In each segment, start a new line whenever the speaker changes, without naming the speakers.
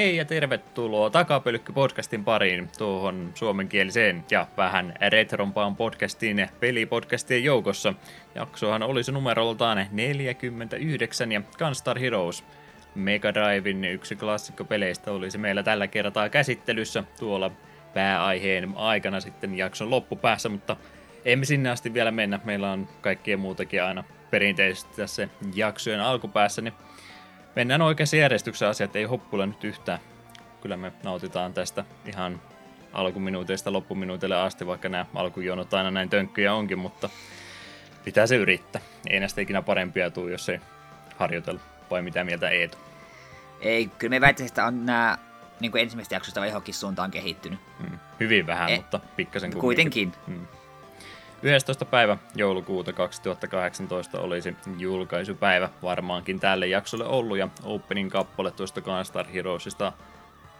Hei ja tervetuloa Takapölkky-podcastin pariin tuohon suomenkieliseen ja vähän retrompaan podcastiin pelipodcastien joukossa. Jaksohan olisi numeroltaan 49 ja Gunstar Heroes Mega Drivein yksi klassikko peleistä olisi meillä tällä kertaa käsittelyssä tuolla pääaiheen aikana sitten jakson loppupäässä, mutta emme sinne asti vielä mennä. Meillä on kaikkea muutakin aina perinteisesti tässä jaksojen alkupäässä, niin mennään oikeassa järjestyksessä asiat, ei hoppule nyt yhtään. Kyllä me nautitaan tästä ihan alkuminuuteista loppuminuutille asti, vaikka nämä alkujonot aina näin tönkkyjä onkin, mutta pitää se yrittää. Ei näistä ikinä parempia tuu, jos ei harjoitella. Vai mitä mieltä Eetu?
Ei, kyllä me väittäisin, että on nämä niin kuin ensimmäistä jaksosta johonkin suuntaan kehittynyt.
Hmm. Hyvin vähän, e- mutta pikkasen
kuitenkin. Hmm.
11. päivä joulukuuta 2018 olisi julkaisupäivä varmaankin tälle jaksolle ollut ja opening kappale tuosta Gunstar Heroesista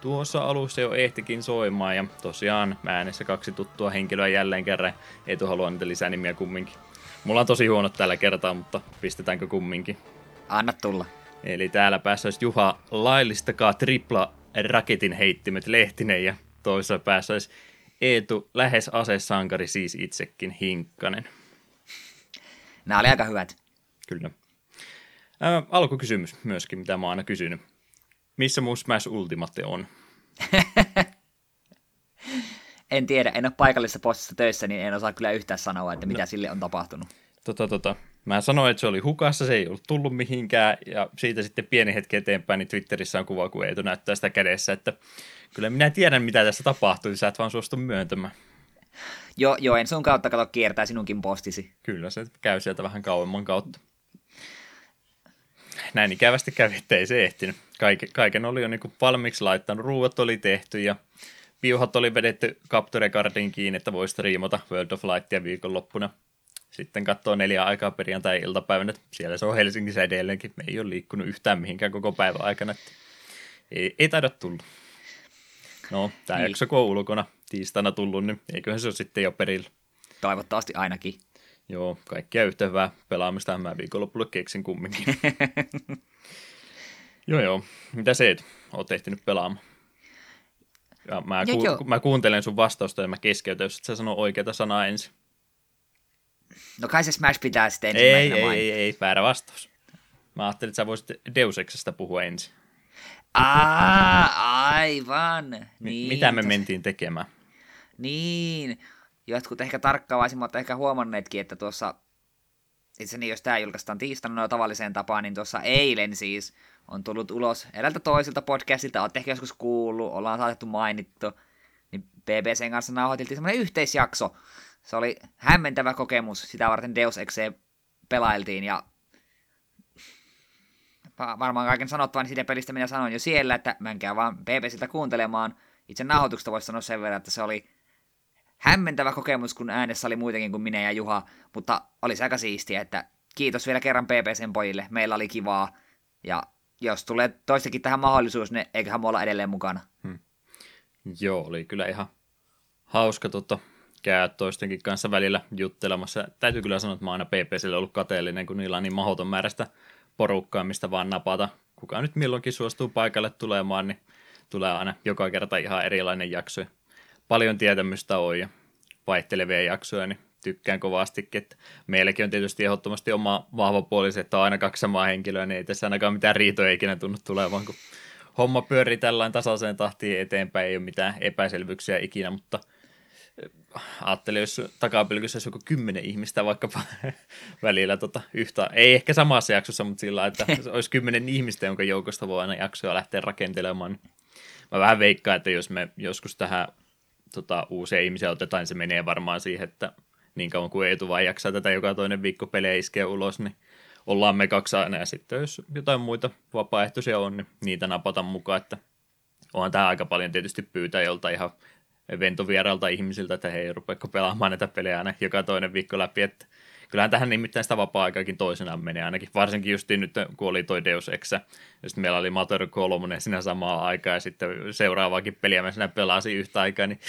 tuossa alussa jo ehtikin soimaan ja tosiaan äänessä kaksi tuttua henkilöä jälleen kerran. Ei halua niitä lisää nimiä kumminkin. Mulla on tosi huonot tällä kertaa, mutta pistetäänkö kumminkin?
Anna tulla.
Eli täällä päässä olisi Juha laillistakaa tripla raketin heittimet Lehtinen ja toisessa päässä olisi Eetu lähes asesankari siis itsekin Hinkkanen.
Nämä oli aika hyvät.
Kyllä. Ää, alkukysymys myöskin, mitä mä oon aina kysynyt. Missä mun Smash Ultimate on?
en tiedä, en ole paikallisessa postissa töissä, niin en osaa kyllä yhtään sanoa, että mitä no. sille on tapahtunut.
Tota, tota. Mä sanoin, että se oli hukassa, se ei ollut tullut mihinkään, ja siitä sitten pieni hetki eteenpäin, niin Twitterissä on kuva, kun Eetu näyttää sitä kädessä, että kyllä minä tiedän, mitä tässä tapahtui, sä et vaan suostu myöntämään.
Joo, joo, en sun kautta kato kiertää sinunkin postisi.
Kyllä, se käy sieltä vähän kauemman kautta. Näin ikävästi kävi, että ei se ehtinyt. Kaiken, kaiken oli jo niin kuin valmiiksi laittanut, ruuat oli tehty ja piuhat oli vedetty Capture Cardin kiinni, että voisi riimata World of Lightia viikonloppuna sitten katsoo neljä aikaa perjantai-iltapäivänä, siellä se on Helsingissä edelleenkin, me ei ole liikkunut yhtään mihinkään koko päivän aikana, ei, ei taida tulla. No, tämä niin. jakso kun on ulkona tiistaina tullut, niin eiköhän se ole sitten jo perillä.
Toivottavasti ainakin.
Joo, kaikkia yhtä hyvää pelaamista mä viikonlopulle keksin kumminkin. joo joo, mitä se et? Oot ehtinyt pelaamaan? Ja mä, ku- mä kuuntelen sun vastausta ja mä keskeytän, jos et sä sano oikeata sanaa ensin.
No kai se Smash pitää sitten
ensimmäisenä ei, ei, ei, ei, väärä vastaus. Mä ajattelin, että sä voisit Deus Exista puhua ensin.
Aa, aivan. Niin.
Mitä me mentiin tekemään?
Niin. Jotkut ehkä tarkkaavaisimmat ehkä huomanneetkin, että tuossa, itse niin jos tämä julkaistaan tiistaina no, tavalliseen tapaan, niin tuossa eilen siis on tullut ulos edeltä toiselta podcastilta, olette ehkä joskus kuullut, ollaan saatettu mainittu, niin BBCn kanssa nauhoiteltiin semmoinen yhteisjakso, se oli hämmentävä kokemus, sitä varten Deus Exe pelailtiin ja varmaan kaiken sanottavan siitä pelistä minä sanoin jo siellä, että menkää vaan BBCltä kuuntelemaan. Itse nauhoituksesta voisi sanoa sen verran, että se oli hämmentävä kokemus, kun äänessä oli muitakin kuin minä ja Juha, mutta oli aika siistiä, että kiitos vielä kerran BBCn pojille, meillä oli kivaa, ja jos tulee toistakin tähän mahdollisuus, niin eiköhän me olla edelleen mukana. Hmm.
Joo, oli kyllä ihan hauska tota, käy toistenkin kanssa välillä juttelemassa. Täytyy kyllä sanoa, että mä oon aina PPClle ollut kateellinen, kun niillä on niin mahdoton määrästä porukkaa, mistä vaan napata. Kuka nyt milloinkin suostuu paikalle tulemaan, niin tulee aina joka kerta ihan erilainen jakso. Paljon tietämystä on ja vaihtelevia jaksoja, niin tykkään kovastikin. Että meilläkin on tietysti ehdottomasti oma vahva puoli että on aina kaksi samaa henkilöä, niin ei tässä ainakaan mitään riitoja ikinä tunnu tulevan, kun homma pyörii tällainen tasaiseen tahtiin eteenpäin, ei ole mitään epäselvyyksiä ikinä, mutta – ajattelin, jos takapylkyssä olisi joku kymmenen ihmistä vaikkapa välillä tota, yhtä, ei ehkä samassa jaksossa, mutta sillä että olisi kymmenen ihmistä, jonka joukosta voi aina jaksoa lähteä rakentelemaan. Mä vähän veikkaan, että jos me joskus tähän tota, uusia ihmisiä otetaan, niin se menee varmaan siihen, että niin kauan kuin Eetu vaan jaksaa tätä joka toinen viikko pelejä iskeä ulos, niin ollaan me kaksi aina, ja sitten jos jotain muita vapaaehtoisia on, niin niitä napatan mukaan, että onhan tämä aika paljon tietysti pyytää jolta ihan ventovierailta ihmisiltä, että hei, rupeeko pelaamaan näitä pelejä aina joka toinen viikko läpi, että kyllähän tähän nimittäin sitä vapaa-aikaakin toisenaan menee ainakin, varsinkin just nyt kun oli toi Deus Ex, ja sitten meillä oli Mator 3 siinä samaa aikaa, ja sitten seuraavaakin peliä mä siinä pelasin yhtä aikaa, niin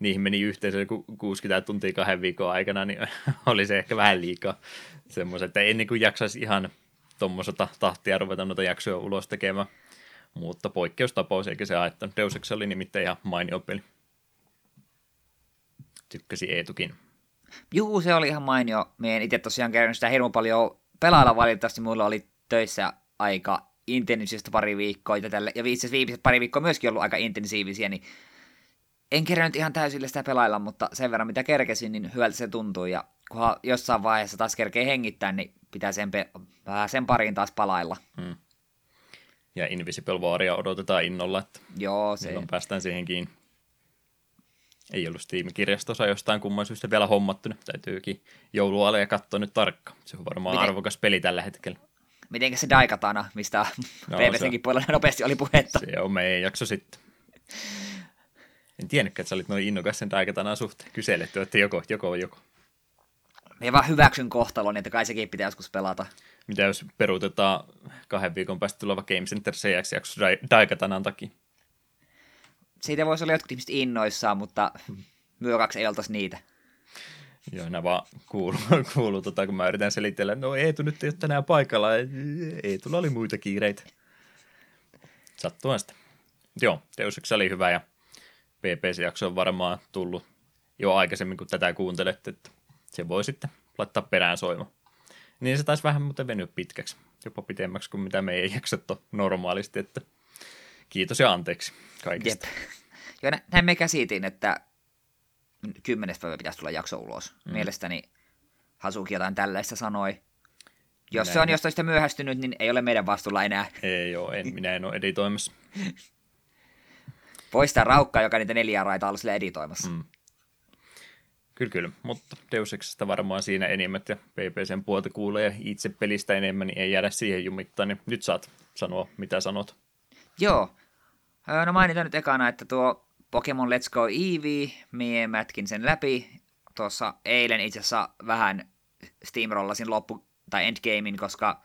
niihin meni yhteensä 60 tuntia kahden viikon aikana, niin oli se ehkä vähän liikaa semmoisen, että ennen kuin jaksaisi ihan tuommoista tahtia ruveta noita jaksoja ulos tekemään. Mutta poikkeustapaus eikä se haittanut. Deus Ex oli nimittäin ihan mainio peli. Tykkäsi Eetukin.
Juu, se oli ihan mainio. Mie en itse tosiaan käynyt sitä hirmu paljon pelailla valitettavasti. Mulla oli töissä aika intensiivistä pari viikkoa ja, tälle, ja itse asiassa viimeiset pari viikkoa myöskin ollut aika intensiivisiä, niin en kerännyt ihan täysille sitä pelailla, mutta sen verran mitä kerkesin, niin hyvältä se tuntui, ja kunhan jossain vaiheessa taas kerkee hengittää, niin pitää sen, pe- vähän sen pariin taas palailla. Hmm.
Ja Invisible Waria odotetaan innolla, että
Joo, se.
päästään siihen kiinni. Ei ollut Steam-kirjastossa jostain kumman syystä vielä hommattu, täytyykin joulualle ja katsoa nyt tarkkaan. Se on varmaan Miten? arvokas peli tällä hetkellä.
Mitenkä se Daikatana, mistä no, PPCnkin puolella nopeasti oli puhetta?
Se on meidän jakso sitten. En tiennytkään, että sä olit noin innokas sen Daikatanan suhteen. Kyseletty, että joko, joko joko.
Me vaan hyväksyn kohtalon, että kai sekin pitää joskus pelata.
Mitä jos peruutetaan kahden viikon päästä tuleva Game Center CX-jakso Daikatanan takia?
Siitä voisi olla jotkut ihmiset innoissaan, mutta myökaksi ei oltaisi niitä.
Joo, nämä vaan kuuluu, kuuluu tota, kun mä yritän selitellä, no Eetu nyt ei ole tänään paikalla, Eetulla oli muita kiireitä. Sattuu sitä. Joo, Deus Ex oli hyvä ja PPC-jakso on varmaan tullut jo aikaisemmin, kun tätä kuuntelette, että se voi sitten laittaa perään soimaan. Niin se taisi vähän muuten venyä pitkäksi, jopa pitemmäksi kuin mitä meidän jaksot on normaalisti, että kiitos ja anteeksi kaikista. Jep.
Joo, näin me käsitin, että kymmenes päivä pitäisi tulla jakso ulos. Mm. Mielestäni Hasuki jotain tällaista sanoi. Jos minä se on jostain sitä myöhästynyt, niin ei ole meidän vastuulla enää.
Ei ole, en, minä en ole editoimassa.
Poistaa raukkaa, joka niitä neljää raitaa ollut editoimassa. Mm.
Kyllä, kyllä. Mutta Deus Exista varmaan siinä enimmät ja PPCn puolta kuulee ja itse pelistä enemmän, niin ei jäädä siihen jumittaan. Niin nyt saat sanoa, mitä sanot.
Joo. No mainitaan nyt ekana, että tuo Pokemon Let's Go Eevee, mie mätkin sen läpi. Tuossa eilen itse asiassa vähän steamrollasin loppu- tai endgamein, koska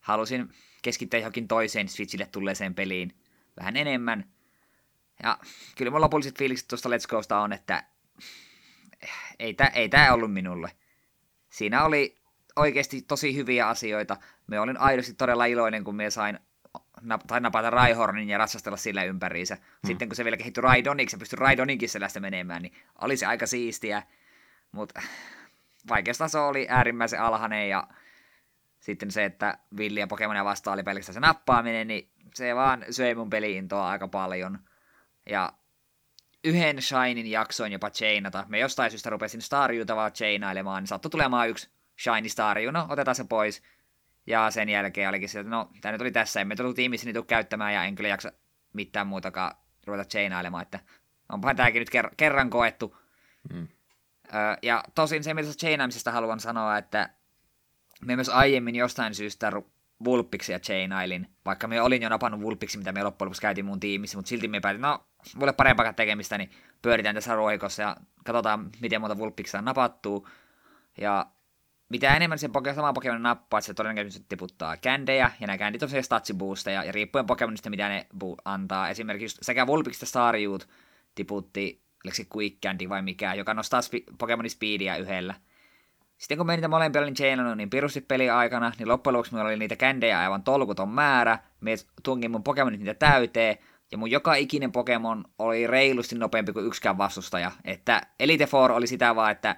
halusin keskittyä johonkin toiseen Switchille tulleeseen peliin vähän enemmän. Ja kyllä mun lopulliset fiilikset tuosta Let's Gosta on, että ei tämä ei tää ollut minulle. Siinä oli oikeasti tosi hyviä asioita. Me olin aidosti todella iloinen, kun me sain tai napata Raihornin ja ratsastella sillä ympäriinsä. Hmm. Sitten kun se vielä kehittyi Raidoniksi ja pystyi Raidoninkin selästä menemään, niin oli se aika siistiä. Mutta vaikeustaso oli äärimmäisen alhainen ja sitten se, että Villi ja Pokemonia vastaan oli pelkästään se nappaaminen, niin se vaan söi mun peliintoa aika paljon. Ja yhden Shinin jaksoin jopa chainata. Me jostain syystä rupesin Starjuta vaan chainailemaan, niin saattoi tulemaan yksi Shiny Starju, no otetaan se pois. Ja sen jälkeen olikin se, että no, tämä nyt oli tässä, emme tullut tiimissä niitä käyttämään ja en kyllä jaksa mitään muutakaan ruveta chainailemaan, että onpahan tämäkin nyt ker- kerran koettu. Mm. Öö, ja tosin se, mitä chainaamisesta haluan sanoa, että me myös aiemmin jostain syystä vulppiksia chainailin, vaikka me olin jo napannut vulppiksi, mitä me loppujen lopuksi käytiin mun tiimissä, mutta silti me päätin, no, mulle parempaa tekemistä, niin pyöritään tässä roikossa ja katsotaan, miten monta vulppiksia napattuu. Ja mitä enemmän se Pokemon, sama Pokemon nappaa, se todennäköisesti tiputtaa kändejä, ja nämä kändit on se statsiboosteja, ja riippuen Pokemonista, mitä ne bu- antaa. Esimerkiksi sekä Vulpix että Starjuut tiputti, oliko se Quick Candy vai mikä, joka nostaa spi- Pokemonin speedia yhdellä. Sitten kun me niitä molempia olin chainannut niin pirusti peli aikana, niin loppujen lopuksi meillä oli niitä kändejä aivan tolkuton määrä. Me tungin mun Pokemonit niitä täyteen, ja mun joka ikinen Pokemon oli reilusti nopeampi kuin yksikään vastustaja. Että Elite Four oli sitä vaan, että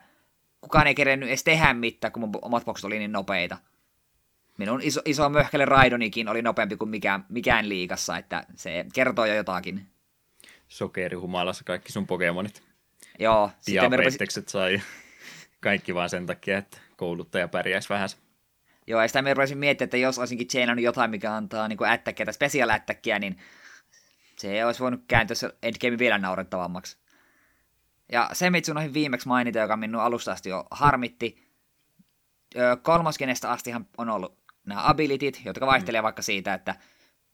kukaan ei kerennyt edes tehdä mitään, kun mun omat boksit oli niin nopeita. Minun iso, iso möhkäle Raidonikin oli nopeampi kuin mikään, mikään liikassa, että se kertoo jo jotakin.
Sokerihumalassa kaikki sun Pokemonit.
Joo.
Diabetekset sai kaikki vaan sen takia, että kouluttaja pärjäisi vähän.
Joo, ja sitä me rupesin miettimään, että jos olisinkin chainannut jotain, mikä antaa niin ättäkkiä tai special ättäkkiä, niin se olisi voinut kääntyä se endgame vielä naurettavammaksi. Ja se, mitä unohdin viimeksi mainita, joka minun alusta asti jo harmitti, kolmoskenestä astihan on ollut nämä abilityt, jotka vaihtelee mm. vaikka siitä, että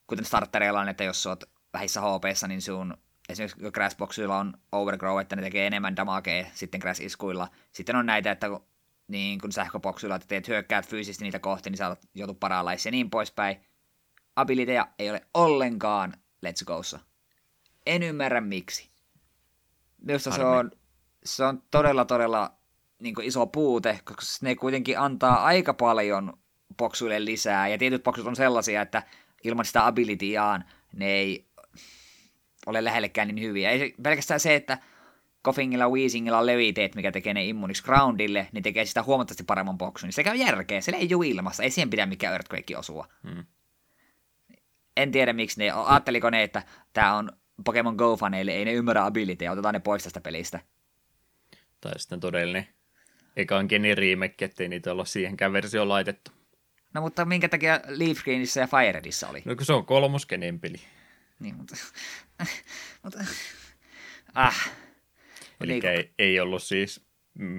kuten startereilla on, että jos olet vähissä hp niin sun esimerkiksi Grassboxilla on overgrow, että ne tekee enemmän damagea sitten Grass-iskuilla. Sitten on näitä, että niin kun sähköboxilla, että teet hyökkäät fyysisesti niitä kohti, niin sä joutu paralyze ja niin poispäin. Abiliteja ei ole ollenkaan Let's Gossa. En ymmärrä miksi. Minusta se on, se on todella, todella niin iso puute, koska ne kuitenkin antaa aika paljon boksuille lisää, ja tietyt boksut on sellaisia, että ilman sitä abilityaan ne ei ole lähellekään niin hyviä. Ei pelkästään se, että Koffingilla, Weezingilla leviteet, mikä tekee ne immuniksi groundille, niin tekee sitä huomattavasti paremman boksun. Niin se käy järkeä, se ei juu ilmassa, ei siihen pidä mikään Earthquake osua. Hmm. En tiedä miksi ne, ajatteliko ne, että tämä on Pokemon Go-faneille, ei ne ymmärrä abilityä, otetaan ne pois tästä pelistä.
Tai sitten todellinen ekan genin remake, ettei niitä olla siihenkään versio laitettu.
No mutta minkä takia Leaf Greenissa ja Fire Redissa oli?
No kun se on kolmoskenin peli.
Niin, mutta... mutta ah.
Eli niin, ei, ei ollut siis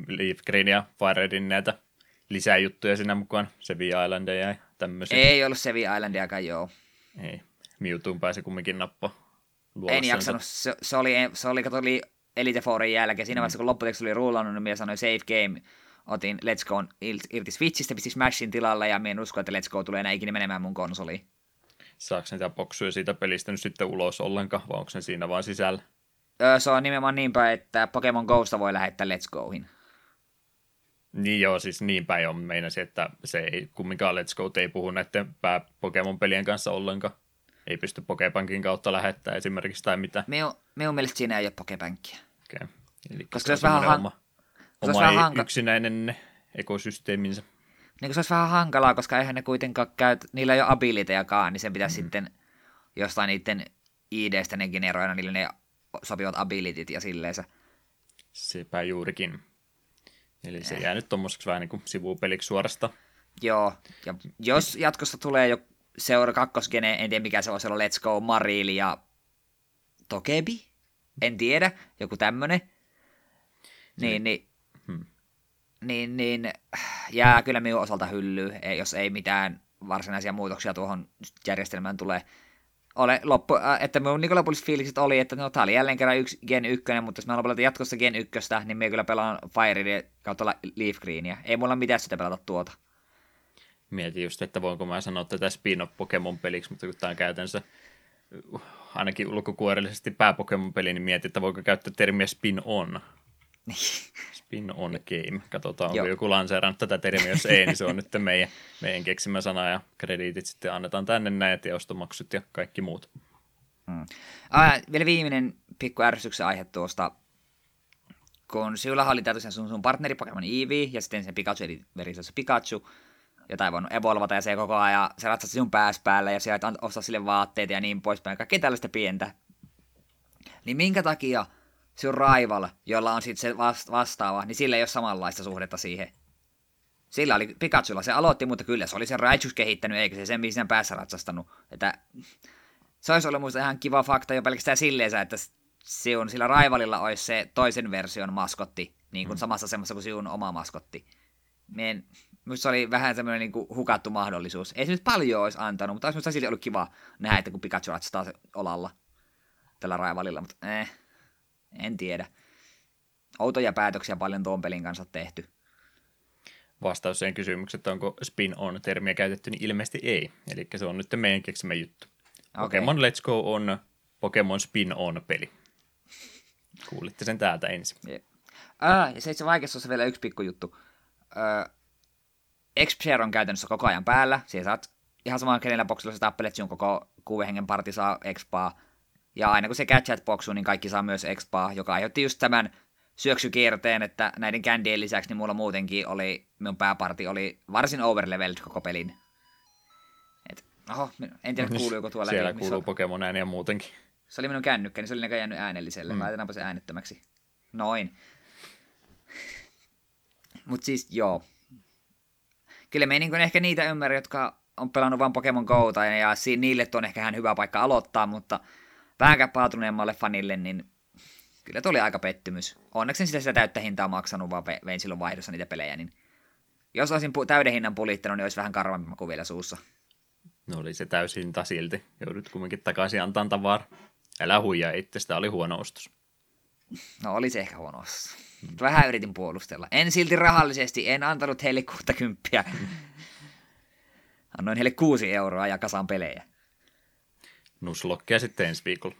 Leaf Green ja Fire Redin näitä lisäjuttuja siinä mukaan, Sevi Islandia ja tämmöisiä.
Ei ollut Sevi Islandiakaan, joo.
Ei. Mewtwoon pääsi kumminkin nappa.
En jaksanut. Se, se, oli, se oli, kato, oli Elite Fourin jälkeen. Siinä mm. vaiheessa, kun lopputeksti oli rullannut, niin minä sanoin save game. Otin Let's Go irti Switchistä, pistin Smashin tilalle ja minä en usko, että Let's Go tulee enää ikinä menemään mun konsoliin.
Saako niitä boksuja siitä pelistä nyt sitten ulos ollenkaan, vai onko se siinä vaan sisällä?
Öö, se on nimenomaan niin päin, että Pokemon Gosta voi lähettää Let's Goihin.
Niin joo, siis niin päin on meinasi, että se ei kumminkaan Let's Go ei puhu näiden pää Pokemon pelien kanssa ollenkaan. Ei pysty Pokebankin kautta lähettää esimerkiksi tai mitä.
Minun, minun mielestä siinä ei ole Pokebankia.
Okei. Okay. Eli
Koska se olisi vähän, han... oma,
oma vähän hanka... yksinäinen ekosysteeminsä.
Niin se olisi vähän hankalaa, koska eihän ne kuitenkaan käy, niillä ei ole abilitejakaan, niin sen pitäisi mm. sitten jostain niiden IDstä ne generoida niille ne sopivat abilityt ja silleensä.
Sepä juurikin. Eli se eh. jää nyt tommoseksi vähän niin kuin sivupeliksi suorasta.
Joo, ja jos jatkossa tulee jo seura kakkosgene, en tiedä mikä se voisi olla, Let's Go, Marili ja Tokebi, en tiedä, joku tämmönen, niin, niin, hmm. niin, niin jää kyllä minun osalta hyllyy, jos ei mitään varsinaisia muutoksia tuohon järjestelmään tulee ole loppu, äh, että minun niin lopulliset fiilikset oli, että no, tämä oli jälleen kerran yksi Gen 1, mutta jos mä haluan pelata jatkossa Gen 1, niin me kyllä pelaan Fire kautta Leaf Greenia. Ei mulla mitään sitä pelata tuota.
Mietin just, että voinko mä sanoa tätä spin-off Pokemon peliksi, mutta kun tämä on käytännössä ainakin ulkokuorellisesti pääpokemon peli, niin mietin, että voiko käyttää termiä spin-on. Spin on game. Katsotaan, onko joku lanseerannut tätä termiä. Jos ei, niin se on nyt meidän, meidän keksimä sana ja krediitit sitten annetaan tänne näet ja ostomaksut ja kaikki muut.
Hmm. Ah, vielä viimeinen pikku ärsytyksen aihe tuosta. Kun sinulla oli sun, sun partneri Pokemon Eevee ja sitten sen Pikachu eli Pikachu, jota ei voinut evolvata ja se koko ajan se ratsasti sun pääs päällä ja sieltä ostaa sille vaatteita ja niin poispäin. Kaikki tällaista pientä. Niin minkä takia – sun Rival, jolla on sitten se vastaava, niin sillä ei ole samanlaista suhdetta siihen. Sillä oli Pikachulla, se aloitti, mutta kyllä se oli se Raichus kehittänyt, eikä se sen siinä päässä ratsastanut. Että se olisi ollut muista ihan kiva fakta jo pelkästään silleen, että siun sillä Rivalilla olisi se toisen version maskotti, niin kuin mm. samassa asemassa kuin sinun oma maskotti. Mien, minusta se oli vähän semmoinen niin hukattu mahdollisuus. Ei se nyt paljon olisi antanut, mutta olisi minusta silti ollut kiva nähdä, että kun Pikachu ratsastaa olalla tällä Rivalilla, mutta eh, en tiedä. Outoja päätöksiä paljon tuon pelin kanssa tehty.
Vastaus siihen kysymykseen, että onko spin-on-termiä käytetty, niin ilmeisesti ei. Eli se on nyt meidän keksimä juttu. Okay. Pokemon Let's Go on Pokemon spin-on-peli. Kuulitte sen täältä ensin.
Yeah. Ah, ja se itse vaikeassa on vielä yksi pikkujuttu. Uh, X-Share on käytännössä koko ajan päällä. Siellä saat ihan samaan kenellä boksilla sä tappelet, sinun koko kuuden hengen parti saa expaa. Ja aina kun se catchat boxu, niin kaikki saa myös expaa, joka aiheutti just tämän syöksykierteen, että näiden kändien lisäksi niin mulla muutenkin oli, minun pääparti oli varsin overleveled koko pelin. Et, oho, en tiedä kuuluuko tuolla.
Siellä kuuluu on... Pokemon ääniä muutenkin.
Se oli minun kännykkä, niin se oli näköjään jäänyt äänelliselle. Mm. Laitetaanpa se äänettömäksi. Noin. Mutta siis joo. Kyllä me niin ehkä niitä ymmärrä, jotka on pelannut vain Pokemon Go, ja niille on ehkä ihan hyvä paikka aloittaa, mutta vähän paatuneemmalle fanille, niin kyllä tuli aika pettymys. Onneksi sitä, sitä täyttä hintaa maksanut, vaan vein silloin vaihdossa niitä pelejä, niin jos olisin pu- täyden hinnan pulittanut, niin olisi vähän karvampi maku vielä suussa.
No oli se täysin hinta silti. Joudut kumminkin takaisin antaa tavaraa. Älä huijaa itse, sitä oli huono ostos.
No oli se ehkä huono ostos. Vähän yritin puolustella. En silti rahallisesti, en antanut heille 60. Annoin heille 6 euroa ja kasan pelejä.
Nuslokkeja sitten ensi viikolla.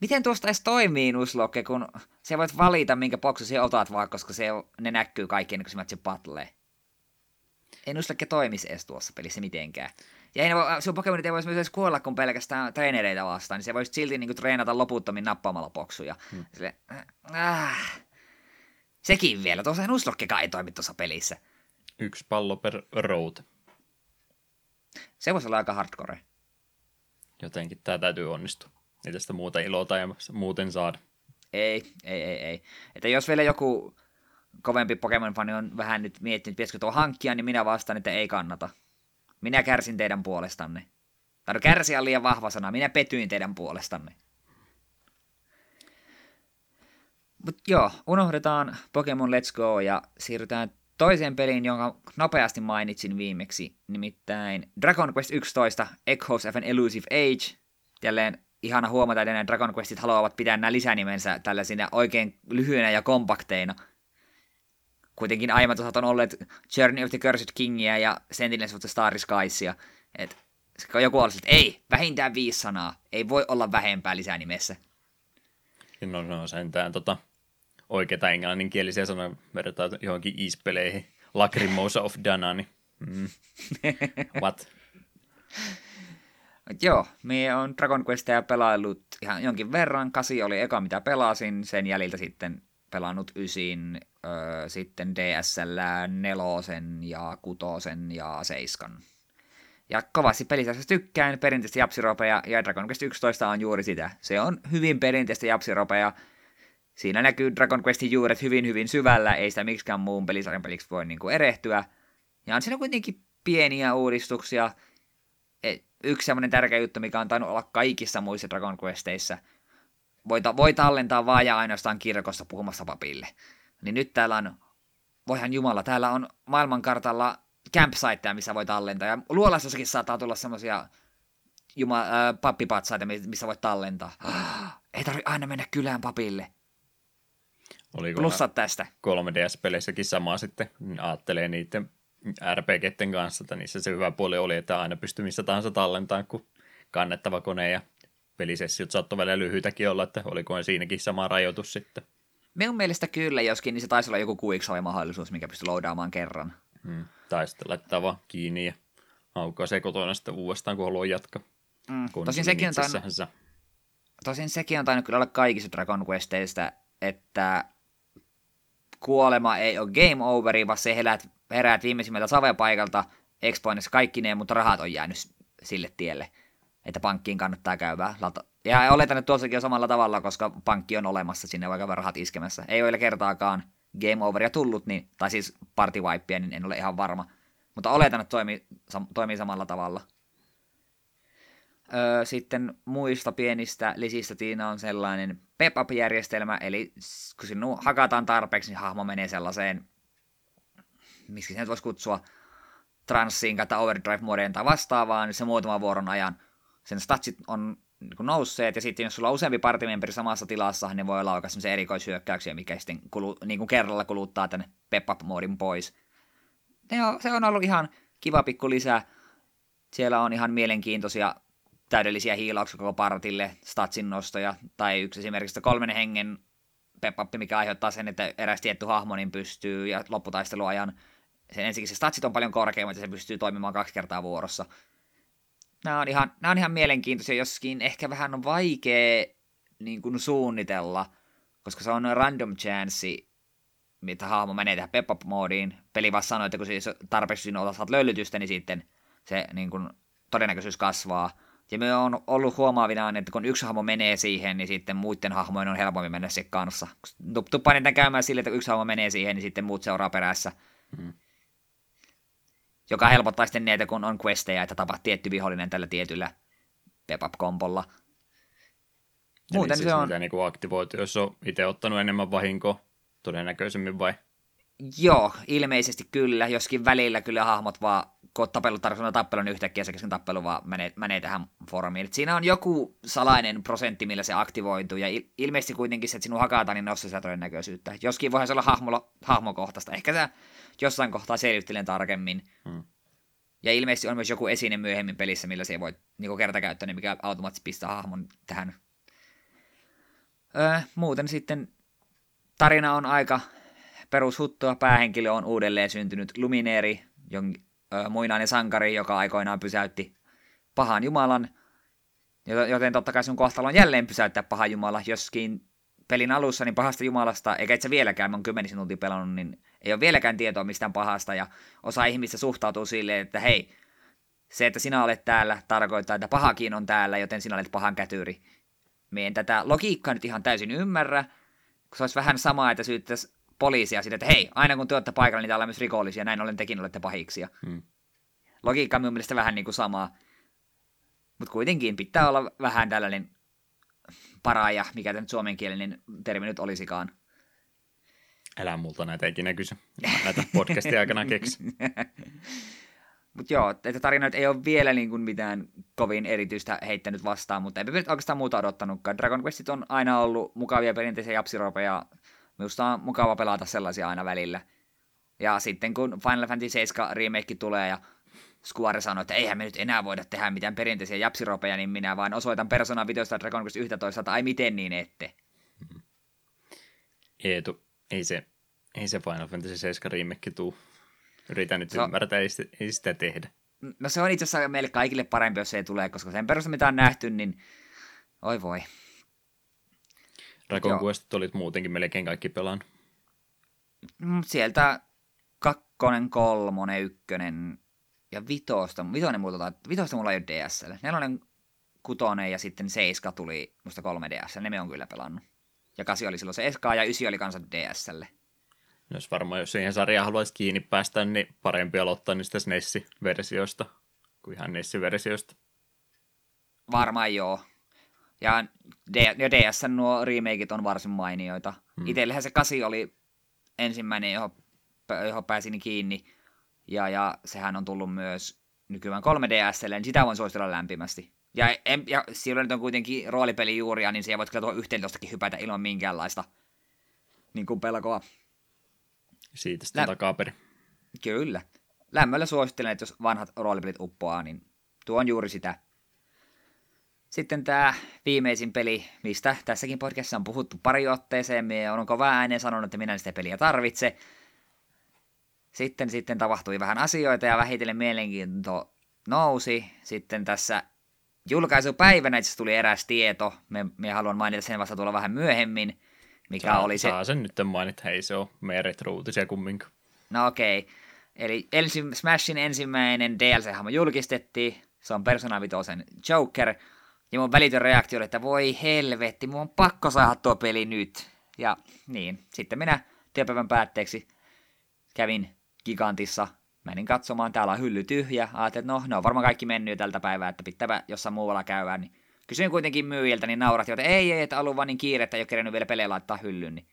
Miten tuosta edes toimii Nuslokke, kun se voit valita, minkä boksin otat vaan, koska se, ne näkyy kaikki ennen kuin se matchi patlee? Ei Nuzlocke toimisi edes tuossa pelissä mitenkään. Ja ei, sun Pokemonit ei voisi myös kuolla kuin pelkästään treenereitä vastaan, niin se voisi silti niinku treenata loputtomin nappaamalla boksuja. Hmm. Sille, äh, sekin vielä, tuossa Nuzlockekaan ei toimi tuossa pelissä.
Yksi pallo per road.
Se voisi olla aika hardcore.
Jotenkin tämä täytyy onnistua. Ei tästä muuta ilota ja muuten saada.
Ei, ei, ei, ei. Että jos vielä joku kovempi Pokemon-fani on vähän nyt miettinyt, pitäisikö tuo hankkia, niin minä vastaan, että ei kannata. Minä kärsin teidän puolestanne. Tai no kärsiä on liian vahva sana. Minä petyin teidän puolestanne. Mutta joo, unohdetaan Pokemon Let's Go ja siirrytään toiseen peliin, jonka nopeasti mainitsin viimeksi, nimittäin Dragon Quest 11 Echoes of an Elusive Age. Jälleen ihana huomata, että nämä Dragon Questit haluavat pitää nämä lisänimensä tällaisina oikein lyhyinä ja kompakteina. Kuitenkin aiemmat osat on olleet Journey of the Cursed Kingia ja Sentinels of the Starry Skiesia. Et joku olisi, että ei, vähintään viisi sanaa. Ei voi olla vähempää lisänimessä.
No, no sentään tota, oikeita englanninkielisiä sanoja verrataan johonkin ispeleihin. Lacrimosa of Dana, niin mm. what?
joo, me on Dragon Questia pelaillut ihan jonkin verran. Kasi oli eka, mitä pelasin. Sen jäljiltä sitten pelannut ysin, sitten DSL nelosen ja kutosen ja seiskan. Ja kovasti pelisässä tykkään perinteistä japsiropeja, ja Dragon Quest 11 on juuri sitä. Se on hyvin perinteistä japsiropeja, siinä näkyy Dragon Questin juuret hyvin hyvin syvällä, ei sitä miksikään muun pelisarjan peliksi voi niin kuin erehtyä. Ja on siinä kuitenkin pieniä uudistuksia. Et yksi semmoinen tärkeä juttu, mikä on tainnut olla kaikissa muissa Dragon Questeissa, voi, ta- voi tallentaa vaan ja ainoastaan kirkossa puhumassa papille. Niin nyt täällä on, voihan jumala, täällä on maailmankartalla campsiteja, missä voi tallentaa. Ja luolassakin saattaa tulla semmoisia juma, äh, pappipatsaita, missä voit tallentaa. Ei tarvi aina mennä kylään papille.
Oliko
Plussat tästä.
3DS-peleissäkin sama sitten, ajattelee niiden RPGten kanssa, että niissä se hyvä puoli oli, että aina pystyy missä tahansa tallentamaan, kun kannettava kone ja pelisessiot saattoi välillä lyhyitäkin olla, että oliko siinäkin sama rajoitus sitten.
Minun mielestä kyllä, joskin niin se taisi olla joku mahdollisuus, mikä pystyy loadaamaan kerran.
Hmm. Tai sitten laittaa vaan kiinni ja aukaa se kotona sitten uudestaan, kun haluaa jatkaa.
Mm. Tosin, sekin on tainnut, tosin sekin on tainnut kyllä olla kaikissa Dragon Questeista, että kuolema ei ole game overi, vaan se heräät, heräät viimeisimmältä savepaikalta Expoinessa kaikki ne, mutta rahat on jäänyt sille tielle, että pankkiin kannattaa käydä. Ja oletan, että tuossakin on samalla tavalla, koska pankki on olemassa sinne vaikka rahat iskemässä. Ei ole kertaakaan game overia tullut, niin, tai siis party wipea, niin en ole ihan varma. Mutta oletan, että toimii, toimii samalla tavalla. Öö, sitten muista pienistä lisistä Tiina on sellainen pep-up-järjestelmä, eli kun sinun hakataan tarpeeksi, niin hahmo menee sellaiseen, miksi se nyt voisi kutsua, transsiin tai overdrive-modeen tai vastaavaan, niin se muutaman vuoron ajan sen statsit on niin nousseet, ja sitten jos sulla on useampi partimemberi samassa tilassa, niin voi olla oikeasti erikoishyökkäyksiä, mikä sitten kulu, niin kuin kerralla kuluttaa tämän pep-up-moodin pois. On, se on ollut ihan kiva pikku lisä. Siellä on ihan mielenkiintoisia täydellisiä hiilauksia koko partille, statsin nostoja, tai yksi esimerkiksi kolmen hengen pepappi, mikä aiheuttaa sen, että eräs tietty hahmo niin pystyy, ja lopputaisteluajan sen ensinnäkin se statsit on paljon korkeammat, ja se pystyy toimimaan kaksi kertaa vuorossa. Nämä on ihan, nämä on ihan mielenkiintoisia, joskin ehkä vähän on vaikea niin kuin suunnitella, koska se on random chance, mitä hahmo menee tähän pep-up-moodiin. Peli vaan sanoo, että kun siis tarpeeksi sinun saat löylytystä, niin sitten se niin kuin, todennäköisyys kasvaa. Ja me on ollut huomaavinaan, että kun yksi hahmo menee siihen, niin sitten muiden hahmojen on helpompi mennä se kanssa. Tuppaan käymään sille, että yksi hahmo menee siihen, niin sitten muut seuraa perässä. Hmm. Joka helpottaa sitten niitä, kun on questeja, että tapaa tietty vihollinen tällä tietyllä pep-up-kompolla.
Muuten siis se on... Niin kuin aktivoitu, jos on itse ottanut enemmän vahinkoa todennäköisemmin vai?
Joo, ilmeisesti kyllä, joskin välillä kyllä hahmot vaan kun tappelu tarkoittaa tappelun niin yhtäkkiä se kesken tappelu vaan menee, menee tähän formiin. Et siinä on joku salainen prosentti, millä se aktivoituu, ja il, ilmeisesti kuitenkin se, että sinun hakataan, niin nostaa sitä todennäköisyyttä. Joskin voihan se olla hahmo, hahmokohtaista. Ehkä tämä jossain kohtaa selvittelen tarkemmin. Hmm. Ja ilmeisesti on myös joku esine myöhemmin pelissä, millä se voi niin kertakäyttöinen, mikä automaattisesti pistää hahmon tähän. Öö, muuten sitten tarina on aika perushuttua. Päähenkilö on uudelleen syntynyt Lumineeri, ö, muinainen sankari, joka aikoinaan pysäytti pahan jumalan, joten totta kai sun kohtalo on jälleen pysäyttää paha jumala, joskin pelin alussa niin pahasta jumalasta, eikä itse vieläkään, mä oon kymmenisen tuntia pelannut, niin ei ole vieläkään tietoa mistään pahasta, ja osa ihmistä suhtautuu silleen, että hei, se, että sinä olet täällä, tarkoittaa, että pahakin on täällä, joten sinä olet pahan kätyri. Me en tätä logiikkaa nyt ihan täysin ymmärrä, kun se olisi vähän sama, että syyttäisi poliisia siitä, että hei, aina kun te olette paikalla, niin täällä on myös rikollisia, näin ollen tekin olette pahiksia. Hmm. Logiikka on minun mielestä vähän niin kuin sama, mutta kuitenkin pitää olla vähän tällainen paraaja, mikä tämä nyt suomenkielinen termi nyt olisikaan.
Älä multa näitä ikinä kysy. Näitä podcastin aikana keksi.
Mutta joo, että tarinat ei ole vielä niin kuin mitään kovin erityistä heittänyt vastaan, mutta eipä oikeastaan muuta odottanutkaan. Dragon Questit on aina ollut mukavia perinteisiä japsiropeja. Minusta on mukava pelata sellaisia aina välillä. Ja sitten kun Final Fantasy 7 remake tulee ja Square sanoi, että eihän me nyt enää voida tehdä mitään perinteisiä japsiropeja, niin minä vain osoitan Persona 5 Dragon Quest 11, tai miten niin ette.
Eetu, ei se, ei se Final Fantasy 7 remake tuu. Yritän nyt se ymmärtää, ei sitä, ei sitä tehdä.
No se on itse asiassa meille kaikille parempi, jos se ei tule, koska sen perusteella mitä on nähty, niin oi voi.
Dragon Quest olit muutenkin melkein kaikki pelaan.
Mm, sieltä kakkonen, kolmonen, ykkönen ja vitosta. Vitoinen, muuta, vitosta mulla ei ole DSL. Nelonen, kutonen ja sitten seiska tuli musta kolme DSL. Ne me on kyllä pelannut. Ja kasi oli silloin se SK ja ysi oli kanssa DSL.
Jos varmaan, jos siihen sarjaan haluaisi kiinni päästä, niin parempi aloittaa niistä SNES-versioista kuin ihan NES-versioista.
Varmaan joo. Ja, D- ja DS nuo remakeit on varsin mainioita. Hmm. Itsellähän se kasi oli ensimmäinen, johon, johon pääsin kiinni. Ja, ja sehän on tullut myös nykyään 3DSlle, niin sitä voin suositella lämpimästi. Ja, en, ja silloin nyt on kuitenkin roolipeli juuria, niin siihen voit kyllä tuohon 11 hypätä ilman minkäänlaista niin kuin pelkoa.
Siitä sitten Lä- takaperin.
Kyllä. Lämmöllä suosittelen, että jos vanhat roolipelit uppoaa, niin tuo on juuri sitä. Sitten tämä viimeisin peli, mistä tässäkin podcastissa on puhuttu pari otteeseen, me on kova ääneen sanonut, että minä sitä peliä tarvitse. Sitten, sitten tapahtui vähän asioita ja vähitellen mielenkiinto nousi. Sitten tässä julkaisupäivänä itse tuli eräs tieto, me, me haluan mainita sen vasta tuolla vähän myöhemmin, mikä
saa,
oli
se... Saa sen nyt mainita, ei se ole meidän retrouutisia kumminkaan.
No okei. Okay. Eli ensi, Smashin ensimmäinen DLC-hahmo julkistettiin, se on Persona 5 Joker, ja mun välitön reaktio oli, että voi helvetti, mun on pakko saada tuo peli nyt. Ja niin, sitten minä työpäivän päätteeksi kävin Gigantissa, menin katsomaan, täällä on hylly tyhjä, ajattelin, että no, ne on varmaan kaikki mennyt tältä päivää, että pitää jossain muualla käydä, niin Kysyin kuitenkin myyjiltä, niin naurat, että ei, ei, että ollut vaan niin kiire, että ei ole kerennyt vielä pelejä laittaa hyllyyn, niin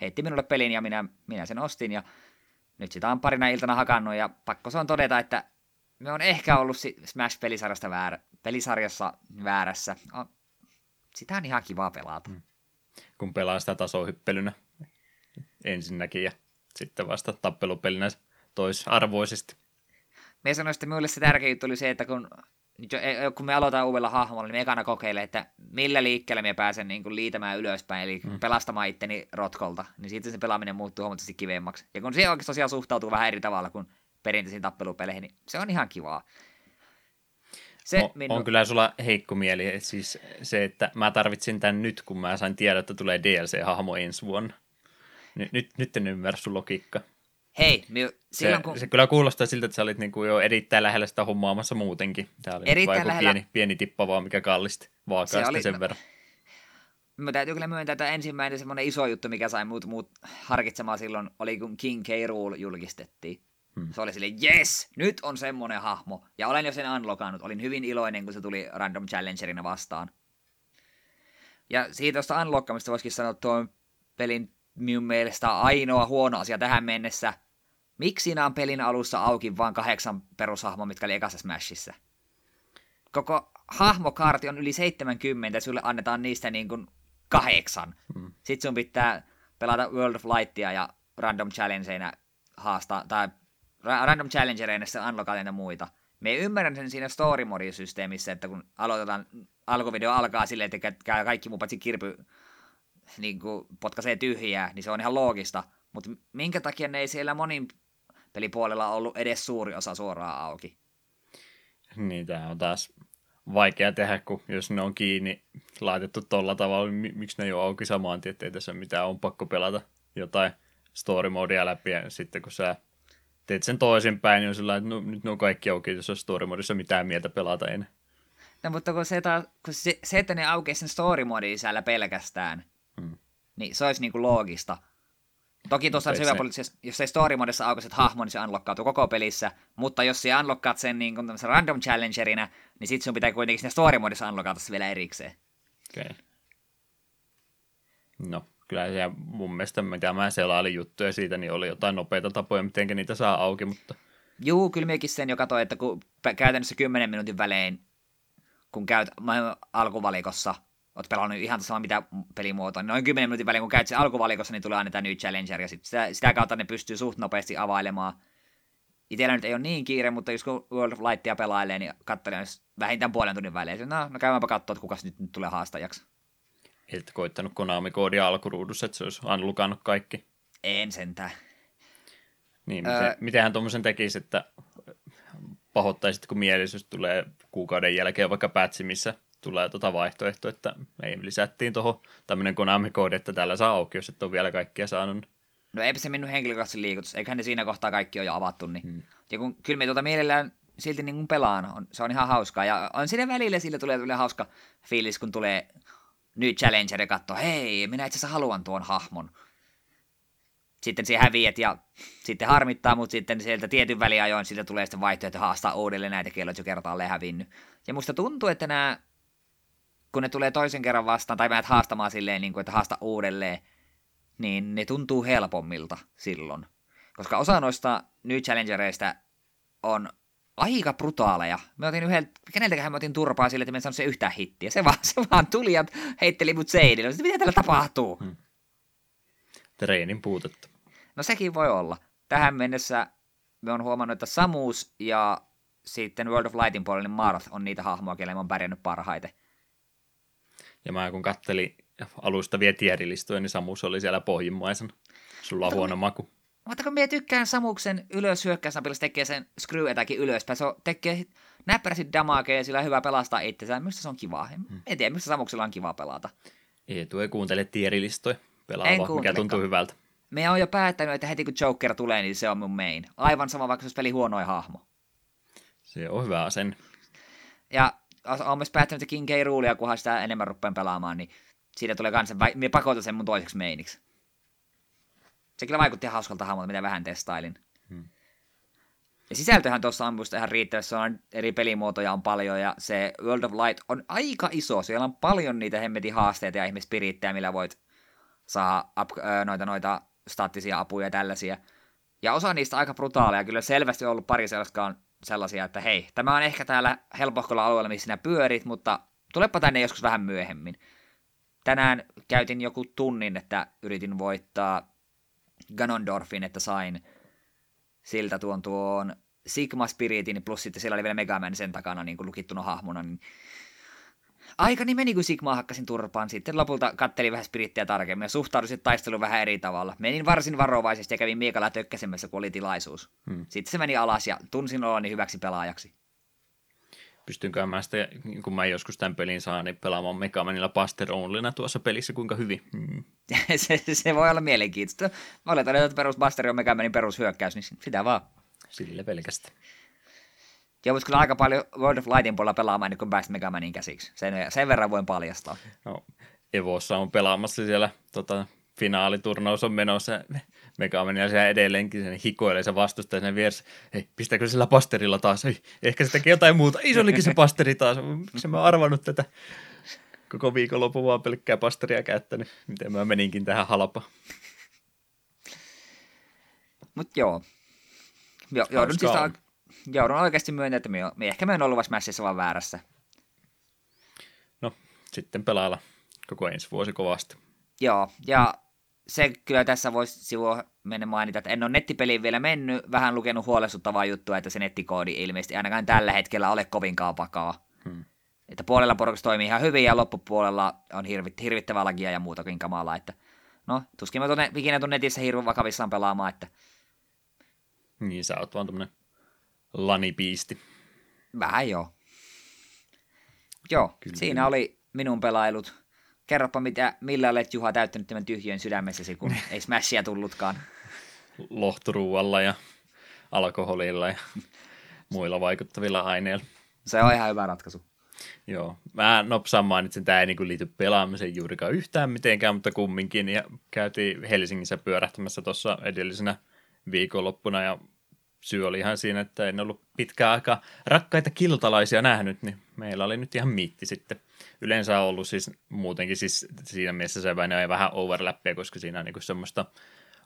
heitti minulle pelin ja minä, minä sen ostin ja nyt sitä on parina iltana hakannut ja pakko se on todeta, että me on ehkä ollut Smash-pelisarjasta väärä, pelisarjassa väärässä. Sitä on ihan kiva pelata. Hmm.
Kun pelaa sitä tasohyppelynä ensinnäkin ja sitten vasta tappelupelinä toisarvoisesti.
Me sanoin, että minulle se tärkein juttu oli se, että kun kun me aloitetaan uudella hahmolla, niin me ekana kokeilen, että millä liikkeellä me pääsen niin kuin liitämään ylöspäin, eli mm. pelastamaan itteni rotkolta, niin sitten se pelaaminen muuttuu huomattavasti kivemmaksi. Ja kun se oikeasti tosiaan suhtautuu vähän eri tavalla kuin perinteisiin tappelupeleihin, niin se on ihan kivaa.
Se on, minu... on kyllä sulla heikko mieli, siis se, että mä tarvitsin tämän nyt, kun mä sain tiedä, että tulee DLC-hahmo ensi vuonna. Nyt, nyt, nyt en ymmärrä sun logiikka.
Hei, mi-
silloin se, kun... se kyllä kuulostaa siltä, että sä olit niinku jo erittäin lähellä sitä hommaamassa muutenkin. Tämä oli erittäin lähellä... pieni, pieni tippa vaan, mikä kallisti vaakaasti oli... sen verran.
Mä täytyy kyllä myöntää, että ensimmäinen semmoinen iso juttu, mikä sai muut, muut harkitsemaan silloin, oli kun King K. Rool julkistettiin. Hmm. Se oli sille yes, nyt on semmoinen hahmo. Ja olen jo sen unlockannut. Olin hyvin iloinen, kun se tuli Random Challengerina vastaan. Ja siitä tuosta unlockkamista voisikin sanoa, että tuo pelin minun mielestä ainoa huono asia tähän mennessä – Miksi siinä on pelin alussa auki vain kahdeksan perushahmoa, mitkä oli ekassa Smashissa? Koko hahmokaarti on yli 70, ja sulle annetaan niistä niin kuin kahdeksan. Mm. Sitten sun pitää pelata World of Lightia ja Random Challengeina haastaa, tai Random Challengereina sitten unlockaat muita. Me ymmärrän sen siinä story mode systeemissä, että kun aloitetaan, alkuvideo alkaa silleen, että kaikki muu paitsi kirpy niin kuin potkaisee tyhjää, niin se on ihan loogista. Mutta minkä takia ne ei siellä monin pelipuolella ollut edes suuri osa suoraan auki.
Niin, tämä on taas vaikea tehdä, kun jos ne on kiinni laitettu tolla tavalla, niin miksi ne ei ole auki samaan tien, ettei tässä mitään, on pakko pelata jotain story modea läpi, ja sitten kun sä teet sen toisinpäin, niin on sillä että no, nyt ne on kaikki auki, jos on story modissa mitään mieltä pelata enää.
No mutta kun se, taas, kun se, se että ne aukeisi sen story modin sisällä pelkästään. Niin se olisi niinku loogista. Toki tuossa on hyvä se... jos se story modissa aukaiset hahmo, niin se unlockkautuu koko pelissä, mutta jos se unlockkaat sen niin kuin random challengerinä, niin sit sun pitää kuitenkin siinä story modissa unlockata se vielä erikseen.
Okei. Okay. No, kyllä se mun mielestä, mitä mä selailin juttuja siitä, niin oli jotain nopeita tapoja, miten niitä saa auki, mutta...
Juu, kyllä minäkin sen jo katsoin, että kun käytännössä 10 minuutin välein, kun käyt alkuvalikossa, oot pelannut ihan sama mitä pelimuotoa, niin noin 10 minuutin välein, kun käyt sen alkuvalikossa, niin tulee aina tämä New Challenger, ja sit sitä, sitä kautta ne pystyy suht nopeasti availemaan. Itellä nyt ei ole niin kiire, mutta jos kun World of Lightia pelailee, niin katselen vähintään puolen tunnin välein. No, no käymäänpä katsoa, että kuka nyt, nyt tulee haastajaksi.
Et koittanut Konami-koodia alkuruudussa, että se olisi unlockannut kaikki.
En sentään.
Niin, miten, öö, mitenhän tuommoisen tekisi, että pahoittaisit, kun mielisyys tulee kuukauden jälkeen vaikka pätsi, missä tulee tuota vaihtoehto, että me lisättiin tuohon tämmöinen Konami-koodi, että täällä saa auki, jos et ole vielä kaikkia saanut.
No eipä se mennyt henkilökohtaisesti liikutus, eiköhän ne siinä kohtaa kaikki ole jo avattu. Niin. Hmm. Ja kun kyllä me tuota mielellään silti niin kuin pelaan, on, se on ihan hauskaa. Ja on siinä välillä sillä tulee, tulee hauska fiilis, kun tulee New Challenger ja katsoo, hei, minä itse asiassa haluan tuon hahmon. Sitten se häviät ja sitten harmittaa, mutta sitten sieltä tietyn väliajoin siltä tulee sitten vaihtoehto haastaa uudelleen näitä kelloja, jo kertaalleen hävinnyt. Ja musta tuntuu, että nämä, kun ne tulee toisen kerran vastaan, tai menet haastamaan silleen, niin kuin, että haasta uudelleen, niin ne tuntuu helpommilta silloin. Koska osa noista New Challengereista on aika brutaaleja. Me otin yhden, keneltäköhän me otin turpaa sille, että me en se yhtään hittiä. Se vaan, se vaan tuli ja heitteli mut seinille. Sitten, mitä täällä tapahtuu? Hmm.
Treenin puutetta.
No sekin voi olla. Tähän mennessä me on huomannut, että Samus ja sitten World of Lightin puolella niin Marth on niitä hahmoja, kelle mä oon pärjännyt parhaiten.
Ja mä kun kattelin alustavia tierilistoja, niin Samus oli siellä pohjimmaisen. Sulla on huono maku.
Mutta kun minä tykkään Samuksen ylös hyökkäysnapilla, tekee sen screw etäkin ylöspäin. Se tekee näppärästi damakea ja sillä on hyvä pelastaa itsensä. Minusta se on kiva. Hmm. En tiedä, mistä Samuksella on kiva pelata.
Eetu ei kuuntele tierilistoja pelaava, mikä tuntuu hyvältä.
Me on jo päättänyt, että heti kun Joker tulee, niin se on mun main. Aivan sama, vaikka se olisi peli huonoin hahmo.
Se on hyvä sen.
Ja olen myös päättänyt, että King K. Ruulia, kunhan sitä enemmän rupean pelaamaan, niin siitä tulee kanssa, minä pakotan sen mun toiseksi mainiksi. Se kyllä vaikutti hauskalta hahmolta, mitä vähän testailin. Hmm. Ja sisältöhän tuossa on minusta ihan riittävästi, se on eri pelimuotoja on paljon, ja se World of Light on aika iso, siellä on paljon niitä hemmetin haasteita ja ihmispirittejä, millä voit saa up, noita, noita staattisia apuja ja tällaisia. Ja osa niistä aika brutaaleja, kyllä selvästi on ollut pari sellaista sellaisia, että hei, tämä on ehkä täällä helpohkolla alueella, missä sinä pyörit, mutta tulepa tänne joskus vähän myöhemmin. Tänään käytin joku tunnin, että yritin voittaa Ganondorfin, että sain siltä tuon tuon Sigma Spiritin, plus sitten siellä oli vielä Megaman sen takana niin kuin lukittuna hahmona, niin aikani meni, kun Sigma hakkasin turpaan. Sitten lopulta kattelin vähän spirittiä tarkemmin ja suhtauduin taisteluun vähän eri tavalla. Menin varsin varovaisesti ja kävin miekalla tökkäsemässä, kun oli tilaisuus. Hmm. Sitten se meni alas ja tunsin oloni hyväksi pelaajaksi.
Pystynkö mä sitä, kun mä joskus tämän pelin saan, niin pelaamaan Megamanilla Buster Onlyna tuossa pelissä kuinka hyvin? Hmm.
se, se, voi olla mielenkiintoista. Mä oletan, että perus Buster on Megamanin perushyökkäys, niin sitä vaan.
Sille pelkästään.
Joudut kyllä aika paljon World of Lightin puolella pelaamaan, niin kun pääsit Megamanin käsiksi. Sen, sen verran voin paljastaa.
No, Evossa on pelaamassa siellä tota, finaaliturnaus on menossa. Megamania ja siellä edelleenkin sen hikoilee se vastustaja sen vieressä. Hei, pistääkö sillä pasterilla taas? Hei, ehkä se tekee jotain muuta. Ei se olikin se pasteri taas. Miksi mä arvannut tätä koko viikonlopun vaan pelkkää pasteria käyttänyt. Miten mä meninkin tähän halpa.
Mut joo. Jo, joudun, siis, joudun oikeasti myöntämään, että me, me ehkä me on ollut Smashissa vaan väärässä.
No, sitten pelailla koko ensi vuosi kovasti.
Joo, ja se kyllä tässä voisi sivua mennä mainita, että en ole nettipeliin vielä mennyt, vähän lukenut huolestuttavaa juttua, että se nettikoodi ilmeisesti ainakaan tällä hetkellä ole kovinkaan vakaa. Hmm. Että puolella porukasta toimii ihan hyvin ja loppupuolella on hirvit, hirvittävää lagia ja muutakin kamalaa, että no tuskin mä tuonne, ikinä tuon netissä hirveän vakavissaan pelaamaan, että
Niin, sä oot vaan tämmönen lanipiisti.
Vähän joo. Joo, Kyllä. siinä oli minun pelailut. Kerropa, mitä, millä olet Juha täyttänyt tämän tyhjön sydämessäsi, kun ei smashia tullutkaan.
Lohturuualla ja alkoholilla ja muilla vaikuttavilla aineilla.
Se on ihan hyvä ratkaisu.
Joo, mä nopsaan mainitsin, että tämä ei niin liity pelaamiseen juurikaan yhtään mitenkään, mutta kumminkin. Ja käytiin Helsingissä pyörähtämässä tuossa edellisenä viikonloppuna ja syy oli ihan siinä, että en ollut pitkään aikaa rakkaita kiltalaisia nähnyt, niin meillä oli nyt ihan miitti sitten. Yleensä on ollut siis muutenkin siis siinä mielessä se vähän overlappia, koska siinä on niin semmoista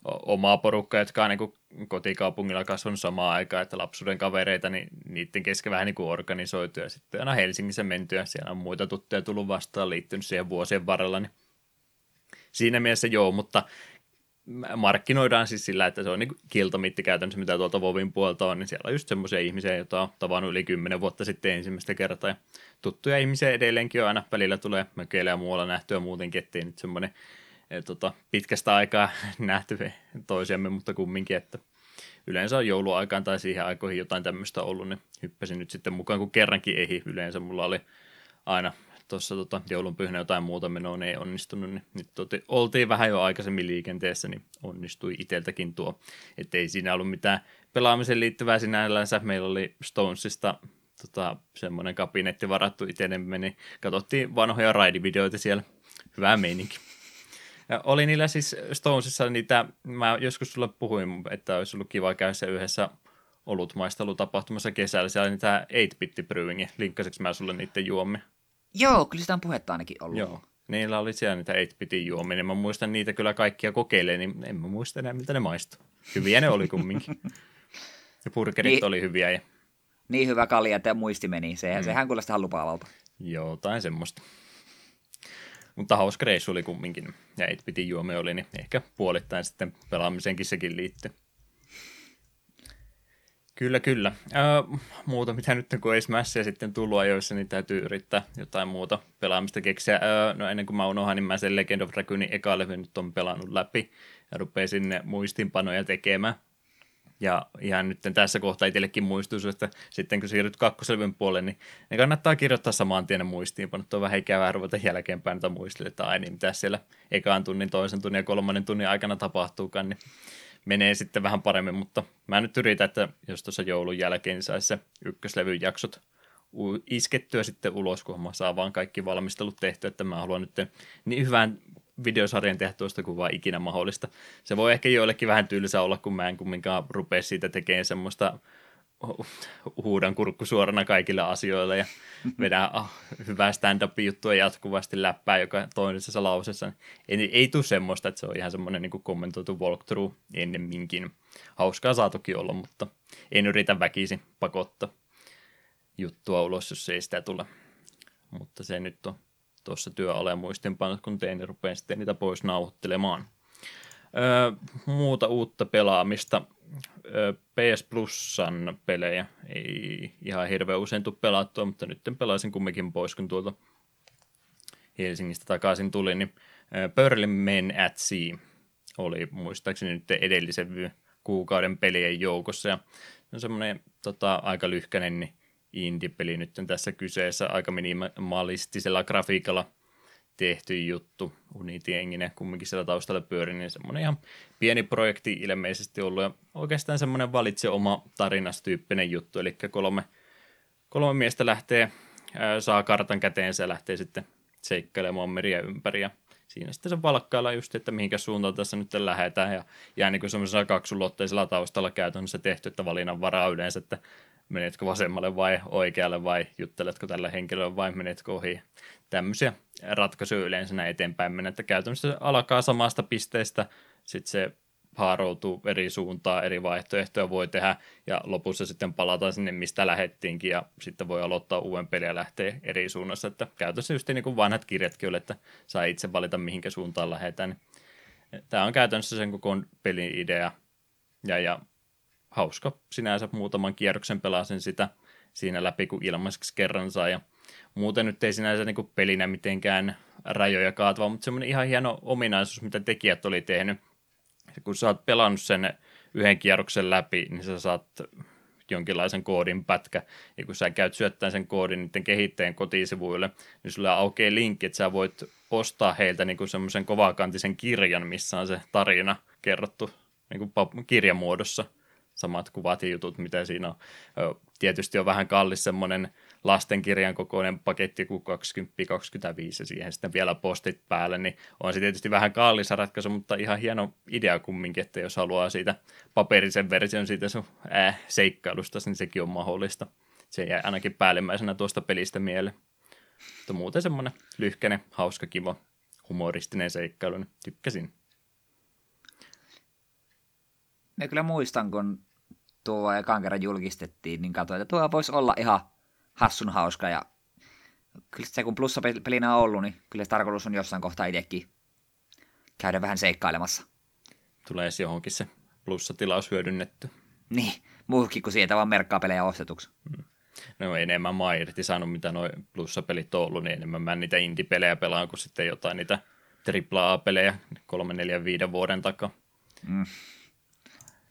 omaa porukkaa, jotka on niin kotikaupungilla kasvanut samaan aikaan, että lapsuuden kavereita, niin niiden kesken vähän niin kuin organisoitu, ja sitten aina Helsingissä menty, ja siellä on muita tuttuja tullut vastaan, liittynyt siihen vuosien varrella, niin siinä mielessä joo, mutta markkinoidaan siis sillä, että se on niin kiltomitti käytännössä, mitä tuolta Vovin puolta on, niin siellä on just semmoisia ihmisiä, joita on tavannut yli kymmenen vuotta sitten ensimmäistä kertaa, ja tuttuja ihmisiä edelleenkin on aina välillä tulee mökeillä ja muualla nähtyä muutenkin, ettei nyt semmoinen et, tota, pitkästä aikaa nähty toisiamme, mutta kumminkin, että yleensä on jouluaikaan tai siihen aikoihin jotain tämmöistä ollut, niin hyppäsin nyt sitten mukaan, kun kerrankin ehi. Yleensä mulla oli aina tuossa tota, joulunpyhänä jotain muuta menoa, niin ei onnistunut, niin nyt toti, oltiin vähän jo aikaisemmin liikenteessä, niin onnistui iteltäkin tuo. Että ei siinä ollut mitään pelaamiseen liittyvää sinällänsä. Meillä oli Stonesista tota, semmoinen kabinetti varattu itselemme, niin katsottiin vanhoja raidivideoita siellä. Hyvää meininki. Ja oli niillä siis Stonesissa niitä, mä joskus sulle puhuin, että olisi ollut kiva käydä se yhdessä olutmaistelutapahtumassa kesällä. Siellä oli niitä 8-bitti brewingi. Linkkasiksi mä sulle niiden juomme?
Joo, kyllä sitä on puhetta ainakin ollut.
Joo. Niillä oli siellä niitä 8-bitin juomia, niin mä muistan niitä kyllä kaikkia kokeilee, niin en mä muista enää, miltä ne maistuu. Hyviä ne oli kumminkin. Ja burgerit niin, oli hyviä. Ja...
Niin hyvä kalja, että muisti meni. Sehän, mm. sehän kuulostaa lupaavalta.
Joo, tai semmoista. Mutta hauska reissu oli kumminkin. Ja ei piti juomia oli, niin ehkä puolittain sitten pelaamiseenkin sekin liittyy. Kyllä, kyllä. Öö, muuta, mitä nyt kun ei Smashia sitten tullut ajoissa, niin täytyy yrittää jotain muuta pelaamista keksiä. Öö, no ennen kuin mä unohan, niin mä sen Legend of Dragoonin eka levy nyt on pelannut läpi ja rupeaa sinne muistinpanoja tekemään. Ja ihan nyt tässä kohtaa itsellekin muistuisi, että sitten kun siirryt kakkoselvyn puolelle, niin ne kannattaa kirjoittaa samaan tien muistiinpanot. On vähän ikävää ruveta jälkeenpäin että muistille, että ai niin, mitä siellä ekaan tunnin, toisen tunnin ja kolmannen tunnin aikana tapahtuukaan, niin menee sitten vähän paremmin, mutta mä nyt yritän, että jos tuossa joulun jälkeen saisi se ykköslevyn jaksot iskettyä sitten ulos, kun mä saan vaan kaikki valmistelut tehty, että mä haluan nyt niin hyvän videosarjan tehdä tuosta kuin vaan ikinä mahdollista. Se voi ehkä joillekin vähän tylsä olla, kun mä en kumminkaan rupea siitä tekemään semmoista huudan kurkku suorana kaikille asioille ja vedää oh, hyvää stand-up-juttua jatkuvasti läppää joka toisessa lauseessa. Ei, ei tule semmoista, että se on ihan semmoinen niin kommentoitu walkthrough ennemminkin. Hauskaa saa toki olla, mutta en yritä väkisin pakottaa juttua ulos, jos ei sitä tule. Mutta se nyt on tuossa työalan muistinpanot, kun tein, niin rupean sitten niitä pois nauhoittelemaan. Öö, muuta uutta pelaamista. PS Plusan pelejä. Ei ihan hirveän usein tule pelattua, mutta nyt pelasin kumminkin pois, kun tuolta Helsingistä takaisin tuli, niin Pearl Men at Sea oli muistaakseni nyt edellisen kuukauden pelien joukossa, ja se on semmoinen tota, aika lyhkäinen niin indie-peli nyt tässä kyseessä, aika minimalistisella grafiikalla tehty juttu. Unity engine kumminkin siellä taustalla pyöri, niin semmoinen ihan pieni projekti ilmeisesti ollut ja oikeastaan semmoinen valitse oma tarinastyyppinen juttu, eli kolme, kolme miestä lähtee, saa kartan käteensä ja lähtee sitten seikkailemaan meriä ympäri ja siinä sitten se valkkailla just, että mihinkä suuntaan tässä nyt lähdetään ja jää niin kuin semmoisella kaksulotteisella taustalla käytännössä tehty, että valinnan varaa yleensä, että menetkö vasemmalle vai oikealle vai jutteletko tällä henkilöllä vai menetkö ohi. Tämmöisiä ratkaisuja yleensä näin eteenpäin mennä, että käytännössä alkaa samasta pisteestä, sitten se haaroutuu eri suuntaan, eri vaihtoehtoja voi tehdä, ja lopussa sitten palataan sinne, mistä lähettiinkin, ja sitten voi aloittaa uuden pelin ja lähteä eri suunnassa, että käytännössä just niin kuin vanhat kirjatkin oli, että saa itse valita, mihinkä suuntaan lähdetään. Tämä on käytännössä sen koko pelin idea, ja, ja hauska sinänsä muutaman kierroksen pelasin sitä siinä läpi, kun ilmaiseksi kerran saa. Ja muuten nyt ei sinänsä niin pelinä mitenkään rajoja kaatava, mutta semmoinen ihan hieno ominaisuus, mitä tekijät oli tehnyt. Kun sä oot pelannut sen yhden kierroksen läpi, niin sä saat jonkinlaisen koodin pätkä, ja kun sä käyt syöttämään sen koodin niiden kehittäjien kotisivuille, niin sulla aukeaa linkki, että sä voit ostaa heiltä niin semmoisen kovakantisen kirjan, missä on se tarina kerrottu niin kuin kirjamuodossa, samat kuvat ja jutut, mitä siinä on. Tietysti on vähän kallis semmoinen lastenkirjan kokoinen paketti kuin 20-25 ja siihen sitten vielä postit päälle, niin on se tietysti vähän kallis ratkaisu, mutta ihan hieno idea kumminkin, että jos haluaa siitä paperisen version siitä sun äh, seikkailusta, niin sekin on mahdollista. Se jäi ainakin päällimmäisenä tuosta pelistä mieleen. Mutta muuten semmoinen lyhkäinen, hauska, kiva, humoristinen seikkailu, niin tykkäsin.
Mä kyllä muistan, kun tuo ekan kerran julkistettiin, niin katsoin, että tuo voisi olla ihan hassun hauska ja kyllä se kun plussapelinä on ollut, niin kyllä se tarkoitus on jossain kohtaa itsekin käydä vähän seikkailemassa.
Tulee johonkin se plussatilaus hyödynnetty.
Niin, muukin kuin sieltä vaan merkkaa pelejä ostetuksi. Hmm.
No enemmän mä irti saanut, mitä noin plussapelit on ollut, niin enemmän mä niitä indie-pelejä pelaan kuin sitten jotain niitä AAA-pelejä 3, 4, 5 vuoden takaa. Mm.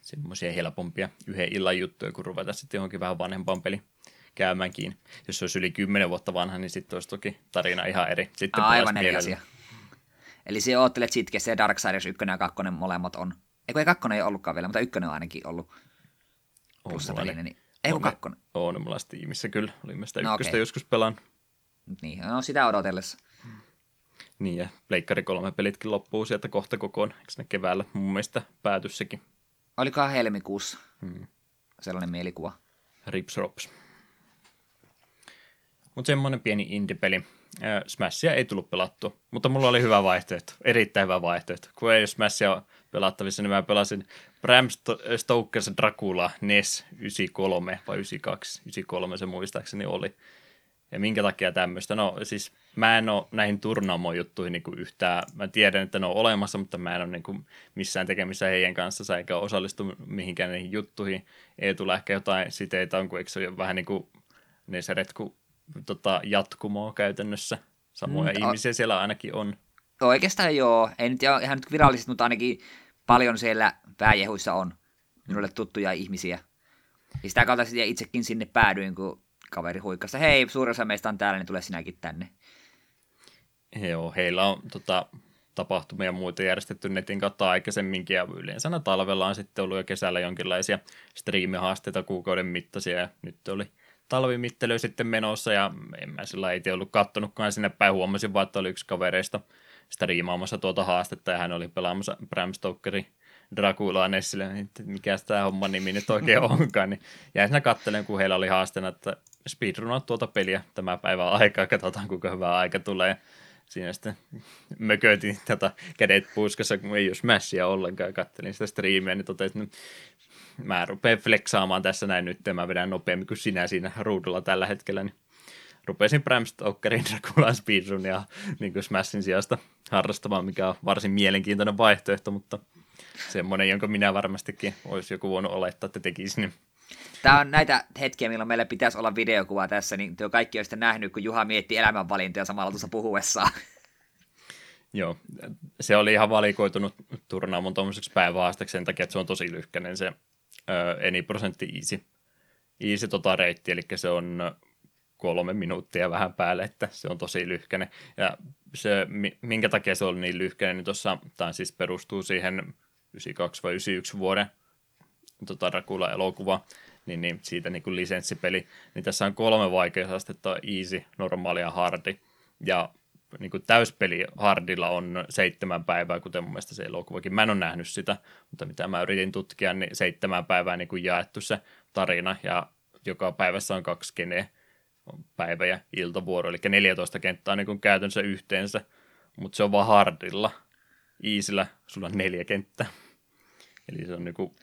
Semmoisia helpompia yhden illan juttuja, kun ruveta sitten johonkin vähän vanhempaan peli käymäänkin. Jos se olisi yli 10 vuotta vanha, niin sitten olisi toki tarina ihan eri. Sitten
Aivan eri asia. Eli se oottelet sitkessä ja Darksiders 1 ja 2 molemmat on. Eikö ei kakkonen ei ollutkaan vielä, mutta ykkönen on ainakin ollut plussapelinen. Niin... Ei kun kakkonen.
On, mulla tiimissä kyllä. Olimme sitä no, ykköstä okay. joskus pelaan.
Niin, no sitä odotellessa.
Niin, ja Pleikkari kolme pelitkin loppuu sieltä kohta kokoon. Eikö ne keväällä mun mielestä pääty sekin?
Olikohan helmikuussa hmm. sellainen mielikuva.
Rips Rops. Mutta semmoinen pieni indie-peli. Smashia ei tullut pelattua, mutta mulla oli hyvä vaihtoehto, erittäin hyvä vaihtoehto. Kun ei Smashia pelattavissa, niin mä pelasin Bram Stoker's Dracula NES 93 vai 92, 93 se muistaakseni oli. Ja minkä takia tämmöistä? No siis mä en ole näihin turnaamo-juttuihin niin yhtään, mä tiedän, että ne on olemassa, mutta mä en ole niin missään tekemissä heidän kanssa, eikä osallistu mihinkään niihin juttuihin. Ei tule ehkä jotain siteitä, on, kun eikö se ole vähän niin kuin ne seret kuin tota, jatkumoa käytännössä. Samoja mm, ihmisiä siellä ainakin on.
Oikeastaan joo, ei nyt ihan nyt virallisesti, mutta ainakin paljon siellä pääjehuissa on minulle tuttuja ihmisiä. Ja sitä kautta sitten itsekin sinne päädyin, kun kaveri huikkasi, hei, suurin osa meistä on täällä, niin tule sinäkin tänne.
Joo, heillä on tota, tapahtumia ja muita järjestetty netin kautta aikaisemminkin, ja yleensä talvella on sitten ollut jo kesällä jonkinlaisia striimihaasteita kuukauden mittaisia, ja nyt oli talvimittely sitten menossa, ja en mä sillä itse ollut kattonutkaan sinne päin, huomasin vaan, että oli yksi kavereista striimaamassa tuota haastetta, ja hän oli pelaamassa Bram Stokerin Dracula Nessille, niin mikä tämä homma nimi nyt oikein onkaan, niin jäin siinä katselen, kun heillä oli haasteena, että speedrunaa tuota peliä tämä päivä aikaa, katsotaan kuinka hyvä aika tulee. Siinä sitten mököitin tätä kädet puskassa, kun ei ole smashia ollenkaan, kattelin sitä striimiä, niin totesin, että mä rupean flexaamaan tässä näin nyt, ja mä vedän nopeammin kuin sinä siinä ruudulla tällä hetkellä, niin rupesin Bram Stokerin Dracula speedrunia niin kuin Smashin sijasta harrastamaan, mikä on varsin mielenkiintoinen vaihtoehto, mutta semmoinen, jonka minä varmastikin olisi joku voinut olettaa, että tekisin.
Tämä on näitä hetkiä, milloin meillä pitäisi olla videokuva tässä, niin tuo kaikki on sitten nähnyt, kun Juha mietti elämänvalintoja samalla tuossa puhuessaan.
Joo, se oli ihan valikoitunut turnaamon tuommoiseksi päivähaasteeksi sen takia, että se on tosi lyhkäinen se eni prosentti easy, easy tota reitti, eli se on kolme minuuttia vähän päälle, että se on tosi lyhkäinen. Ja se, minkä takia se oli niin lyhkäinen, niin tuossa, tämä siis perustuu siihen 92 vai 91 vuoden tota Dracula-elokuva, niin, niin siitä niin kuin lisenssipeli, niin tässä on kolme vaikeusastetta, easy, normaali ja hardi, ja niin kuin täyspeli hardilla on seitsemän päivää, kuten mun mielestä se elokuvakin. Mä en ole nähnyt sitä, mutta mitä mä yritin tutkia, niin seitsemän päivää niin kuin jaettu se tarina, ja joka päivässä on kaksi keneä päivä- ja iltavuoro, eli 14 kenttää niin kuin käytännössä yhteensä, mutta se on vaan hardilla. Easillä sulla on neljä kenttää. Eli se on niin kuin,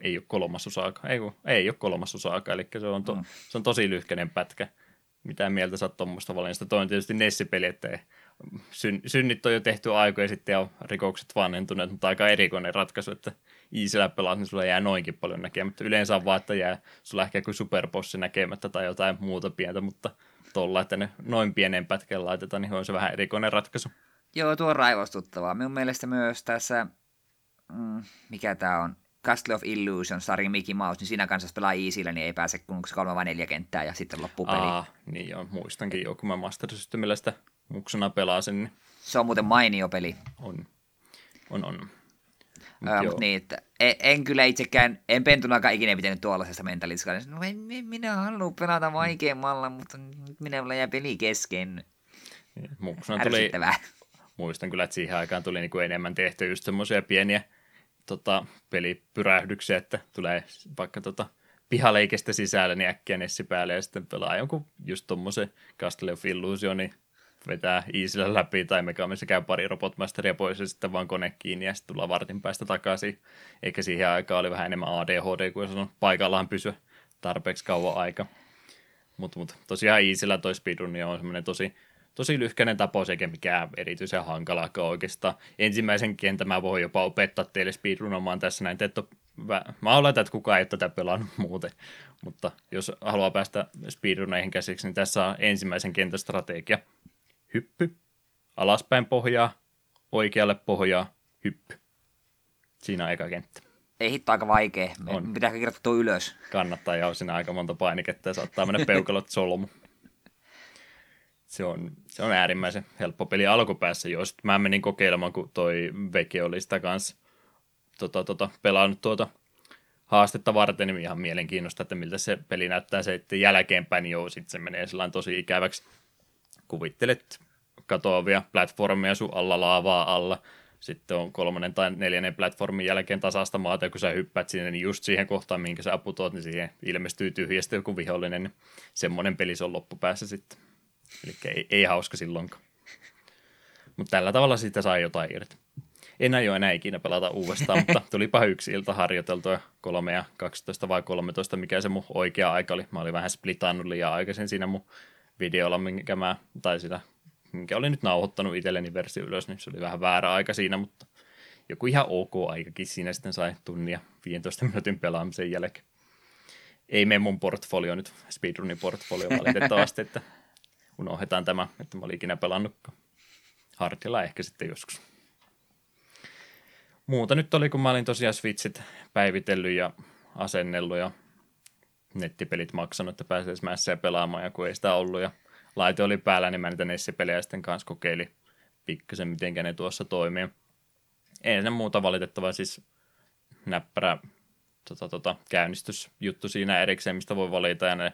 ei ole kolmasosaakaan, ei, ei ole kolmasosaakaan, eli se on, to, mm. se on tosi lyhkäinen pätkä. Mitä mieltä sä oot tuommoista valinnasta? Toi on tietysti Nessipeli, että syn, synnit on jo tehty aikoja sitten ja rikokset vanhentuneet, mutta aika erikoinen ratkaisu, että Iisillä pelaat, niin sulla jää noinkin paljon näkemättä. Yleensä on vaan, että jää sulla ehkä joku superbossi näkemättä tai jotain muuta pientä, mutta tuolla, että ne noin pienen pätkän laitetaan, niin on se vähän erikoinen ratkaisu.
Joo, tuo on raivostuttavaa. Minun mielestä myös tässä, mm, mikä tämä on, Castle of Illusion, sarja Mickey Mouse, niin siinä kanssa pelaa Easyllä, niin ei pääse kuin kolme vai neljä kenttää ja sitten loppuu peli.
Aa, niin joo, muistankin jo, kun mä Master Systemillä sitä muksuna pelasin, niin
Se on muuten mainio peli.
on, on, on. Mut
Öö,
joo.
mut niin, että en, en kyllä itsekään, en pentunakaan ikinä pitänyt tuollaisesta mentaliskaa. No, en, minä haluan pelata vaikeammalla, mutta nyt minä jää peli kesken.
Niin, Muksuna tuli, muistan kyllä, että siihen aikaan tuli niinku enemmän tehty just semmoisia pieniä tota, pelipyrähdyksiä, että tulee vaikka tota, pihaleikestä sisällä, niin äkkiä Nessi päälle ja sitten pelaa jonkun just tommosen Castle of Illusion, niin vetää Easillä läpi tai Megamissa käy pari robotmasteria pois ja sitten vaan kone kiinni ja sitten tullaan vartin päästä takaisin. Eikä siihen aikaan oli vähän enemmän ADHD, kuin jos on paikallaan pysyä tarpeeksi kauan aika. Mutta mut, tosiaan Easillä toi speedrun on semmoinen tosi, tosi lyhkäinen tapaus, eikä mikään erityisen hankalaakaan oikeastaan. Ensimmäisen kentän mä voin jopa opettaa teille speedrunomaan tässä näin. Te et ole, mä oletan, että kukaan ei ole tätä pelannut muuten, mutta jos haluaa päästä speedruneihin käsiksi, niin tässä on ensimmäisen kentän strategia. Hyppy, alaspäin pohjaa, oikealle pohjaa, hyppy. Siinä on eka kenttä.
Ei hitto aika vaikea.
On.
Pitääkö kirjoittaa tuo ylös?
kannattaa ja on siinä aika monta painiketta ja saattaa mennä peukalot solmu. Se on, se on äärimmäisen helppo peli alkupäässä jo. Sitten mä menin kokeilemaan, kun toi Veke oli sitä kanssa tota, tota, pelannut tuota haastetta varten, niin ihan mielenkiinnosta, että miltä se peli näyttää se, että jälkeenpäin, niin joo, sitten se menee sellainen tosi ikäväksi. Kuvittelet katoavia platformia sun alla laavaa alla, sitten on kolmannen tai neljännen platformin jälkeen tasasta maata, ja kun sä hyppäät sinne, niin just siihen kohtaan, minkä sä aputoot, niin siihen ilmestyy tyhjästä joku vihollinen, niin semmoinen peli se on loppupäässä sitten. Eli ei, ei hauska silloinkaan. Mutta tällä tavalla siitä sai jotain irti. En aio enää ikinä pelata uudestaan, mutta tulipa yksi ilta harjoiteltua kolme ja 12 vai 13, mikä se mun oikea aika oli. Mä olin vähän splitannut liian aikaisin siinä mun videolla, minkä mä, tai sitä, minkä olin nyt nauhoittanut itselleni versio ylös, niin se oli vähän väärä aika siinä, mutta joku ihan ok aikakin siinä sitten sai tunnia 15 minuutin pelaamisen jälkeen. Ei mene mun portfolio nyt, speedrunin portfolio valitettavasti, että unohdetaan tämä, että mä olin ikinä pelannutkaan. Hardilla ehkä sitten joskus. Muuta nyt oli, kun mä olin tosiaan Switchit päivitellyt ja asennellut ja nettipelit maksanut, että pääsee Smashia pelaamaan, ja kun ei sitä ollut, ja laite oli päällä, niin mä niitä Nessi-pelejä sitten kanssa kokeilin pikkasen, miten ne tuossa toimii. Ei se muuta valitettavaa, siis näppärä tota, tota, käynnistysjuttu siinä erikseen, mistä voi valita, ja ne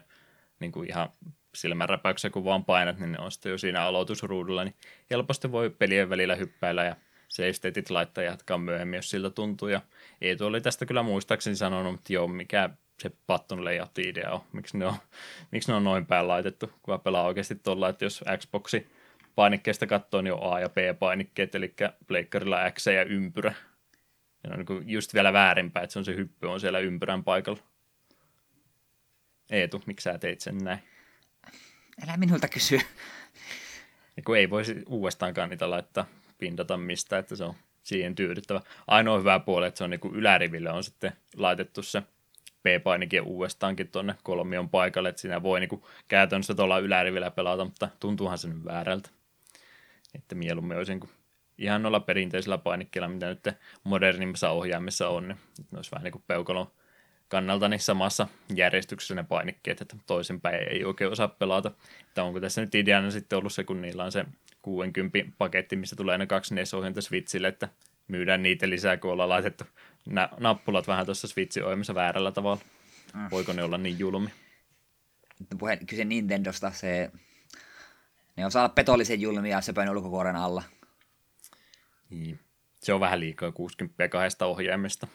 niin kuin ihan silmänräpäyksessä, kun vaan painat, niin ne on sitten jo siinä aloitusruudulla, niin helposti voi pelien välillä hyppäillä ja save statit laittaa ja jatkaa myöhemmin, jos siltä tuntuu. Ja Eetu oli tästä kyllä muistaakseni sanonut, että joo, mikä se button layout-idea on, miksi ne on, miksi ne on noin päin laitettu, kun pelaa oikeasti tuolla, että jos Xboxi painikkeesta katsoo, niin on A- ja B-painikkeet, eli pleikkarilla X ja ympyrä. Ja on niin just vielä väärinpäin, että se on se hyppy on siellä ympyrän paikalla. Eetu, miksi sä teit sen näin?
Älä minulta kysy.
Ja kun ei voisi uudestaankaan niitä laittaa pindata mistä, että se on siihen tyydyttävä. Ainoa hyvä puoli, että se on niin kuin yläriville on sitten laitettu se P-painikin uudestaankin tuonne kolmion paikalle, että siinä voi niin kuin käytännössä tuolla ylärivillä pelata, mutta tuntuuhan se nyt väärältä. Että mieluummin olisi niin kuin ihan noilla perinteisillä painikkeilla, mitä nyt modernimmassa ohjaimessa on, niin ne olisi vähän niin kuin peukalon kannalta niin samassa järjestyksessä ne painikkeet, että toisinpäin ei oikein osaa pelata. Että onko tässä nyt ideana sitten ollut se, kun niillä on se 60 paketti, missä tulee ne kaksi NES-ohjainta Switchille, että myydään niitä lisää, kun ollaan laitettu nä- nappulat vähän tuossa Switchin ohjelmassa väärällä tavalla.
Mm.
Voiko ne olla niin julmi?
Puheen, kyse Nintendosta, se... Ne osaa olla petollisen julmia söpön ulkokuoren alla.
Niin. Se on vähän liikaa 60 kahdesta ohjaimesta.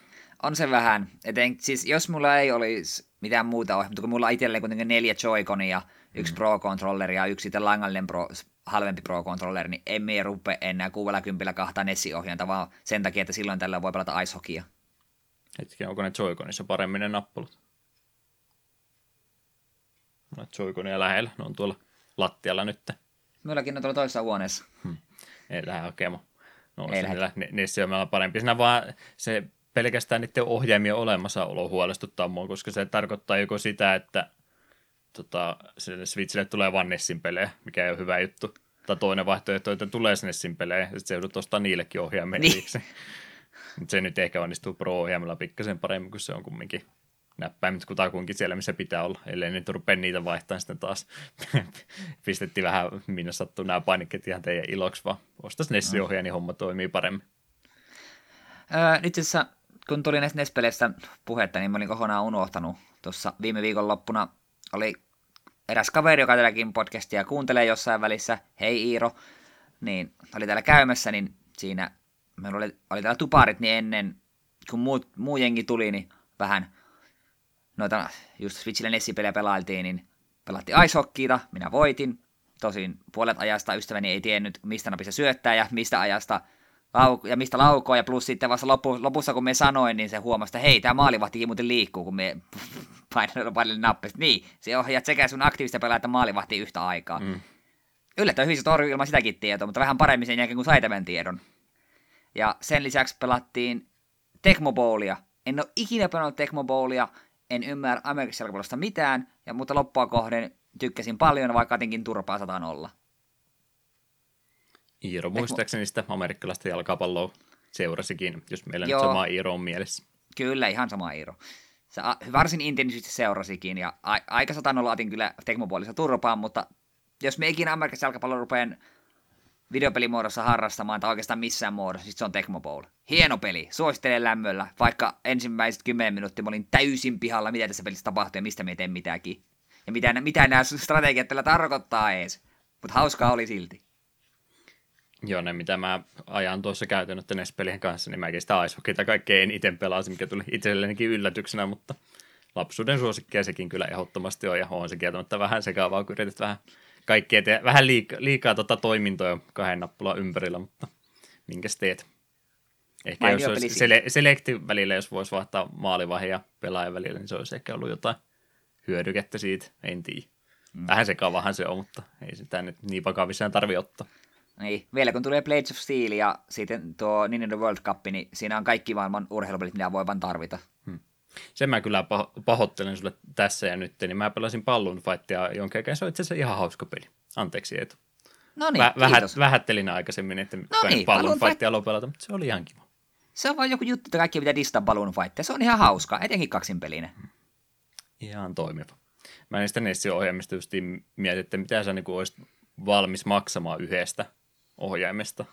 On se vähän. Eten, siis jos mulla ei olisi mitään muuta ohjelmaa, kun mulla on itselleen kuitenkin neljä Joy-Conia, yksi mm. Pro-controller ja yksi sitten langallinen pro, halvempi Pro-controller, niin emme rupea enää 60 kahta Nessi-ohjainta, vaan sen takia, että silloin tällä voi pelata ice hockeya.
Hetken, onko ne Joy-Conissa paremmin ne nappulat? No, Joy-Conia lähellä, ne on tuolla lattialla nyt.
Meilläkin on tuolla toisessa huoneessa.
Ei lähde hakemaan. No,
Ei
se
lähde.
niillä Nessi-ohjelmalla parempi. Siinä vaan se pelkästään niiden ohjaimien olemassaolo huolestuttaa mua, koska se tarkoittaa joko sitä, että tota, sinne Switchille tulee vain Nessin pelejä, mikä ei ole hyvä juttu. Tai toinen vaihtoehto, että tulee Nessin pelejä, ja sitten se joudut ostaa niillekin ohjaimia
Niin.
Mutta se nyt ehkä onnistuu pro-ohjaimella pikkasen paremmin, kun se on kumminkin näppäimet kutakuinkin siellä, missä pitää olla, ellei nyt rupea niitä vaihtamaan sitten taas. Pistettiin vähän, minne sattuu nämä painikkeet ihan teidän iloksi, vaan ostas Nessi ohjaa, niin homma toimii paremmin.
Öö, nyt itse kun tuli näistä NES-peleistä puhetta, niin mä olin kokonaan unohtanut. Tuossa viime viikon loppuna oli eräs kaveri, joka täälläkin podcastia kuuntelee jossain välissä, hei Iiro, niin oli täällä käymässä, niin siinä meillä oli, oli täällä tuparit, niin ennen kun muu, muu jengi tuli, niin vähän noita just Switchillä Nessi-pelejä pelailtiin, niin pelattiin ice minä voitin. Tosin puolet ajasta ystäväni ei tiennyt, mistä napissa syöttää ja mistä ajasta lau- ja mistä laukoo, ja plus sitten vasta lopu, lopussa, kun me sanoin, niin se huomasi, että hei, tämä maalivahtikin muuten liikkuu, kun me painoin nappista. Niin, se ohjaat sekä sun aktiivista pelaa että maalivahti yhtä aikaa. Mm. Yllättävän hyvin se torjui ilman sitäkin tietoa, mutta vähän paremmin sen jälkeen, kun sai tämän tiedon. Ja sen lisäksi pelattiin Tecmo Bowlia. En ole ikinä pelannut Tecmo Bowlia, en ymmärrä Amerikassa mitään, ja, mutta loppua kohden tykkäsin paljon, vaikka jotenkin turpaa sataan olla.
Iiro muistaakseni sitä amerikkalaista jalkapalloa seurasikin, jos meillä Joo. nyt sama Iiro on mielessä.
Kyllä, ihan sama Iiro. Se varsin intensiivisesti seurasikin, ja a- aika satanolla otin kyllä tekmopuolissa turpaan, mutta jos me ikinä amerikkalaisen jalkapallon rupeen videopelimuodossa harrastamaan, tai oikeastaan missään muodossa, siis se on Tecmo Bowl. Hieno peli, suosittelen lämmöllä, vaikka ensimmäiset 10 minuuttia mä olin täysin pihalla, mitä tässä pelissä tapahtuu ja mistä me teen mitäkin. Ja mitä, mitä nämä strategiat tällä tarkoittaa ees. Mutta hauskaa oli silti.
Joo, ne mitä mä ajan tuossa käytännössä NES-pelien kanssa, niin mäkin sitä Ice kaikkein eniten pelasin, mikä tuli itsellenikin yllätyksenä, mutta lapsuuden suosikkia sekin kyllä ehdottomasti on, ja on se kieltämättä vähän sekaavaa, kun yrität vähän kaikkea tehdä, vähän liikaa, liikaa tota toimintoja kahden nappulan ympärillä, mutta minkäs teet? Ehkä Mainio jos olisi sele- selekti välillä, jos voisi vaihtaa maalivahin ja pelaajan välillä, niin se olisi ehkä ollut jotain hyödykettä siitä, en tiedä. Mm. Vähän sekavahan se on, mutta ei sitä nyt niin vakavissaan tarvitse ottaa.
Niin, vielä kun tulee Blades of Steel ja sitten tuo Nintendo World Cup, niin siinä on kaikki maailman urheilupelit, mitä voi vaan tarvita. Hmm.
Sen mä kyllä pahoittelen sulle tässä ja nyt, niin mä pelasin Pallon Fightia, jonka jälkeen se on itse asiassa ihan hauska peli. Anteeksi Eetu.
No niin, Vä-
vähät, vähättelin aikaisemmin, että no niin, Pallon Fightia aloin pelata, mutta se oli ihan kiva.
Se on vain joku juttu, että kaikki mitä distaa Balloon Fightia. Se on ihan hauska, etenkin kaksinpelinen.
Ihan toimiva. Mä en sitä Nessin ohjelmista just mietin, että mitä sä niin olisit valmis maksamaan yhdestä ohjaimesta.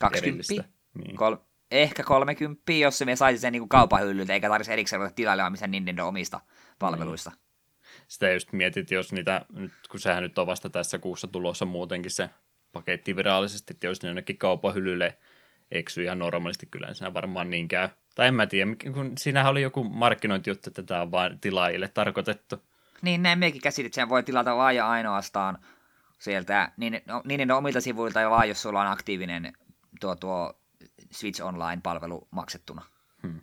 20. Niin. Kol- ehkä 30, jos se me saisi sen niin kaupan hyllyltä, eikä tarvitsisi erikseen ruveta tilailemaan missään Nintendo omista palveluista. Niin.
Sitä just mietit, jos niitä, nyt, kun sehän nyt on vasta tässä kuussa tulossa muutenkin se paketti virallisesti, että jos ne jonnekin kaupan hyllylle eksy ihan normaalisti, kyllä siinä varmaan niin käy. Tai en mä tiedä, kun siinähän oli joku markkinointijuttu, että tämä on vain tilaajille tarkoitettu.
Niin, näin mekin käsit, että sen voi tilata vain ja ainoastaan sieltä niin, no, niin omilta sivuilta ja vaan, jos sulla on aktiivinen tuo, tuo Switch Online-palvelu maksettuna. Hmm.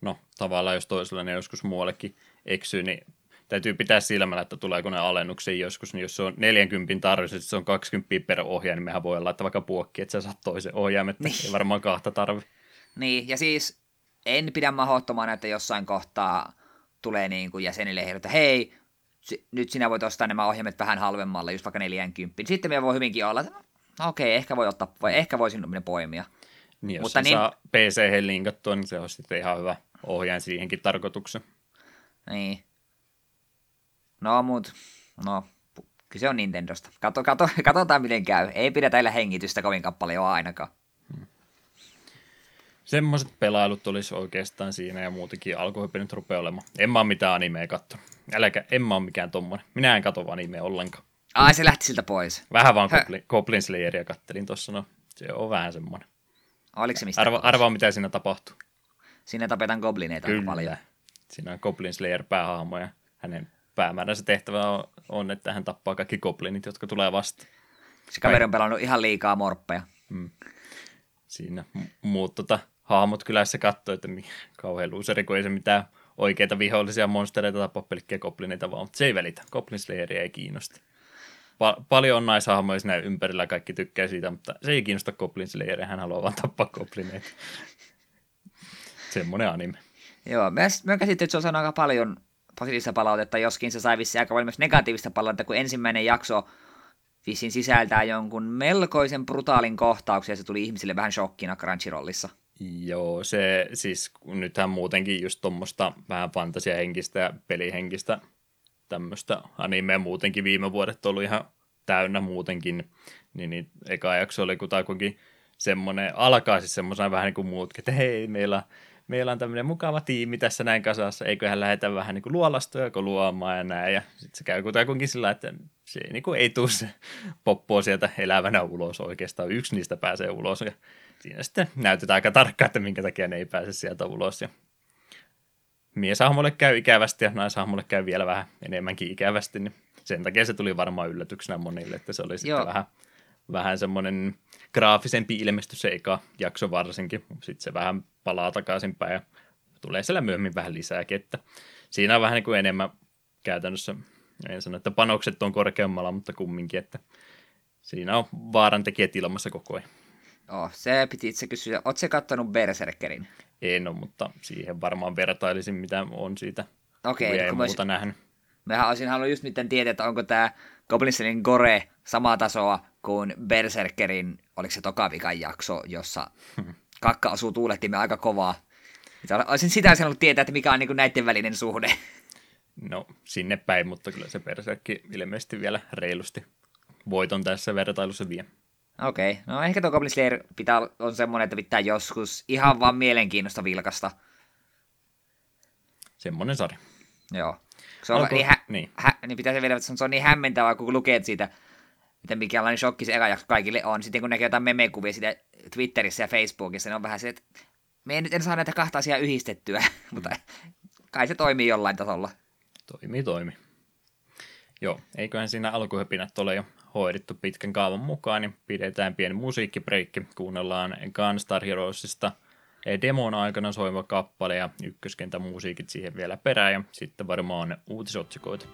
No, tavallaan jos toisella ne joskus muuallekin eksyy, niin täytyy pitää silmällä, että tuleeko ne alennuksia joskus, niin jos se on 40 tarve, se on 20 per ohjaaja, niin mehän voi laittaa vaikka puokki, että sä saat toisen ohjaimen, niin. ei varmaan kahta tarvi.
Niin, ja siis en pidä mahdottomana, että jossain kohtaa tulee niin kuin jäsenille ehdot, että hei, nyt sinä voit ostaa nämä ohjaimet vähän halvemmalla, just vaikka 40. Sitten me voi hyvinkin olla, että no, okei, ehkä voi ottaa, vai ehkä voisin ne poimia.
Niin, jos Mutta niin, saa PC linkattua, niin se on sitten ihan hyvä ohjaajan siihenkin tarkoituksen.
Niin. No, mut, no, kyse on Nintendosta. Kato, kato, katsotaan miten käy. Ei pidä teillä hengitystä kovin paljon ainakaan.
Semmoiset pelailut olisi oikeastaan siinä ja muutenkin alkuhyppi nyt rupeaa olemaan. En mä ole mitään animea kattonut. Äläkä, en mä ole mikään tommonen. Minä en katso animea ollenkaan.
Ai, se lähti siltä pois.
Vähän vaan Goblin, Goblin Slayeria kattelin tuossa, no se on vähän semmoinen.
Oliko se mistä?
Arva, arvaa, mitä siinä tapahtuu.
Siinä tapetaan goblineita Kyllä. paljon.
Siinä on Goblin Slayer päähahmo ja hänen päämääränsä tehtävä on, on, että hän tappaa kaikki goblinit, jotka tulee vasta.
Se kaveri on pelannut ihan liikaa morppeja. Hmm.
Siinä muut tota, hahmot kylässä katsoi, että kauhean luuseri, kun ei se mitään oikeita vihollisia monstereita tai pelkkiä goblineita vaan, mutta se ei välitä. Goblin ei kiinnosta. Pa- paljon on naishahmoja siinä ympärillä, kaikki tykkää siitä, mutta se ei kiinnosta Goblin hän haluaa vaan tappaa goblineita. Semmoinen anime.
Joo, mä, mä käsitin, että se on saanut aika paljon positiivista palautetta, joskin se sai vissiin aika paljon myös negatiivista palautetta, kun ensimmäinen jakso vissiin sisältää jonkun melkoisen brutaalin kohtauksen ja se tuli ihmisille vähän shokkina Crunchyrollissa.
Joo, se siis nythän muutenkin just tuommoista vähän fantasiahenkistä ja pelihenkistä tämmöistä animea muutenkin viime vuodet ollut ihan täynnä muutenkin, niin, niin eka jakso oli kutakuinkin semmoinen, alkaa siis semmoisena vähän niin kuin muutkin, että hei, meillä, meillä on tämmöinen mukava tiimi tässä näin kasassa, eiköhän lähdetä vähän niin kuin luolastoja luomaan ja näin, ja sitten se käy kutakuinkin sillä, että se niin kuin ei tule se poppoa sieltä elävänä ulos oikeastaan, yksi niistä pääsee ulos, ja siinä sitten näytetään aika tarkkaan, että minkä takia ne ei pääse sieltä ulos, ja mieshahmolle käy ikävästi ja naishahmolle käy vielä vähän enemmänkin ikävästi, niin sen takia se tuli varmaan yllätyksenä monille, että se oli sitten Joo. vähän, vähän semmoinen graafisempi ilmestys se eka jakso varsinkin. Sitten se vähän palaa takaisinpäin ja tulee siellä myöhemmin vähän lisääkin, että siinä on vähän niin kuin enemmän käytännössä, en sano, että panokset on korkeammalla, mutta kumminkin, että siinä on vaarantekijät ilmassa koko ajan.
Oh, se piti itse kysyä. Oletko kattonut Berserkerin?
En ole, mutta siihen varmaan vertailisin, mitä on siitä
Okei, okay,
muuta mä... nähnyt.
Mehän olisin halunnut just nyt tietää, että onko tämä Goblinselin Gore samaa tasoa kuin Berserkerin, oliko se toka vikan jakso, jossa kakka asuu tuulettimme aika kovaa. Olisin sitä halunnut tietää, että mikä on niin näiden välinen suhde.
No, sinne päin, mutta kyllä se Berserkki ilmeisesti vielä reilusti voiton tässä vertailussa vie.
Okei, okay. no ehkä tuo Goblin Slayer pitää, on semmoinen, että pitää joskus ihan vaan mielenkiinnosta vilkasta.
Semmoinen sarja.
Joo. Se on, Onko, niin, hä, niin. Hä, niin pitäisi vielä, että se on niin hämmentävää, kun lukee siitä, että mikälainen shokki se eka kaikille on. Sitten kun näkee jotain memekuvia siitä Twitterissä ja Facebookissa, niin on vähän se, että me en nyt en saa näitä kahta asiaa yhdistettyä, mutta kai se toimii jollain tasolla.
Toimii, toimii. Joo, eiköhän siinä alkuhöpinät ole jo hoidettu pitkän kaavan mukaan, niin pidetään pieni musiikkibreikki. Kuunnellaan Gunstar Heroesista demon aikana soiva kappale ja ykköskentä musiikit siihen vielä perään ja sitten varmaan uutisotsikoita.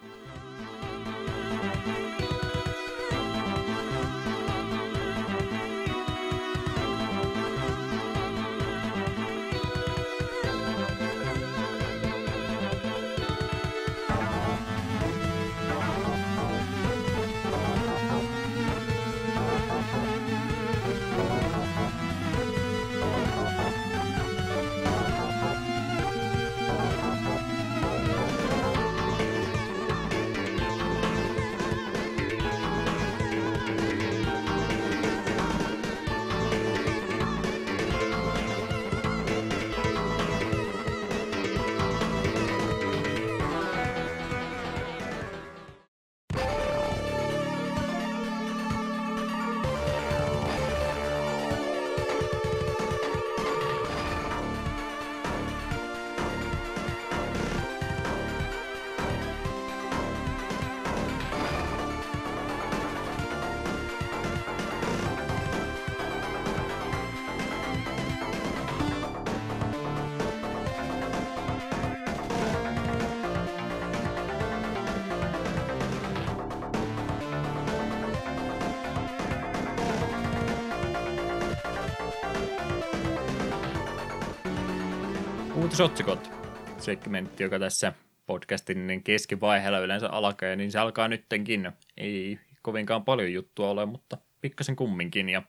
Uutisotsikot, segmentti, joka tässä podcastin keskivaiheella yleensä alkaa, niin se alkaa nyttenkin. Ei kovinkaan paljon juttua ole, mutta pikkasen kumminkin. Ja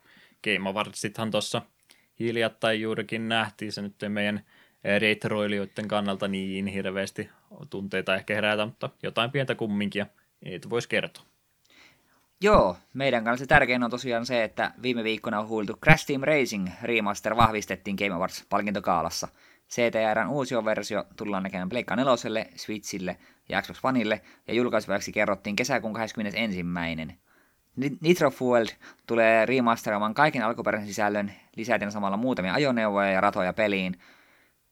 Game Awardsithan tuossa hiljattain juurikin nähtiin se nyt meidän retroilijoiden kannalta niin hirveästi tunteita ehkä herätä, mutta jotain pientä kumminkin ja ei voisi kertoa.
Joo, meidän kannalta tärkein on tosiaan se, että viime viikkona on huultu Crash Team Racing Remaster vahvistettiin Game Awards palkintokaalassa – CTRn uusi versio tullaan näkemään Pleikka 4, Switchille ja Xbox Oneille, ja julkaisuväksi kerrottiin kesäkuun 21. Nitro Fuel tulee remasteroimaan kaiken alkuperäisen sisällön, lisäten samalla muutamia ajoneuvoja ja ratoja peliin,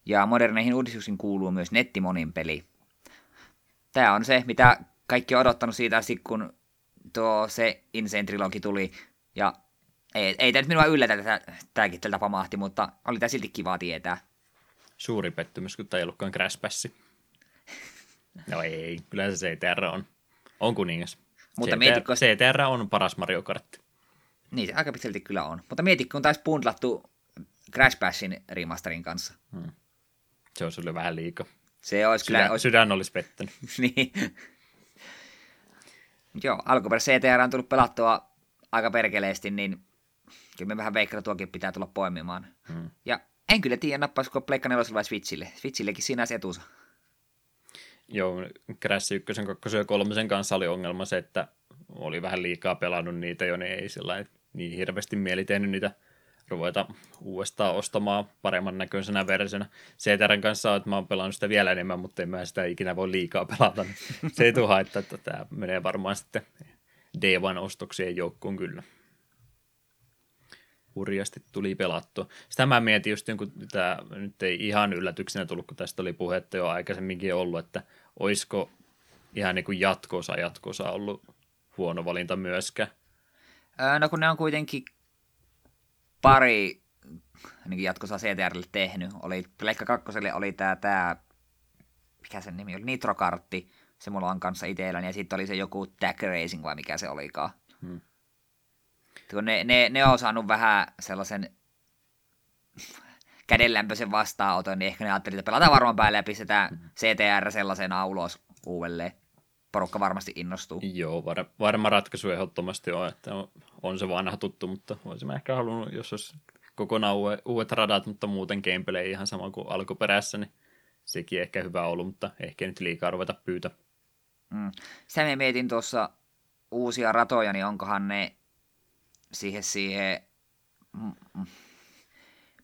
ja moderneihin uudistuksiin kuuluu myös nettimonin peli. Tämä on se, mitä kaikki on odottanut siitä asti, kun tuo se Insane Trilogi tuli, ja ei, ei tämä nyt minua yllätä, että tämäkin tältä pamahti, mutta oli tämä silti kivaa tietää
suuri pettymys, kun tämä ei ollutkaan Crash Passi. No ei, kyllä se CTR on. On kuningas. Mutta CTR, mietitkö... CTR on paras Mario Kart.
Niin, se aika pitkälti kyllä on. Mutta mietitkö, kun taisi bundlattu Crash Passin remasterin kanssa. Hmm.
Se olisi ollut vähän liikaa.
Se olisi
sydän,
kyllä...
Sydän olisi pettänyt.
niin. Joo, alkuperä CTR on tullut pelattua aika perkeleesti, niin kyllä me vähän veikkaan, tuokin pitää tulla poimimaan. Hmm. Ja en kyllä tiedä, nappaisiko Pleikka 4 vai Switchille. Switchillekin siinä se etusa.
Joo, Crash 1, 2 ja 3 kanssa oli ongelma se, että oli vähän liikaa pelannut niitä jo, niin ei sillä niin hirveästi mieli tehnyt niitä ruveta uudestaan ostamaan paremman näköisenä versiona. CTRn kanssa on, että mä oon pelannut sitä vielä enemmän, mutta en mä sitä ikinä voi liikaa pelata. Niin se ei haittaa, että tämä menee varmaan sitten D1-ostoksien joukkoon kyllä. Hurjasti tuli pelattua. Sitä mä mietin just, kun tämä nyt ei ihan yllätyksenä tullut, kun tästä oli puhetta jo aikaisemminkin ollut, että olisiko ihan niin kuin jatkoosa jatkoosa ollut huono valinta myöskään.
No kun ne on kuitenkin pari niin jatkossa CTRlle tehnyt. Oli, Pleikka 2 oli tämä, tämä, mikä sen nimi oli, Nitrokartti. Se mulla on kanssa itselläni. Ja sitten oli se joku Tag Racing vai mikä se olikaan. Hmm. Kun ne, ne, ne on saanut vähän sellaisen kädenlämpöisen vastaanoton, niin ehkä ne ajattelivat, että pelataan varmaan päälle ja pistetään. CTR sellaisena ulos uudelleen. Porukka varmasti innostuu.
Joo, var, varma ratkaisu ehdottomasti on, että on, on se vanha tuttu, mutta olisin ehkä halunnut, jos olisi kokonaan uudet, uudet radat, mutta muuten gameplay ihan sama kuin alkuperässä, niin sekin ehkä hyvä ollut, mutta ehkä nyt liikaa ruveta pyytä.
Mm. Sitä me mietin tuossa uusia ratoja, niin onkohan ne siihen siihen,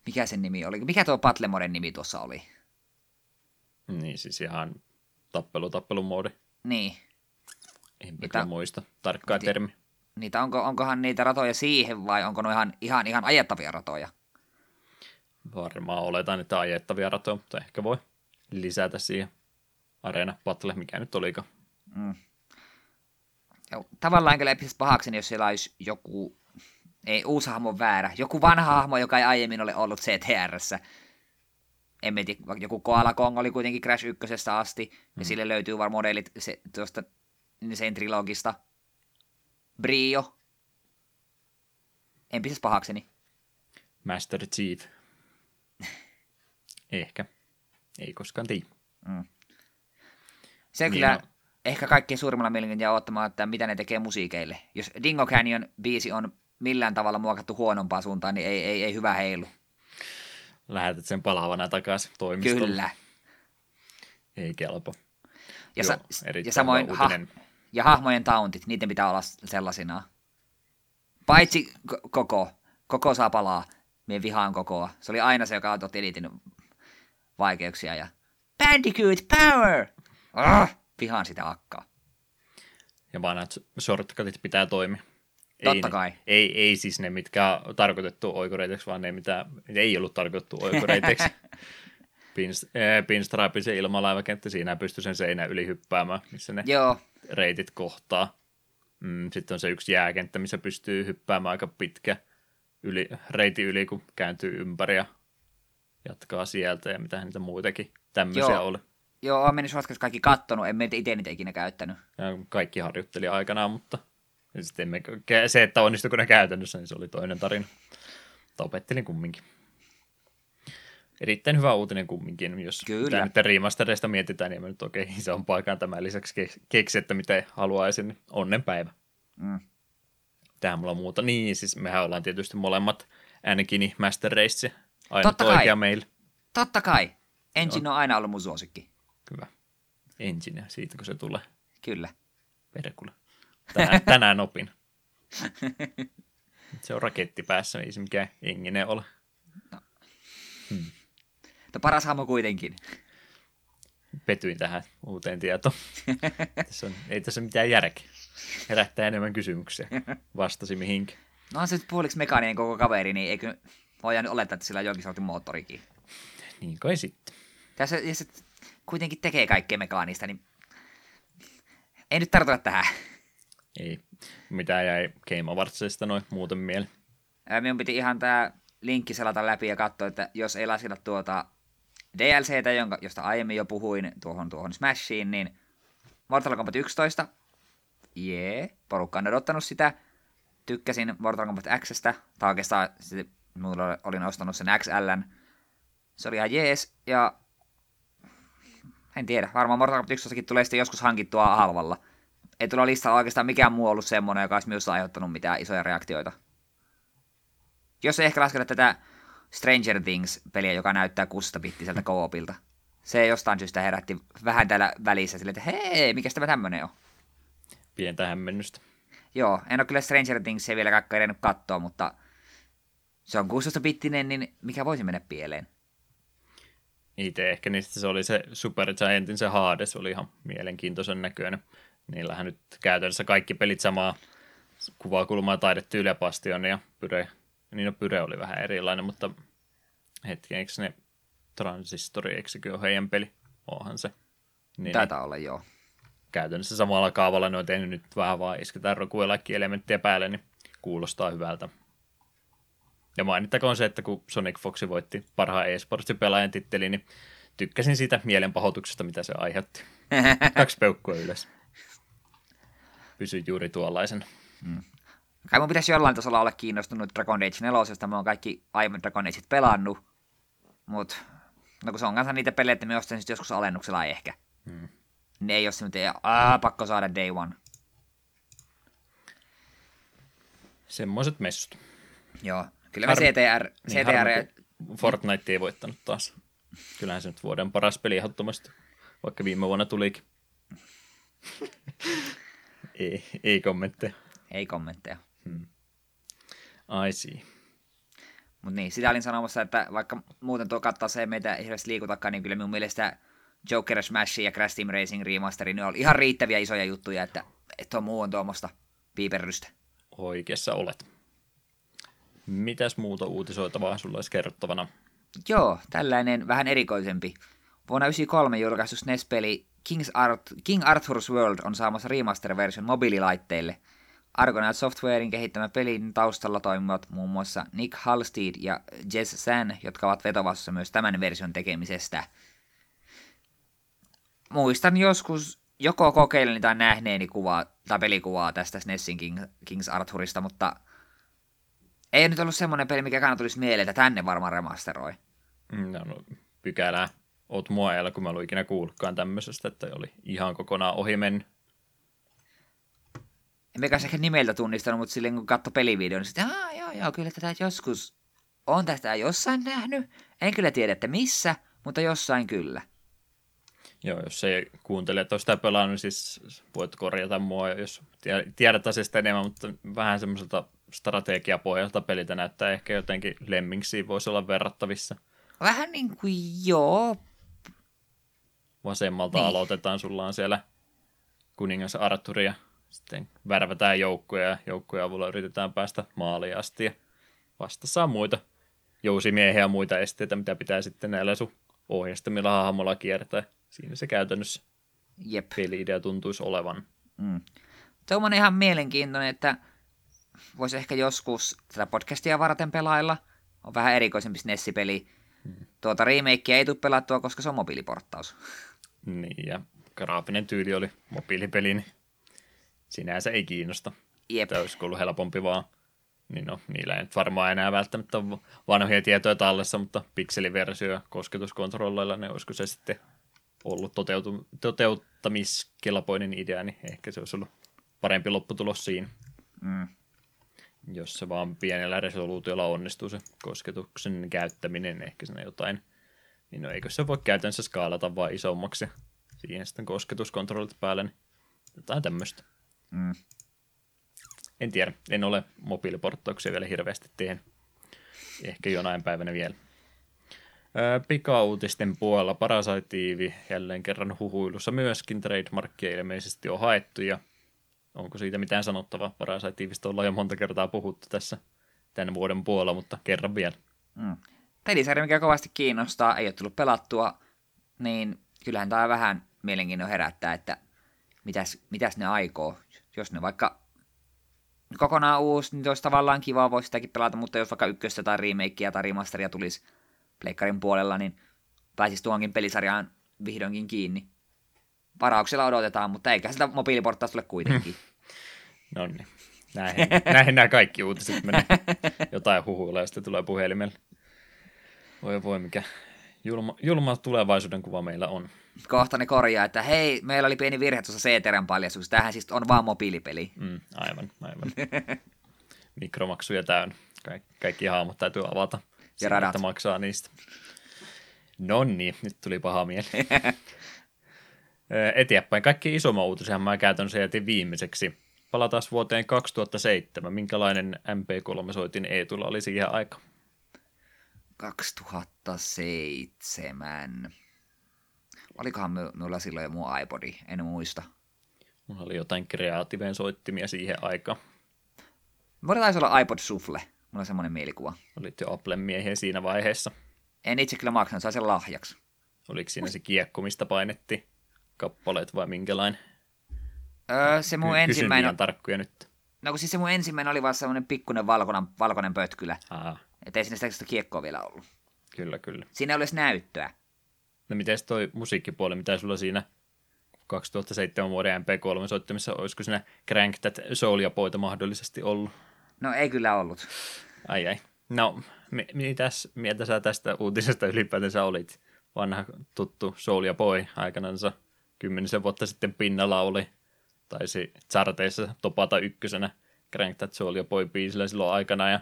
mikä sen nimi oli, mikä tuo Patlemoden nimi tuossa oli?
Niin, siis ihan tappelu, tappelumoodi.
Niin.
En niitä, muista tarkkaa niitä, termi.
Niitä, onko, onkohan niitä ratoja siihen vai onko ne ihan, ihan, ihan ajettavia ratoja?
Varmaan oletan, että ajettavia ratoja, mutta ehkä voi lisätä siihen Arena Battle, mikä nyt olikaan. Mm.
Tavallaan kyllä episestä pahaksi, jos siellä olisi joku, ei uusi hahmo väärä, joku vanha hahmo, joka ei aiemmin ole ollut CTRssä. En tiedä, joku Koala Kong oli kuitenkin Crash 1 asti, mm. ja sille löytyy varmaan modelit se, tuosta sen trilogista. Brio. En pitäisi pahakseni.
Master Chief. Ehkä. Ei koskaan tiedä. Mm.
Se niin kyllä no. ehkä kaikkein suurimmalla mielenkiintoista ottamaan, että mitä ne tekee musiikeille. Jos Dingo Canyon biisi on millään tavalla muokattu huonompaan suuntaan, niin ei, ei, ei hyvä heilu.
Lähetät sen palavana takaisin toimistolle.
Kyllä.
Ei kelpo.
Ja, Joo, sa- ja samoin ha- ja hahmojen tauntit, niiden pitää olla sellaisina. Paitsi koko. Koko saa palaa. Mie vihaan kokoa. Se oli aina se, joka otti eniten vaikeuksia. Ja Bandicoot Power! Ah, vihaan sitä akkaa.
Ja vanhat shortcutit pitää toimia.
Totta ei, kai.
Ei, ei siis ne, mitkä on tarkoitettu oikoreiteksi, vaan ne, mitä ei ollut tarkoitettu oikoreiteksi. Pinstripe, se ilmalaivakenttä, siinä pystyy sen seinän yli hyppäämään, missä ne Joo. reitit kohtaa. Mm, sitten on se yksi jääkenttä, missä pystyy hyppäämään aika pitkä yli, reiti yli, kun kääntyy ympäri ja jatkaa sieltä ja mitä niitä muitakin tämmöisiä Joo. oli.
Joo, olen mennyt kaikki kattonut, en itse niitä ikinä käyttänyt.
Ja kaikki harjoitteli aikanaan, mutta sitten emme, se, että onnistuiko ne käytännössä, niin se oli toinen tarina. Opettelin kumminkin erittäin hyvä uutinen kumminkin, jos Kyllä. nyt remastereista mietitään, niin nyt okei, okay, se on paikan tämän lisäksi keksi, että mitä haluaisin, niin onnenpäivä. Mm. Tähän mulla on muuta. Niin, siis mehän ollaan tietysti molemmat ainakin Master Race, aina Totta oikea kai. meillä.
Totta kai. Engine on. on aina ollut mun suosikki.
Kyllä. Engine, siitä kun se tulee.
Kyllä.
Perkule. Tänään, tänään opin. se on raketti päässä, ei se mikään engine ole. No.
Hmm. Mutta paras hahmo kuitenkin.
Petyin tähän uuteen tietoon. tässä on, ei tässä mitään järkeä. Herättää enemmän kysymyksiä. Vastasi mihinkin.
No on se puoliksi mekaaninen koko kaveri, niin eikö voidaan olettaa, että sillä on jonkin sortin moottorikin.
Niin kai sitten.
Tässä, ja se kuitenkin tekee kaikkea mekaanista, niin ei nyt tartuta tähän.
Ei. Mitä jäi Game Awardsista noin muuten mieleen?
Minun piti ihan tämä linkki selata läpi ja katsoa, että jos ei lasita tuota DLCtä, jonka, josta aiemmin jo puhuin tuohon, tuohon Smashiin, niin Mortal Kombat 11, jee, yeah, porukka on odottanut sitä. Tykkäsin Mortal Kombat Xstä, tai oikeastaan mulla olin ostanut sen XLn. Se oli ihan jees, ja en tiedä, varmaan Mortal Kombat 11 tulee sitten joskus hankittua halvalla. Ei tuolla listalla oikeastaan mikään muu ollut semmoinen, joka olisi minusta aiheuttanut mitään isoja reaktioita. Jos ei ehkä lasketa tätä Stranger Things-peliä, joka näyttää 600 bittiseltä koopilta. Se jostain syystä herätti vähän täällä välissä silleen, että hei, mikä tämä tämmöinen on?
Pientä hämmennystä.
Joo, en ole kyllä Stranger Things ei vielä kakka edennyt katsoa, mutta se on 16-bittinen, niin mikä voisi mennä pieleen?
Itse ehkä niistä se oli se Super Giantin se Hades, oli ihan mielenkiintoisen näköinen. Niillähän nyt käytännössä kaikki pelit samaa kuvakulmaa taidetyyliä Bastion ja Pyre. Niin no Pyre oli vähän erilainen, mutta hetken, eikö ne Transistori, eikö sekin ole heidän peli? Onhan se.
Niin, Taitaa olla, joo.
Käytännössä samalla kaavalla ne on tehnyt nyt vähän vaan isketään rokuja elementtejä päälle, niin kuulostaa hyvältä. Ja mainittakoon se, että kun Sonic Fox voitti parhaan e-sportsin pelaajan titteli, niin tykkäsin siitä mielenpahoituksesta, mitä se aiheutti. Kaksi peukkua ylös. Pysy juuri tuollaisen. Hmm.
Kai mun pitäisi jollain tasolla olla kiinnostunut Dragon Age 4, josta mä oon kaikki aiemmin Dragon Ageit pelannut. Mut, no kun se on kanssa niitä pelejä, että me ostan joskus alennuksella ehkä. Hmm. Ne ei ole se, että pakko saada day one.
Semmoiset messut.
Joo, Kyllä me Har- CTR... Niin CTR...
Fortnite ei voittanut taas. Kyllähän se nyt vuoden paras peli ehdottomasti, vaikka viime vuonna tulikin. ei, ei kommentteja.
Ei kommentteja. Hmm.
I see.
Mutta niin, sitä olin sanomassa, että vaikka muuten tuo kattaa se meitä hirveästi liikutakaan, niin kyllä minun mielestä Joker Smash ja Crash Team Racing Remasteri, ne on ihan riittäviä isoja juttuja, että, että tuo muu on tuommoista piiperrystä.
Oikeassa olet. Mitäs muuta uutisoitavaa sulla olisi kerrottavana?
Joo, tällainen vähän erikoisempi. Vuonna 1993 julkaistu SNES-peli King's Art, King Arthur's World on saamassa remaster-version mobiililaitteille. Argonaut Softwarein kehittämä pelin taustalla toimivat muun muassa Nick Halstead ja Jess San, jotka ovat vetovassa myös tämän version tekemisestä. Muistan joskus joko kokeileni tai nähneeni kuvaa, tai pelikuvaa tästä SNESin King, King's Arthurista, mutta ei nyt ollut semmoinen peli, mikä kannattaa tulisi mieleen, että tänne varmaan remasteroi.
No, no pykälää. Oot mua ajalla, kun mä ollut ikinä kuullutkaan tämmöisestä, että oli ihan kokonaan ohi mennyt.
En mikä ehkä nimeltä tunnistanut, mutta silleen kun katsoi pelivideon, niin sitten, joo, joo, kyllä tätä joskus on tästä jossain nähnyt. En kyllä tiedä, että missä, mutta jossain kyllä.
Joo, jos ei kuuntele, että sitä pelannut, niin siis voit korjata mua, jos tiedät asiasta enemmän, mutta vähän semmoiselta strategiapohjalta pelitä näyttää ehkä jotenkin lemmingsiin voisi olla verrattavissa.
Vähän niin kuin joo.
Vasemmalta niin. aloitetaan, sulla on siellä kuningas Arthur ja sitten värvätään joukkoja ja joukkoja avulla yritetään päästä maaliin asti ja vastassa on muita jousimiehiä ja muita esteitä, mitä pitää sitten näillä sun ohjeistamilla hahmolla kiertää. Siinä se käytännössä
Jep.
peli-idea tuntuisi olevan.
Mm. Tuo on ihan mielenkiintoinen, että voisi ehkä joskus tätä podcastia varten pelailla. On vähän erikoisempi Nessipeli. Hmm. Tuota remakea ei tule pelattua, koska se on mobiiliporttaus.
Niin, ja graafinen tyyli oli mobiilipeli, niin sinänsä ei kiinnosta.
Jep. Tämä
olisi ollut helpompi vaan. Niin no, niillä ei nyt varmaan enää välttämättä ole vanhoja tietoja tallessa, mutta pikseliversio kosketuskontrolleilla, ne olisiko se sitten ollut toteutu- toteuttamiskelpoinen idea, niin ehkä se olisi ollut parempi lopputulos siinä. Mm jos se vaan pienellä resoluutiolla onnistuu se kosketuksen käyttäminen, ehkä sinne jotain, niin no eikö se voi käytännössä skaalata vaan isommaksi siihen sitten kosketuskontrollit päälle, niin jotain tämmöistä. Mm. En tiedä, en ole mobiiliporttauksia vielä hirveästi tehnyt. Ehkä jonain päivänä vielä. Pika-uutisten puolella Parasite jälleen kerran huhuilussa myöskin trademarkkia ilmeisesti on haettu ja onko siitä mitään sanottavaa? Parasite ollaan jo monta kertaa puhuttu tässä tämän vuoden puolella, mutta kerran vielä.
Mm. Pelisarja, mikä kovasti kiinnostaa, ei ole tullut pelattua, niin kyllähän tämä vähän mielenkiintoa herättää, että mitäs, mitäs ne aikoo. Jos ne vaikka kokonaan uusi, niin olisi tavallaan kiva, voisi sitäkin pelata, mutta jos vaikka ykköstä tai remakea tai remasteria tulisi pleikkarin puolella, niin pääsisi tuonkin pelisarjaan vihdoinkin kiinni varauksella odotetaan, mutta eikä sitä mobiiliportaista tule kuitenkin.
no niin. Näihin, näihin nämä kaikki uutiset menee. Jotain huhuilla sitten tulee puhelimelle. Voi voi, mikä julma, julma tulevaisuuden kuva meillä on.
Kohta ne korjaa, että hei, meillä oli pieni virhe tuossa CTRn paljastuksessa. Tämähän siis on vaan mobiilipeli.
Mm, aivan, aivan. Mikromaksuja täynnä. Kaik- kaikki hahmot täytyy avata. Ja
radat.
Että maksaa niistä. No niin, nyt tuli paha mieli. Eteenpäin. Kaikki isomman uutisia mä käytännössä jätin viimeiseksi. Palataan vuoteen 2007. Minkälainen MP3-soitin Eetulla oli siihen aika?
2007. Olikohan minulla silloin jo mun iPodi, en muista.
Mulla oli jotain kreatiiveen soittimia siihen aikaan.
Mulla taisi olla iPod Shuffle. Mulla on semmoinen mielikuva.
Olit jo Applen miehiä siinä vaiheessa.
En itse kyllä maksanut, sai sen lahjaksi.
Oliko siinä se kiekko, mistä painettiin kappaleet vai minkälainen?
Öö, se mun
Kysyn
ensimmäinen...
liian tarkkoja nyt.
No kun siis se mun ensimmäinen oli vaan semmoinen pikkuinen valkoinen, valkoinen pötkylä.
Aa,
Että ei siinä sitä, kiekkoa vielä ollut.
kyllä, kyllä.
Siinä ei ole edes näyttöä.
No miten toi musiikkipuoli, mitä sulla siinä 2007 vuoden MP3-soittimessa, olisiko siinä Crank That Soulia poita mahdollisesti ollut?
No ei kyllä ollut.
Ai ai. No, mi- mitäs mieltä sä tästä uutisesta ylipäätänsä olit? Vanha tuttu Soul ja Boy aikanansa kymmenisen vuotta sitten pinnalla oli, taisi charteissa topata ykkösenä Crank That Soul ja Boy biisillä silloin aikana, ja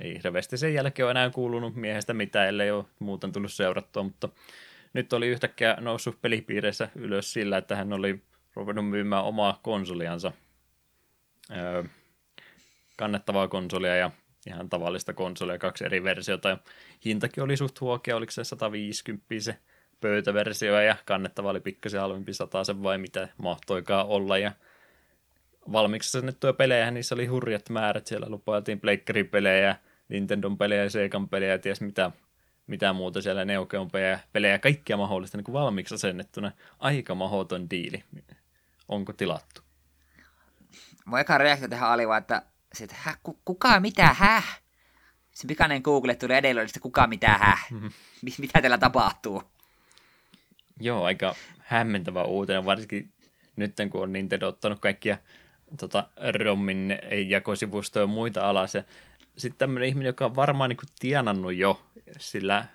ei hirveästi sen jälkeen ole enää kuulunut miehestä mitään, ellei ole muuten tullut seurattua, mutta nyt oli yhtäkkiä noussut pelipiireissä ylös sillä, että hän oli ruvennut myymään omaa konsoliansa. Öö, kannettavaa konsolia ja ihan tavallista konsolia, kaksi eri versiota. Ja hintakin oli suht huokea, oliko se 150 se pöytäversio ja kannettava oli pikkasen halvempi sen vai mitä mahtoikaan olla. Ja valmiiksi sennettuja pelejä, niissä oli hurjat määrät. Siellä lupailtiin Pleikkaripelejä, Nintendon pelejä, Segan pelejä ja ties mitä, mitä muuta siellä Neo Geon pelejä, pelejä kaikkia mahdollista niin kuin valmiiksi asennettuna. Aika mahoton diili. Onko tilattu?
Mun eka reaktio tähän oli vaan, että, hä, ku, kuka mitä, häh? Se pikainen Google tuli edellä, että kuka mitä, häh? Mi- mitä teillä tapahtuu?
Joo, aika hämmentävä uutinen, varsinkin nyt kun on Nintendo ottanut kaikkia tota, ROMin jakosivustoja ja muita alas. Ja sitten tämmöinen ihminen, joka on varmaan niin tienannut jo sillä äh,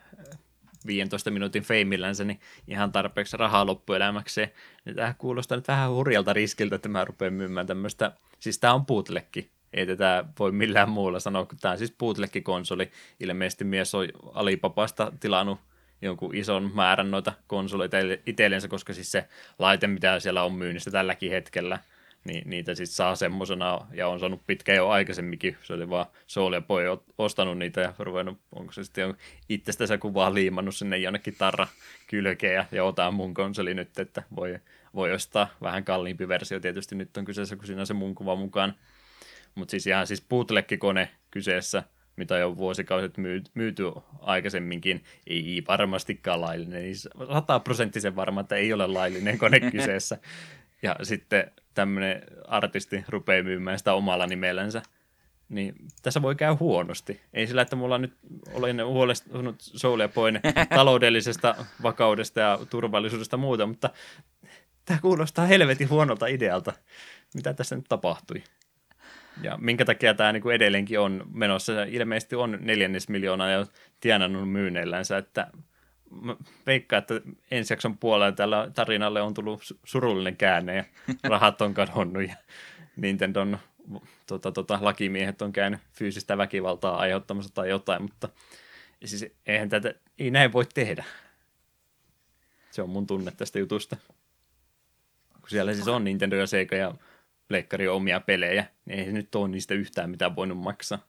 15 minuutin feimillänsä, niin ihan tarpeeksi rahaa loppuelämäkseen. Niin tämä kuulostaa nyt vähän hurjalta riskiltä, että mä rupean myymään tämmöistä. Siis tämä on bootlegki. Ei tätä voi millään muulla sanoa, kun tämä on siis bootlegki-konsoli. Ilmeisesti mies on Alipapasta tilannut jonkun ison määrän noita konsoleita itsellensä, koska siis se laite, mitä siellä on myynnissä tälläkin hetkellä, niin niitä sitten saa semmosena, ja on saanut pitkään jo aikaisemminkin, se oli vaan Soul ja Boy ostanut niitä ja ruvennut, onko se sitten itsestänsä kuvaa liimannut sinne jonnekin tarra kylkeen ja, ja otan mun konsoli nyt, että voi, voi ostaa vähän kalliimpi versio, tietysti nyt on kyseessä, kun siinä on se mun kuva mukaan, mutta siis ihan siis bootleg-kone kyseessä, mitä jo vuosikausit myyty aikaisemminkin, ei varmastikaan laillinen. Niin sataprosenttisen varma, että ei ole laillinen kone kyseessä. Ja sitten tämmöinen artisti rupeaa myymään sitä omalla nimellänsä. Niin tässä voi käydä huonosti. Ei sillä, että mulla nyt olen huolestunut Soul ja Boyn taloudellisesta vakaudesta ja turvallisuudesta muuta, mutta tämä kuulostaa helvetin huonolta idealta. Mitä tässä nyt tapahtui? Ja minkä takia tämä niin kuin edelleenkin on menossa. Ilmeisesti on neljännes miljoonaa ja tienannut myynneillänsä, että veikkaan, että ensi jakson puolella tällä tarinalle on tullut surullinen käänne ja rahat on kadonnut ja Nintendon tota, tota, lakimiehet on käynyt fyysistä väkivaltaa aiheuttamassa tai jotain, mutta siis eihän tätä, ei näin voi tehdä. Se on mun tunne tästä jutusta. Kun siellä siis on Nintendo ja Sega ja Pleikkari omia pelejä, niin ei se nyt ole niistä yhtään mitään voinut maksaa.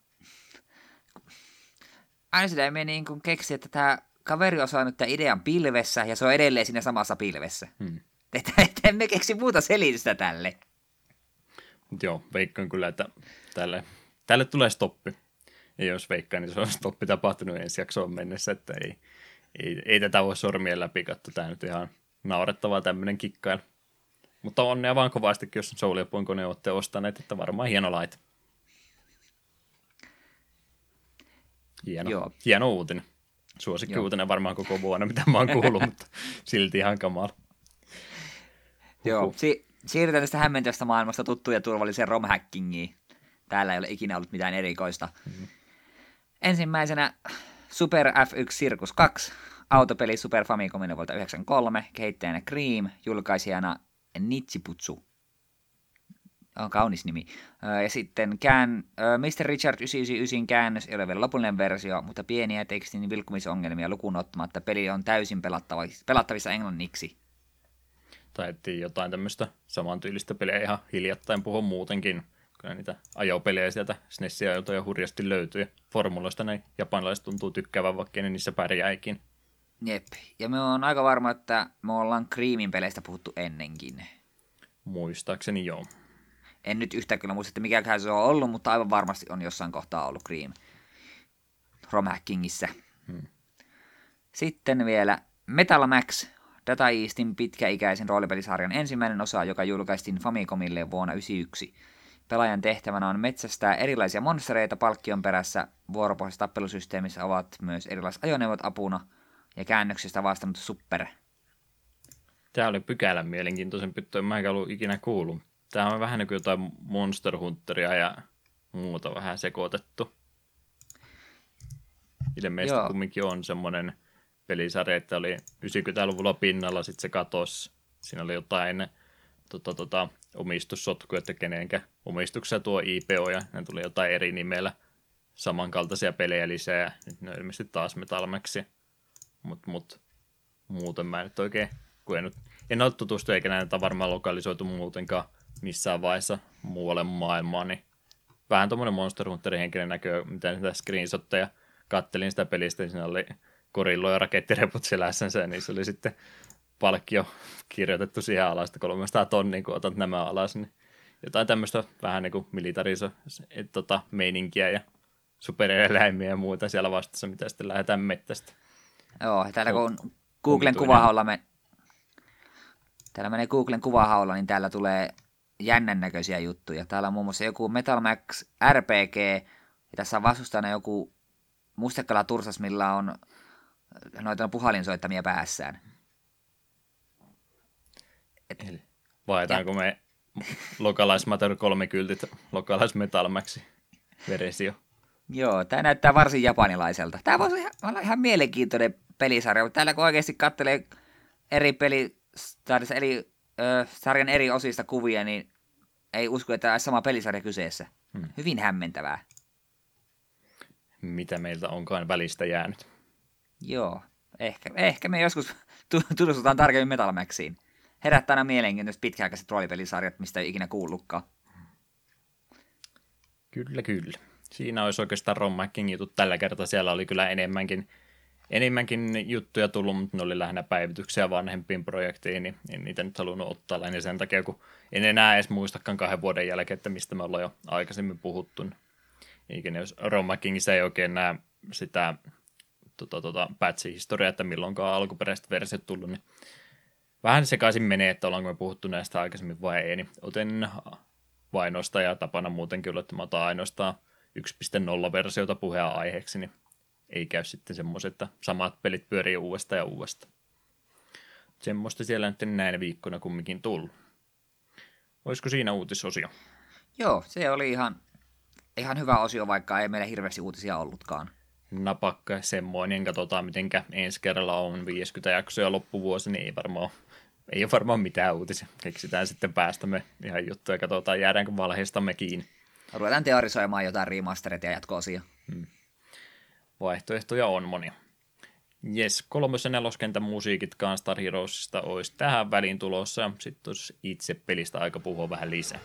Aina sitä ei niin kuin keksi, että tämä kaveri on saanut tämän idean pilvessä ja se on edelleen siinä samassa pilvessä. Hmm. Että, että emme keksi muuta selitystä tälle.
Mut joo, veikkaan kyllä, että tälle, tälle tulee stoppi. Ja jos veikkaan, niin se on stoppi tapahtunut ensi jaksoon mennessä, että ei, ei, ei tätä voi sormien läpi katsoa. Tämä nyt ihan naurettavaa tämmöinen kikkailu. Mutta onnea vaan kovastikin, jos Soul ja ne olette ostaneet, että varmaan hieno laite. Hieno, Joo. hieno uutinen. Suosikki Joo. uutinen varmaan koko vuonna, mitä mä oon kuullut, mutta silti ihan kamala.
Joo, si- siirrytään tästä hämmentävästä maailmasta tuttuun ja turvalliseen romhackingiin. Täällä ei ole ikinä ollut mitään erikoista. Mm-hmm. Ensimmäisenä Super F1 Circus 2 autopeli Super Famicomille vuodelta 93, kehittäjänä Cream, julkaisijana Nichiputsu. On kaunis nimi. Ja sitten kään, Mr. Richard 999 käännös ei ole vielä lopullinen versio, mutta pieniä tekstin vilkkumisongelmia lukuun ottamatta peli on täysin pelattavissa, pelattavissa englanniksi.
Taettiin jotain tämmöistä samantyylistä peliä ihan hiljattain puhua muutenkin. Kyllä niitä ajopelejä sieltä SNESia jo hurjasti löytyy. Formuloista ne japanilaiset tuntuu tykkäävän, vaikka ne niissä pärjääikin.
Jep, ja me on aika varma, että me ollaan Creamin peleistä puhuttu ennenkin.
Muistaakseni joo.
En nyt yhtä kyllä muista, että mikäköhän se on ollut, mutta aivan varmasti on jossain kohtaa ollut Cream. Rom Hackingissä. Hmm. Sitten vielä Metal Max, Data Eastin pitkäikäisen roolipelisarjan ensimmäinen osa, joka julkaistiin Famicomille vuonna 1991. Pelaajan tehtävänä on metsästää erilaisia monstereita palkkion perässä. Vuoropohjaisessa tappelusysteemissä ovat myös erilaiset ajoneuvot apuna ja käännöksestä vastannut Super.
Tämä oli pykälän mielenkiintoisen pyttö, en mä ollut ikinä kuullut. Tämä on vähän niin kuin jotain Monster Hunteria ja muuta vähän sekoitettu. Ilmeisesti Joo. kumminkin on semmoinen pelisarja, että oli 90-luvulla pinnalla, sitten se katosi. Siinä oli jotain tota, tota, omistussotku, että kenenkä omistuksessa tuo IPO, ja ne tuli jotain eri nimellä samankaltaisia pelejä lisää. Nyt ne on ilmeisesti taas Metalmaxi. Mutta mut, muuten mä en nyt oikein, kun en, en ole tutustunut eikä näitä varmaan lokalisoitu muutenkaan missään vaiheessa muualle maailmaan, niin vähän tuommoinen Monster Hunterin henkinen näkö, mitä sitä screenshotteja kattelin sitä pelistä, niin siinä oli korillo ja rakettireput selässänsä, ja niissä oli sitten palkkio kirjoitettu siihen alas, että 300 tonnia, kun otat nämä alas, niin jotain tämmöistä vähän niin kuin militariso tota, meininkiä ja supereläimiä ja muuta siellä vastassa, mitä sitten lähdetään mettästä.
Joo, täällä kun Googlen kuvahaulla me... Täällä menee Googlen kuvahaulla, niin täällä tulee jännän näköisiä juttuja. Täällä on muun muassa joku Metal Max RPG, ja tässä on vastustajana joku mustekala tursas, millä on noita puhalinsoittamia päässään.
Et, Eli vaihdaanko me Localize Matter 3 kyltit Localize Metal Max versio?
Joo, tämä näyttää varsin japanilaiselta. Tämä voisi olla ihan mielenkiintoinen pelisarja, mutta täällä kun oikeasti katselee eri peli, eli ö, sarjan eri osista kuvia, niin ei usko, että olisi sama pelisarja kyseessä. Hmm. Hyvin hämmentävää.
Mitä meiltä onkaan välistä jäänyt.
Joo, ehkä, ehkä me joskus tutustutaan tarkemmin Metal Maxiin. Herättää aina mielenkiintoiset pitkäaikaiset roolipelisarjat, mistä ei ikinä kuullutkaan.
Kyllä, kyllä. Siinä olisi oikeastaan Ron jutut tällä kertaa. Siellä oli kyllä enemmänkin enemmänkin juttuja tullut, mutta ne oli lähinnä päivityksiä vanhempiin projektiin, niin en niitä nyt halunnut ottaa lähinnä sen takia, kun en enää edes muistakaan kahden vuoden jälkeen, että mistä me ollaan jo aikaisemmin puhuttu. Eikä ne, jos Roma Kingissa ei oikein näe sitä tota, tota, patch-historiaa, että milloinkaan alkuperäiset versiot tullut, niin vähän sekaisin menee, että ollaanko me puhuttu näistä aikaisemmin vai ei, niin otin vainoista ja tapana muutenkin kyllä, että mä otan ainoastaan 1.0-versiota puheen aiheeksi, niin ei käy sitten semmoiset, että samat pelit pyörii uudestaan ja uudestaan. Semmoista siellä nyt näin viikkoina kumminkin tullut. Olisiko siinä uutisosio?
Joo, se oli ihan, ihan hyvä osio, vaikka ei meillä hirveästi uutisia ollutkaan.
Napakka semmoinen, katsotaan mitenkä ensi kerralla on 50 jaksoja loppuvuosi, niin ei varmaan ei ole varmaan mitään uutisia. Keksitään sitten päästämme ihan juttuja, katsotaan jäädäänkö valheistamme kiinni.
Ruvetaan teorisoimaan jotain remastereita ja jatko-osia. Hmm
vaihtoehtoja on monia. Jes, kolmos- ja neloskentän musiikit Gunstar Heroesista olisi tähän väliin tulossa, sitten olisi itse pelistä aika puhua vähän lisää.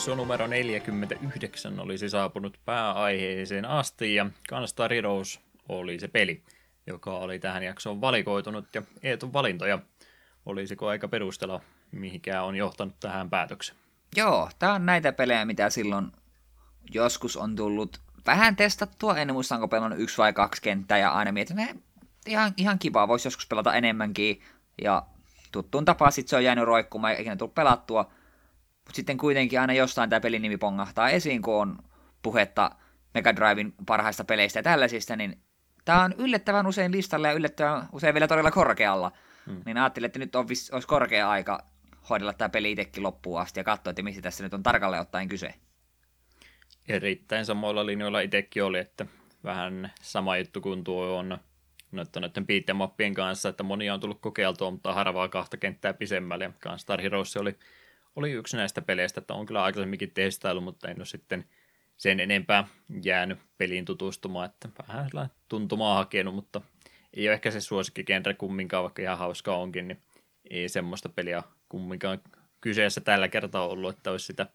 Jakso numero 49 olisi saapunut pääaiheeseen asti ja Gunstar Heroes oli se peli, joka oli tähän jaksoon valikoitunut ja Eetun valintoja. Olisiko aika perustella, mihinkään on johtanut tähän päätökseen?
Joo, tää on näitä pelejä, mitä silloin joskus on tullut vähän testattua. En muista, onko pelannut yksi vai kaksi kenttää ja aina mietin, että ihan, ihan kivaa, voisi joskus pelata enemmänkin. Ja tuttuun tapaan sitten se on jäänyt roikkumaan, eikä ne tullut pelattua. Mutta sitten kuitenkin aina jostain tämä pelin nimi pongahtaa esiin, kun on puhetta Mega Drivein parhaista peleistä ja tällaisista, niin tämä on yllättävän usein listalla ja yllättävän usein vielä todella korkealla. Hmm. Niin ajattelin, että nyt on vis, olisi korkea aika hoidella tämä peli itsekin loppuun asti ja katsoa, että mistä tässä nyt on tarkalleen ottaen kyse.
Erittäin samoilla linjoilla itsekin oli, että vähän sama juttu kuin tuo on noiden beatemappien kanssa, että monia on tullut kokeiltua, mutta harvaa kahta kenttää pisemmälle. Ja Gunstar Heroes oli, oli yksi näistä peleistä, että on kyllä aikaisemminkin testailu, mutta en ole sitten sen enempää jäänyt peliin tutustumaan, että vähän tuntumaa hakenut, mutta ei ole ehkä se suosikkigenre kumminkaan, vaikka ihan hauska onkin, niin ei semmoista peliä kumminkaan kyseessä tällä kertaa ollut, että olisi sitä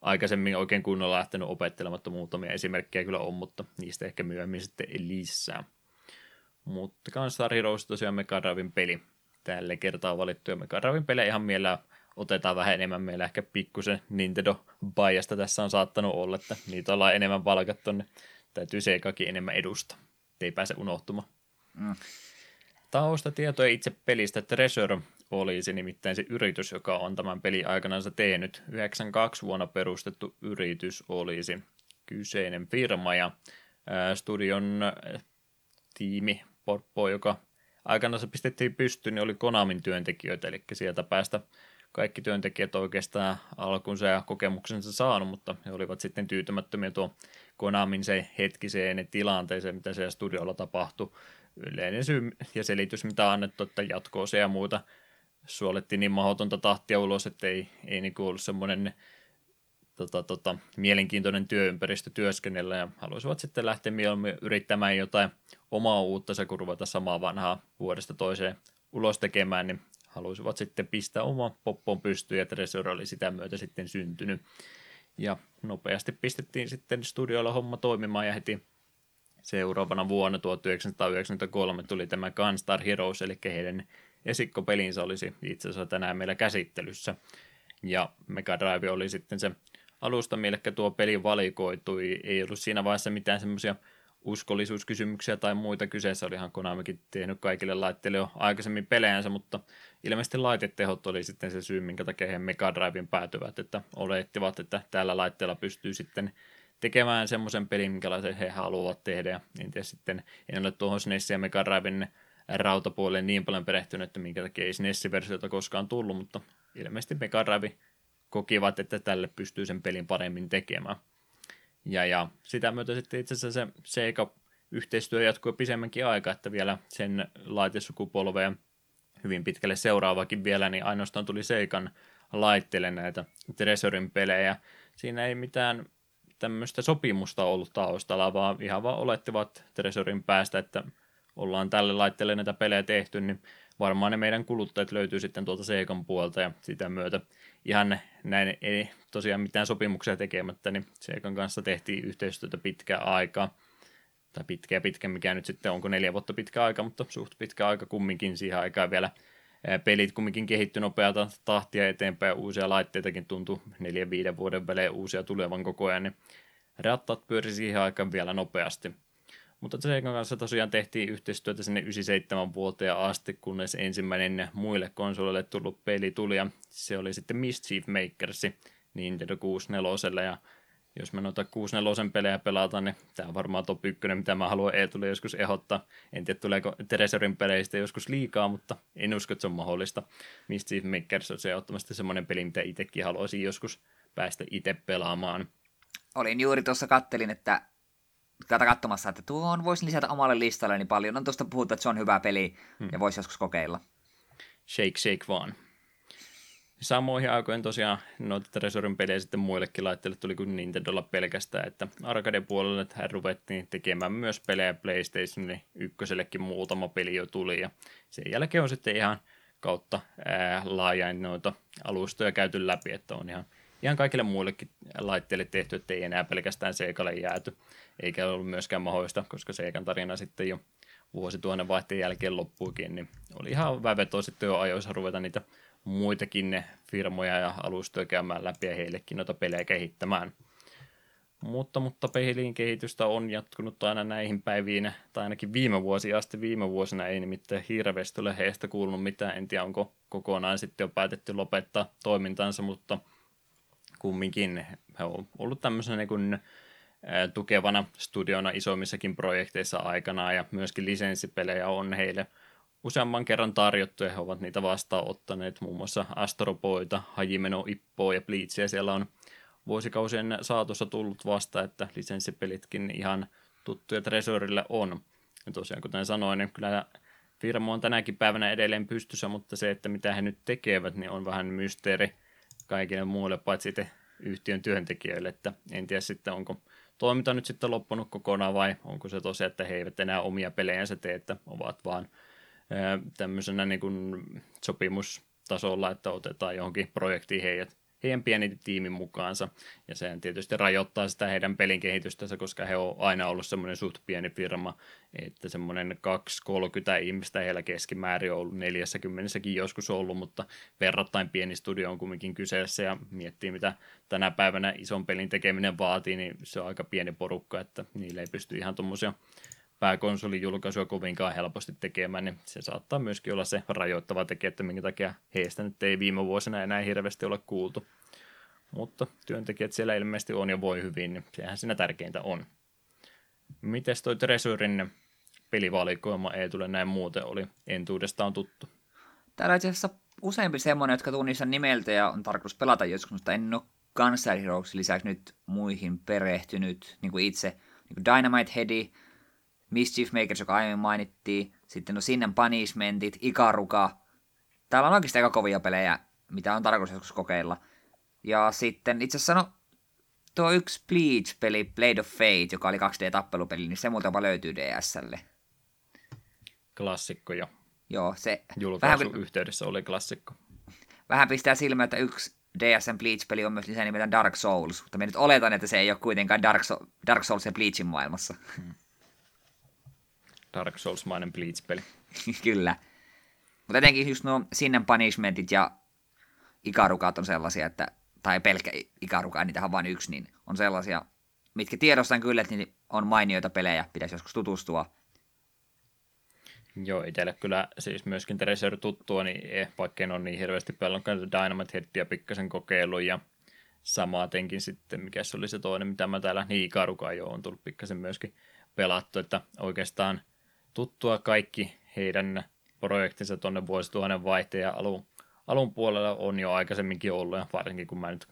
aikaisemmin oikein kunnolla lähtenyt opettelematta muutamia esimerkkejä kyllä on, mutta niistä ehkä myöhemmin sitten lisää. Mutta Gunstar Heroes tosiaan Mega Driven peli tällä kertaa valittu, ja Mega Driven pelejä ihan mielellä otetaan vähän enemmän. Meillä ehkä pikkusen Nintendo biasta tässä on saattanut olla, että niitä ollaan enemmän palkattu, niin täytyy Segakin enemmän edusta. Ei pääse unohtumaan. Mm. Taustatietoja itse pelistä Treasure olisi nimittäin se yritys, joka on tämän peli aikanaan tehnyt. 92 vuonna perustettu yritys olisi kyseinen firma ja studion tiimi Porppo, joka aikanaan se pistettiin pystyyn, niin oli Konamin työntekijöitä, eli sieltä päästä kaikki työntekijät oikeastaan alkunsa ja kokemuksensa saanut, mutta he olivat sitten tyytymättömiä tuo Konamin se hetkiseen tilanteeseen, mitä siellä studiolla tapahtui. Yleinen syy ja selitys, mitä annettu, että jatkoa se ja muuta suolettiin niin mahdotonta tahtia ulos, että ei, ei niin ollut semmoinen tota, tota, mielenkiintoinen työympäristö työskennellä ja haluaisivat sitten lähteä mieluummin yrittämään jotain omaa uutta, kun ruveta samaa vanhaa vuodesta toiseen ulos tekemään, niin haluaisivat sitten pistää oma poppoon pystyyn ja Treasure oli sitä myötä sitten syntynyt. Ja nopeasti pistettiin sitten studioilla homma toimimaan ja heti seuraavana vuonna 1993 tuli tämä Gunstar Heroes, eli heidän esikkopelinsä olisi itse asiassa tänään meillä käsittelyssä. Ja Mega Drive oli sitten se alusta, mille tuo peli valikoitui. Ei ollut siinä vaiheessa mitään semmoisia uskollisuuskysymyksiä tai muita kyseessä. Olihan Konamikin tehnyt kaikille laitteille jo aikaisemmin pelejänsä, mutta ilmeisesti laitetehot oli sitten se syy, minkä takia he Mega Drivein päätyvät, että olettivat, että tällä laitteella pystyy sitten tekemään semmoisen pelin, minkälaisen he haluavat tehdä. Ja en tiedä sitten, en ole tuohon SNES ja Mega Driven rautapuolelle niin paljon perehtynyt, että minkä takia ei SNES-versiota koskaan tullut, mutta ilmeisesti Mega Drive kokivat, että tälle pystyy sen pelin paremmin tekemään. Ja, ja sitä myötä sitten itse asiassa se Sega yhteistyö jatkuu pisemmänkin aika, että vielä sen laitesukupolveen hyvin pitkälle seuraavakin vielä, niin ainoastaan tuli Seikan laitteelle näitä Treasurin pelejä. Siinä ei mitään tämmöistä sopimusta ollut taustalla, vaan ihan vaan olettivat Treasurin päästä, että ollaan tälle laitteelle näitä pelejä tehty, niin varmaan ne meidän kuluttajat löytyy sitten tuolta Seikan puolta ja sitä myötä ihan näin ei tosiaan mitään sopimuksia tekemättä, niin Seikan kanssa tehtiin yhteistyötä pitkää aikaa. Tai pitkä pitkä, mikä nyt sitten onko neljä vuotta pitkä aika, mutta suht pitkä aika kumminkin siihen aikaan vielä pelit kumminkin kehittyi nopeata tahtia eteenpäin, uusia laitteitakin tuntui neljän viiden vuoden välein uusia tulevan koko ajan, niin rattat pyöri siihen aikaan vielä nopeasti. Mutta Segan kanssa tosiaan tehtiin yhteistyötä sinne 97 vuoteen asti, kunnes ensimmäinen muille konsoleille tullut peli tuli, ja se oli sitten Mischief Makersi Nintendo 64, ja jos mä noita 64 pelejä pelataan, niin tämä on varmaan top 1, mitä mä haluan Eetulle joskus ehdottaa. En tiedä, tuleeko Treasurin peleistä joskus liikaa, mutta en usko, että se on mahdollista. Mischief Makers on se ehdottomasti semmoinen peli, mitä itsekin haluaisin joskus päästä itse pelaamaan.
Olin juuri tuossa kattelin, että katsomassa, että tuon voisi lisätä omalle listalle, niin paljon on tuosta puhuttu, että se on hyvä peli hmm. ja voisi joskus kokeilla.
Shake, shake vaan. Samoihin aikoihin tosiaan noita Treasurin pelejä sitten muillekin laitteille tuli kuin Nintendolla pelkästään, että arcade-puolelle että ruvettiin tekemään myös pelejä PlayStationille, ykkösellekin muutama peli jo tuli ja sen jälkeen on sitten ihan kautta ää, laajain noita alustoja käyty läpi, että on ihan ihan kaikille muillekin laitteille tehty, että ei enää pelkästään Seikalle jääty, eikä ollut myöskään mahdollista, koska Seikan tarina sitten jo vuosi tuonne vaihteen jälkeen loppuikin, niin oli ihan hyvä veto sitten jo ajoissa ruveta niitä muitakin ne firmoja ja alustoja käymään läpi ja heillekin noita pelejä kehittämään. Mutta, mutta pelin kehitystä on jatkunut aina näihin päiviin, tai ainakin viime vuosi asti. Viime vuosina ei nimittäin hirveästi ole heistä kuulunut mitään. En tiedä, onko kokonaan sitten jo päätetty lopettaa toimintansa, mutta kumminkin he on ollut tämmöisenä niin kuin, tukevana studiona isommissakin projekteissa aikana ja myöskin lisenssipelejä on heille useamman kerran tarjottu ja he ovat niitä vastaanottaneet, muun muassa Astropoita, Hajimeno Ippoa ja Bleachia siellä on vuosikausien saatossa tullut vasta, että lisenssipelitkin ihan tuttuja Tresorille on. Ja tosiaan, kuten sanoin, niin kyllä firma on tänäkin päivänä edelleen pystyssä, mutta se, että mitä he nyt tekevät, niin on vähän mysteeri kaikille muulle, paitsi itse yhtiön työntekijöille, että en tiedä sitten, onko toiminta nyt sitten loppunut kokonaan vai onko se tosiaan, että he eivät enää omia pelejänsä tee, että ovat vaan tämmöisenä niin kuin sopimustasolla, että otetaan johonkin projektiin heidät heidän pieni tiimin mukaansa. Ja sehän tietysti rajoittaa sitä heidän pelin kehitystänsä, koska he on aina ollut semmoinen suht pieni firma, että semmoinen 2-30 ihmistä heillä keskimäärin on ollut 40 joskus ollut, mutta verrattain pieni studio on kumminkin kyseessä ja miettii mitä tänä päivänä ison pelin tekeminen vaatii, niin se on aika pieni porukka, että niille ei pysty ihan tuommoisia pääkonsolijulkaisua kovinkaan helposti tekemään, niin se saattaa myöskin olla se rajoittava tekijä, että minkä takia heistä nyt ei viime vuosina enää hirveästi ole kuultu. Mutta työntekijät siellä ilmeisesti on ja voi hyvin, niin sehän siinä tärkeintä on. Mites toi Treasurin pelivalikoima ei tule näin muuten oli entuudestaan tuttu?
Täällä itse asiassa useampi semmoinen, jotka tunnistan nimeltä ja on tarkoitus pelata joskus, mutta en ole Gunstar Heroes lisäksi nyt muihin perehtynyt, niin kuin itse. Niin kuin Dynamite Headi, Mischief Makers, joka aiemmin mainittiin, sitten on Sinnen Punishmentit, Ikaruka. Täällä on oikeasti aika kovia pelejä, mitä on tarkoitus joskus kokeilla. Ja sitten itse asiassa no, tuo yksi Bleach-peli, Blade of Fate, joka oli 2D-tappelupeli, niin se muuten löytyy DSlle.
Klassikko jo.
Joo, se...
Julkaisu vähän, yhteydessä oli klassikko.
Vähän pistää silmään, että yksi DSn Bleach-peli on myös lisää nimeltään Dark Souls, mutta me nyt oletan, että se ei ole kuitenkaan Dark, so- Dark Souls ja Bleachin maailmassa. Hmm.
Dark Souls-mainen Bleach-peli.
Kyllä. Mutta etenkin just nuo Sinnen Punishmentit ja Ikarukat on sellaisia, että, tai pelkkä Ikaruka, niitä on vain yksi, niin on sellaisia, mitkä tiedostan kyllä, että on mainioita pelejä, pitäisi joskus tutustua.
Joo, itselle kyllä siis myöskin Treasure tuttua, niin eh, vaikka en ole niin hirveästi pelannut Dynamite Headia pikkasen kokeilu ja samatenkin sitten, mikä se oli se toinen, mitä mä täällä, niin Ikaruka jo on tullut pikkasen myöskin pelattu, että oikeastaan – tuttua kaikki heidän projektinsa tuonne vuosituhannen vaihteen alun, alun puolella on jo aikaisemminkin ollut, ja varsinkin kun mä nyt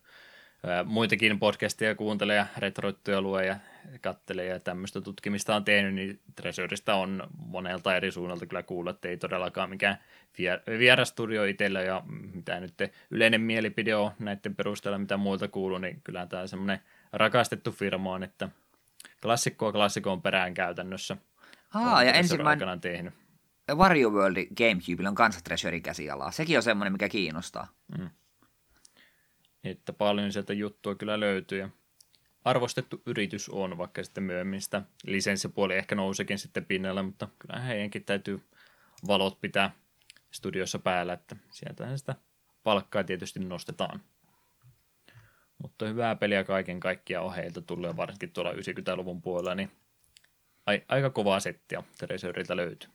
ää, muitakin podcasteja kuuntelen ja retroittuja luen ja katselen ja tämmöistä tutkimista on tehnyt, niin Treasureista on monelta eri suunnalta kyllä kuulla, että ei todellakaan mikään vierastudio itsellä ja mitä nyt yleinen mielipide on näiden perusteella, mitä muilta kuuluu, niin kyllä tämä semmoinen rakastettu firma on, että klassikkoa klassikoon perään käytännössä –
Aa, ja ensimmäinen tehnyt. Wario World Gamecube on kanssa Treasure käsialaa. Sekin on semmoinen, mikä kiinnostaa. Mm.
Että paljon sieltä juttua kyllä löytyy ja arvostettu yritys on, vaikka sitten myöhemmin sitä lisenssipuoli ehkä nousekin sitten pinnalle, mutta kyllä heidänkin täytyy valot pitää studiossa päällä, että sieltähän sitä palkkaa tietysti nostetaan. Mutta hyvää peliä kaiken kaikkiaan on heiltä tullut, varsinkin tuolla 90-luvun puolella, niin ai, aika kovaa settiä Treasurilta löytyy.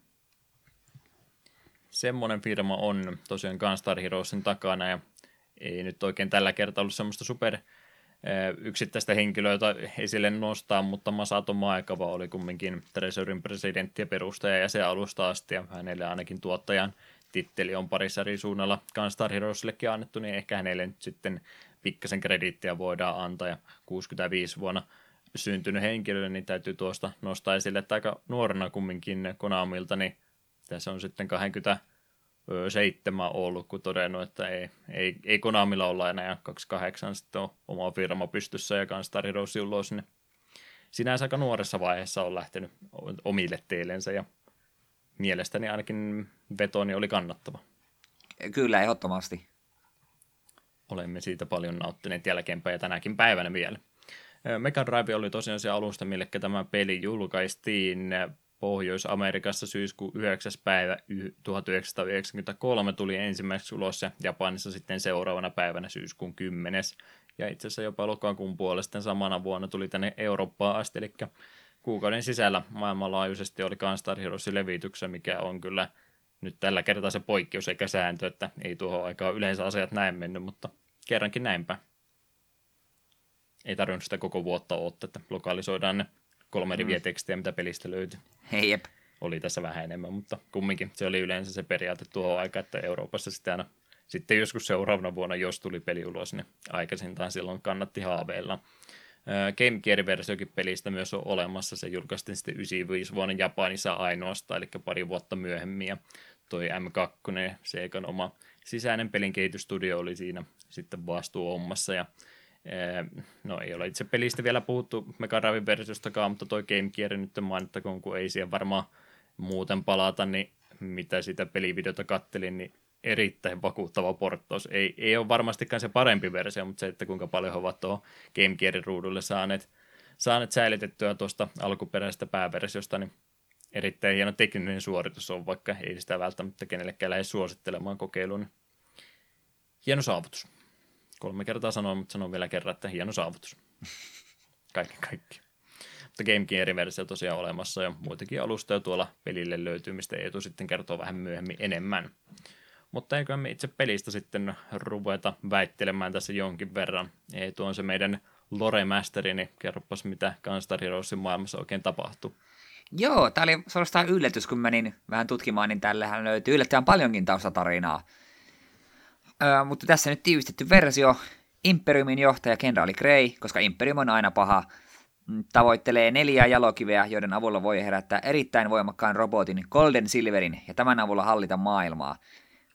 Semmoinen firma on tosiaan Gunstar Heroesin takana ja ei nyt oikein tällä kertaa ollut semmoista super yksittäistä henkilöä, jota esille nostaa, mutta Masato Maekava oli kumminkin Treasurin presidentti ja perustaja ja se alusta asti ja hänelle ainakin tuottajan titteli on parissa eri suunnalla Gunstar Heroesillekin annettu, niin ehkä hänelle nyt sitten pikkasen krediittiä voidaan antaa ja 65 vuonna syntynyt henkilö, niin täytyy tuosta nostaa esille, että aika nuorena kumminkin Konamilta, niin tässä on sitten 27 ollut, kun todennut, että ei, ei, ei Konamilla olla enää 28 sitten on oma firma pystyssä ja Heroes ulos, niin sinänsä aika nuoressa vaiheessa on lähtenyt omille teillensä ja mielestäni ainakin vetoni oli kannattava.
Kyllä, ehdottomasti.
olemme siitä paljon nauttineet jälkeenpäin ja tänäkin päivänä vielä. Mega Drive oli tosiaan se alusta, mille tämä peli julkaistiin Pohjois-Amerikassa syyskuun 9. päivä 1993 tuli ensimmäiseksi ulos ja Japanissa sitten seuraavana päivänä syyskuun 10. Ja itse asiassa jopa lokakuun puolesta samana vuonna tuli tänne Eurooppaan asti, eli kuukauden sisällä maailmanlaajuisesti oli Gunstar Heroesin levityksessä, mikä on kyllä nyt tällä kertaa se poikkeus eikä sääntö, että ei tuohon aikaan yleensä asiat näin mennyt, mutta kerrankin näinpä. Ei tarvinnut sitä koko vuotta odottaa, että lokalisoidaan ne kolme mm. riviä tekstiä, mitä pelistä löytyi.
Hei jep.
Oli tässä vähän enemmän, mutta kumminkin se oli yleensä se periaate tuohon aikaan, että Euroopassa sitten aina sitten joskus seuraavana vuonna, jos tuli peli ulos, niin aikaisintaan silloin kannatti haaveilla. Game Gear-versiokin pelistä myös on olemassa. Se julkaistiin sitten 95 vuonna Japanissa ainoastaan, eli pari vuotta myöhemmin. Ja toi M2, Seikan oma sisäinen pelin kehitystudio oli siinä sitten vastuuhommassa. Ja no ei ole itse pelistä vielä puhuttu Mega versiostakaan, mutta toi Game Gear nyt mainittakoon, kun ei siihen varmaan muuten palata, niin mitä sitä pelivideota kattelin, niin erittäin vakuuttava porttaus. Ei, ei ole varmastikaan se parempi versio, mutta se, että kuinka paljon he ovat tuohon Game Gearin ruudulle saaneet, saaneet säilytettyä tuosta alkuperäisestä pääversiosta, niin erittäin hieno tekninen suoritus on, vaikka ei sitä välttämättä kenellekään lähde suosittelemaan kokeiluun. Hieno saavutus. Kolme kertaa sanoin, mutta sanon vielä kerran, että hieno saavutus. Kaiken kaikki. Mutta Game Gearin versio tosiaan olemassa ja muitakin alustoja tuolla pelille löytyy, mistä Eetu sitten kertoo vähän myöhemmin enemmän. Mutta eikö me itse pelistä sitten ruveta väittelemään tässä jonkin verran. Ei tuo on se meidän Lore Masteri, niin kerropas mitä Gunstar Heroesin maailmassa oikein tapahtuu.
Joo, tämä oli suorastaan yllätys, kun menin vähän tutkimaan, niin tällähän löytyy yllättävän paljonkin taustatarinaa. Mutta tässä nyt tiivistetty versio. Imperiumin johtaja kenraali Grey, koska Imperium on aina paha, mm, tavoittelee neljää jalokiveä, joiden avulla voi herättää erittäin voimakkaan robotin Golden Silverin ja tämän avulla hallita maailmaa.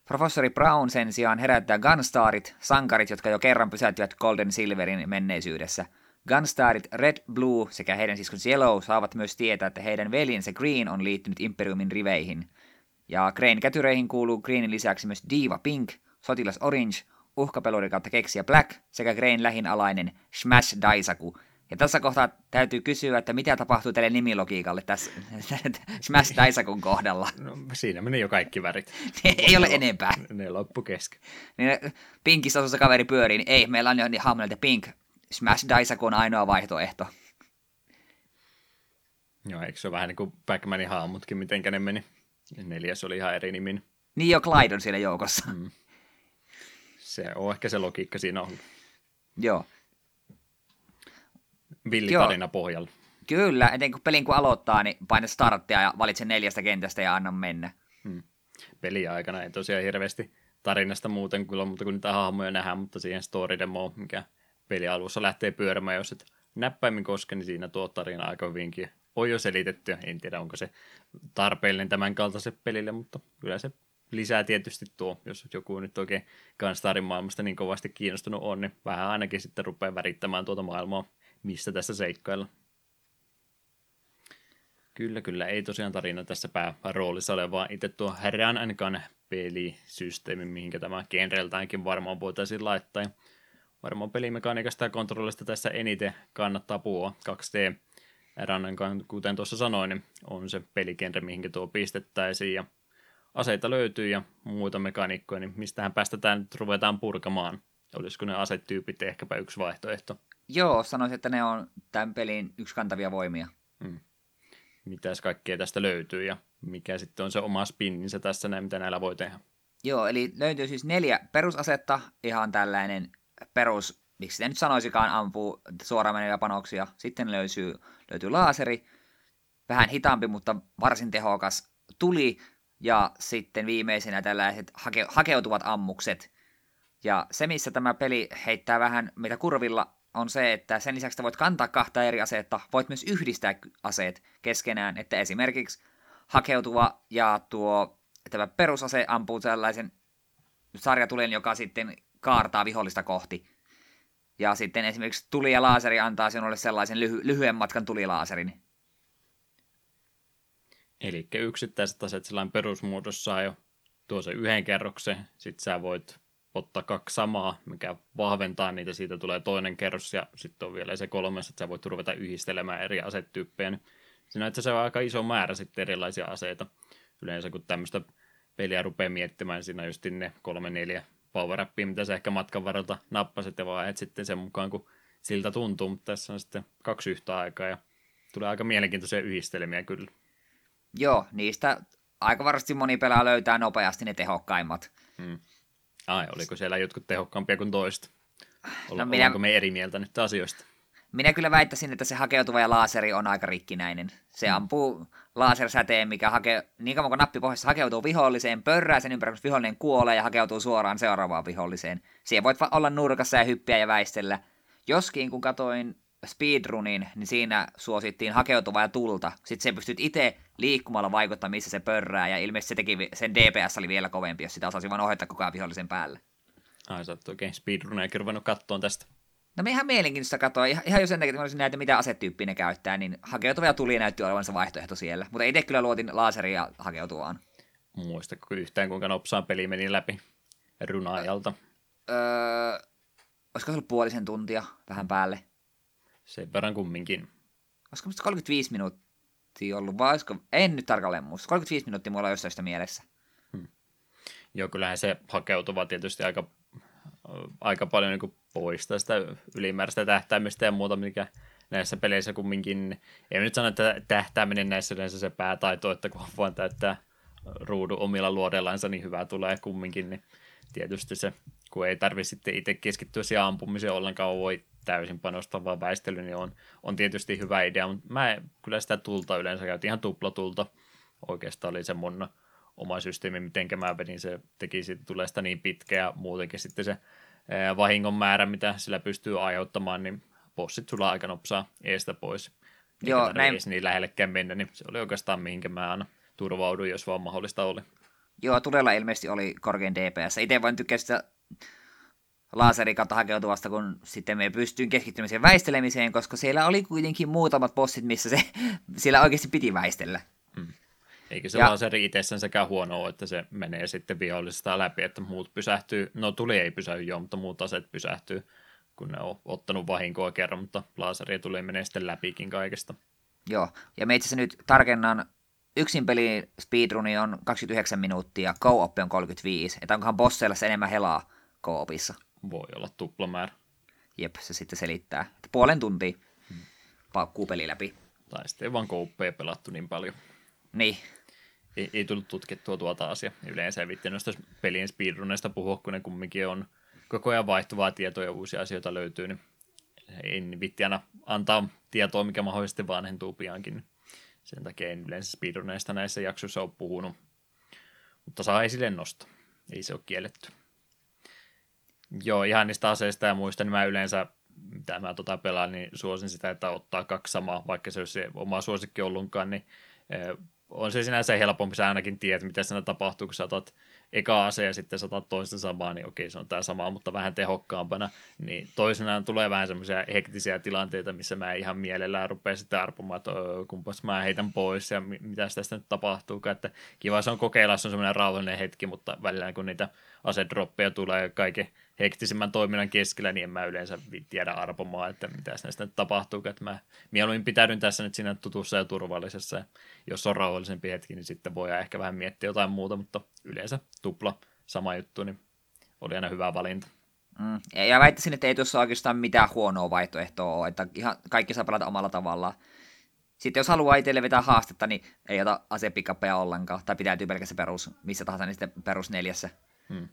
Professori Brown sen sijaan herättää Gunstarit, sankarit, jotka jo kerran pysäyttivät Golden Silverin menneisyydessä. Gunstarit Red, Blue sekä heidän siskonsa Yellow saavat myös tietää, että heidän veljensä Green on liittynyt Imperiumin riveihin. Ja Green kätyreihin kuuluu Greenin lisäksi myös Diva Pink, Sotilas Orange, uhkapeluri kautta keksiä Black sekä Green lähin alainen Smash Daisaku, ja tässä kohtaa täytyy kysyä, että mitä tapahtuu tälle nimilogiikalle tässä Smash Daisakun kohdalla.
No, siinä meni jo kaikki värit.
ei ole enempää.
Ne loppu kesken.
Niin Pinkissä asussa kaveri pyörii, niin ei, meillä on jo niin hahmoilta Pink. Smash Daisaku on ainoa vaihtoehto.
Joo, eikö se ole vähän niin kuin Pac-Manin hahmotkin, mitenkä ne meni? Neljäs oli ihan eri nimin.
Niin jo Clyde on siellä joukossa. Mm.
Se on ehkä se logiikka siinä on.
Joo
villitarina pohjalla.
Kyllä, etenkin kun pelin kun aloittaa, niin paina starttia ja valitse neljästä kentästä ja anna mennä. Hmm.
Peliä aikana ei tosiaan hirveästi tarinasta muuten kyllä, mutta kun niitä hahmoja nähdään, mutta siihen story demo, mikä peli alussa lähtee pyörimään, jos et näppäimin koske, niin siinä tuo tarina aika hyvinkin on jo selitetty. En tiedä, onko se tarpeellinen tämän kaltaisen pelille, mutta kyllä se lisää tietysti tuo, jos joku nyt oikein Gunstarin maailmasta niin kovasti kiinnostunut on, niin vähän ainakin sitten rupeaa värittämään tuota maailmaa mistä tässä seikkailla. Kyllä, kyllä. Ei tosiaan tarina tässä pääroolissa ole, vaan itse tuo Run and Gun pelisysteemi, mihinkä tämä genreltäänkin varmaan voitaisiin laittaa. Varmaan pelimekaniikasta ja kontrollista tässä eniten kannattaa puhua. 2D Run and Gun, kuten tuossa sanoin, niin on se peligenre, mihinkä tuo pistettäisiin. Ja aseita löytyy ja muita mekaniikkoja, niin mistähän päästetään nyt ruvetaan purkamaan. Olisiko ne asetyypit ehkäpä yksi vaihtoehto?
Joo, sanoisin, että ne on tämän pelin yksi kantavia voimia.
Hmm. Mitäs kaikkea tästä löytyy ja mikä sitten on se oma spinninsä tässä näin, mitä näillä voi tehdä?
Joo, eli löytyy siis neljä perusasetta, ihan tällainen perus, miksi sitä nyt sanoisikaan, ampuu suoraan meneviä panoksia. Sitten löytyy, löytyy laaseri, vähän hitaampi, mutta varsin tehokas tuli, ja sitten viimeisenä tällaiset hake, hakeutuvat ammukset. Ja se, missä tämä peli heittää vähän mitä kurvilla, on se, että sen lisäksi että voit kantaa kahta eri asetta, voit myös yhdistää aseet keskenään, että esimerkiksi hakeutuva ja tuo tämä perusase ampuu sellaisen sarjatulen, joka sitten kaartaa vihollista kohti. Ja sitten esimerkiksi tuli ja laaseri antaa sinulle sellaisen lyhy- lyhyen matkan tulilaaserin.
Eli yksittäiset aseet sellainen perusmuodossa jo tuo se yhden kerroksen, sit sä voit ottaa kaksi samaa, mikä vahventaa niitä, siitä tulee toinen kerros ja sitten on vielä se kolmas, että sä voit ruveta yhdistelemään eri asetyyppejä. Siinä itse asiassa on aika iso määrä sitten erilaisia aseita. Yleensä kun tämmöistä peliä rupeaa miettimään, niin siinä just ne kolme neljä power mitä sä ehkä matkan varrelta nappasit ja vaan sitten sen mukaan, kun siltä tuntuu, mutta tässä on sitten kaksi yhtä aikaa ja tulee aika mielenkiintoisia yhdistelmiä kyllä.
Joo, niistä aika varmasti moni pelaa löytää nopeasti ne tehokkaimmat. Hmm.
Ai, oliko siellä jotkut tehokkaampia kuin toista? Olla, no minä... Ollaanko me eri mieltä nyt asioista?
Minä kyllä väittäisin, että se hakeutuva ja laaseri on aika rikkinäinen. Se hmm. ampuu lasersäteen, mikä hakee, niin kauan kuin nappi pohjassa hakeutuu viholliseen, pörrää sen ympärillä, vihollinen kuolee ja hakeutuu suoraan seuraavaan viholliseen. Siihen voit olla nurkassa ja hyppiä ja väistellä. Joskin kun katoin speedrunin, niin siinä suosittiin hakeutuvaa ja tulta. Sitten se pystyt itse liikkumalla vaikuttaa, missä se pörrää, ja ilmeisesti se teki, sen DPS oli vielä kovempi, jos sitä osasi vaan ohjata koko ajan vihollisen päälle.
Ai sä oot oikein speedruneakin ruvennut kattoon tästä.
No me ihan mielenkiintoista katsoa, ihan, ihan jo sen takia, että näitä, mitä asetyyppiä ne käyttää, niin hakeutuvia tuli näytti olevan se vaihtoehto siellä. Mutta itse kyllä luotin laseria hakeutuvaan.
Muistatko yhtään, kuinka nopsaan peli meni läpi runaajalta?
Öö, olisiko se ollut puolisen tuntia vähän päälle?
Sen verran kumminkin.
Olisiko 35 minuuttia ollut, vai olisiko, en nyt tarkalleen muista. 35 minuuttia mulla on jossain sitä mielessä. Hmm.
Joo, kyllähän se hakeutuva tietysti aika, aika paljon niin poistaa sitä ylimääräistä tähtäimistä ja muuta, mikä näissä peleissä kumminkin, ei nyt sano, että tähtääminen näissä yleensä se päätaito, että kun vaan täyttää ruudun omilla luodellansa, niin hyvää tulee kumminkin, niin tietysti se, kun ei tarvitse sitten itse keskittyä siihen ampumiseen ollenkaan, voi täysin panostavaa väistely, niin on, on tietysti hyvä idea, mutta mä kyllä sitä tulta yleensä käytin ihan tuplatulta. Oikeastaan oli se mun oma systeemi, miten mä vedin, se teki siitä tulee sitä niin pitkä ja muutenkin sitten se vahingon määrä, mitä sillä pystyy aiheuttamaan, niin bossit sulla aika nopsaa eestä pois. Joo, näin. Edes niin lähellekään mennä, niin se oli oikeastaan mihinkä mä aina turvauduin, jos vaan mahdollista oli.
Joo, tulella ilmeisesti oli korkein DPS. Itse voin tykkää sitä laserin kautta hakeutuvasta, kun sitten me pystyin keskittymään väistelemiseen, koska siellä oli kuitenkin muutamat bossit, missä se, siellä oikeasti piti väistellä. Hmm.
Eikä se ja, laseri itsessään sekä huono että se menee sitten vihollisesta läpi, että muut pysähtyy, no tuli ei pysähdy jo, mutta muut aseet pysähtyy, kun ne on ottanut vahinkoa kerran, mutta laseri tulee menee sitten läpikin kaikesta.
Joo, ja me itse nyt tarkennan, yksin peli speedruni on 29 minuuttia, co-op on 35, että onkohan bosseilla se enemmän helaa co-opissa?
Voi olla tuplamäärä.
Jep, se sitten selittää. Että puolen tuntia hmm. paukkuu peli läpi.
Tai sitten ei vaan kouppeja pelattu niin paljon.
Niin.
Ei, ei tullut tutkittua tuota asiaa. Yleensä ei vitti noista pelien speedruneista puhua, kun ne kumminkin on koko ajan vaihtuvaa tietoa ja uusia asioita löytyy, niin ei vitti aina antaa tietoa, mikä mahdollisesti vanhentuu piankin. Sen takia en yleensä speedruneista näissä jaksoissa ole puhunut. Mutta saa esille nosto. Ei se ole kielletty. Joo, ihan niistä aseista ja muista, niin mä yleensä, mitä mä tota pelaan, niin suosin sitä, että ottaa kaksi samaa, vaikka se olisi se oma suosikki ollunkaan, niin on se sinänsä helpompi, sä ainakin tiedät, mitä siinä tapahtuu, kun sä otat eka ase ja sitten saatat toista samaa, niin okei, se on tämä sama, mutta vähän tehokkaampana. Niin toisenaan tulee vähän semmoisia hektisiä tilanteita, missä mä ihan mielellään rupean sitten arpumaan, että kumpas mä heitän pois ja mitä tästä nyt tapahtuu. Että kiva se on kokeilla, se on semmoinen rauhallinen hetki, mutta välillä kun niitä asedroppeja tulee kaiken hektisimmän toiminnan keskellä, niin en mä yleensä tiedä arpomaan, että mitä näistä nyt tapahtuu. Että mä mieluummin pitäydyn tässä nyt siinä tutussa ja turvallisessa. Ja jos on rauhallisempi hetki, niin sitten voi ehkä vähän miettiä jotain muuta, mutta yleensä tupla sama juttu, niin oli aina hyvä valinta.
Mm. Ja väittäisin, että ei tuossa oikeastaan mitään huonoa vaihtoehtoa ole, että ihan kaikki saa pelata omalla tavallaan. Sitten jos haluaa itselle vetää haastetta, niin ei ota asepikappeja ollenkaan, tai pitäytyy pelkästään perus, missä tahansa, niin sitten perus neljässä. Hmm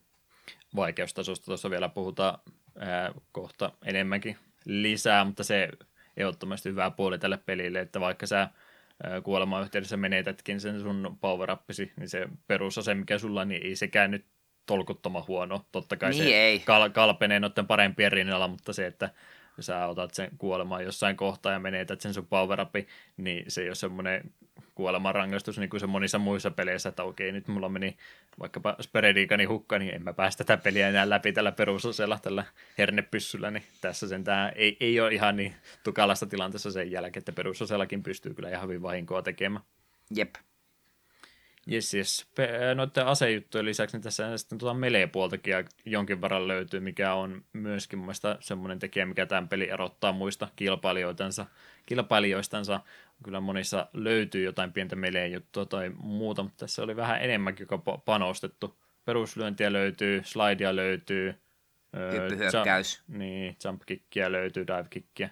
vaikeustasosta tuossa vielä puhutaan ää, kohta enemmänkin lisää, mutta se ehdottomasti hyvä puoli tälle pelille, että vaikka sä kuoleman yhteydessä menetätkin sen sun power niin se perusase, mikä sulla, niin ei sekään nyt tolkuttoman huono. Totta kai niin se ei. Kal- kalpenee noiden parempien rinnalla, mutta se, että sä otat sen kuolemaan jossain kohtaa ja menetät sen sun power niin se ei ole semmoinen kuolemanrangaistus niin kuin se monissa muissa peleissä, että okei, nyt mulla meni vaikkapa Speredikani hukka, niin en mä päästä tätä peliä enää läpi tällä perusosella, tällä hernepyssyllä, niin tässä sen tämä ei, ei ole ihan niin tukalasta tilanteessa sen jälkeen, että perusosellakin pystyy kyllä ihan hyvin vahinkoa tekemään.
Jep.
Jes, jes. Noiden asejuttujen lisäksi niin tässä sitten tuota melee-puoltakin jonkin verran löytyy, mikä on myöskin mun semmoinen tekijä, mikä tämän peli erottaa muista kilpailijoitansa, kilpailijoistansa. Kyllä monissa löytyy jotain pientä melee-juttua tai muuta, mutta tässä oli vähän enemmänkin joka panostettu. Peruslyöntiä löytyy, slidea löytyy.
Hyppyhyökkäys.
Jump, niin, jump kickia löytyy, dive kickia.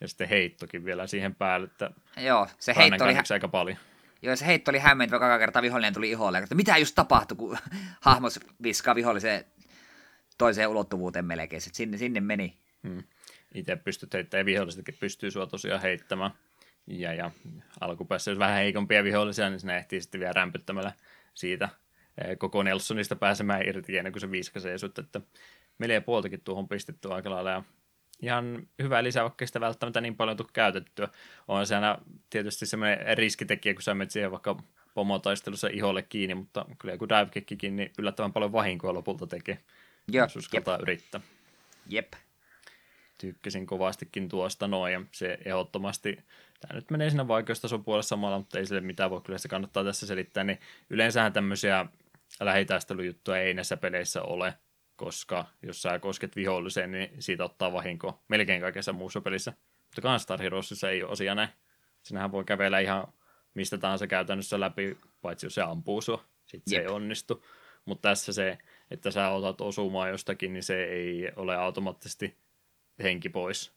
Ja sitten heittokin vielä siihen päälle, että
Joo, se heitto oli,
aika paljon
Joo, se heitto oli hämmentävä, kaka kertaa vihollinen tuli iholle. Että mitä just tapahtui, kun hahmos viskaa viholliseen toiseen ulottuvuuteen melkein. Sitten sinne, sinne meni. Hmm.
Itse pystyt heittämään ja vihollisetkin pystyy sua tosiaan heittämään. Ja, ja alkupäässä, jos vähän heikompia vihollisia, niin sinne ehtii sitten vielä rämpyttämällä siitä eh, koko Nelsonista pääsemään irti ennen kuin se viiskasee sut, että melee puoltakin tuohon pistetty aika lailla. Ja ihan hyvä lisä, vaikka sitä välttämättä niin paljon tule käytettyä. On se aina tietysti semmoinen riskitekijä, kun sä menet siihen vaikka pomotaistelussa iholle kiinni, mutta kyllä joku dive niin yllättävän paljon vahinkoa lopulta tekee, jos uskaltaa yrittää.
Jep.
Tykkäsin kovastikin tuosta noin, ja se ehdottomasti, tämä nyt menee siinä vaikeustason puolessa samalla, mutta ei sille mitään voi, kyllä se kannattaa tässä selittää, niin yleensähän tämmöisiä lähitaistelujuttuja ei näissä peleissä ole, koska jos sä kosket viholliseen, niin siitä ottaa vahinko melkein kaikessa muussa pelissä. Mutta Gunstar Heroesissa ei ole osia näin. Sinähän voi kävellä ihan mistä tahansa käytännössä läpi, paitsi jos se ampuu sua. Sitten se ei onnistu. Mutta tässä se, että sä otat osumaan jostakin, niin se ei ole automaattisesti henki pois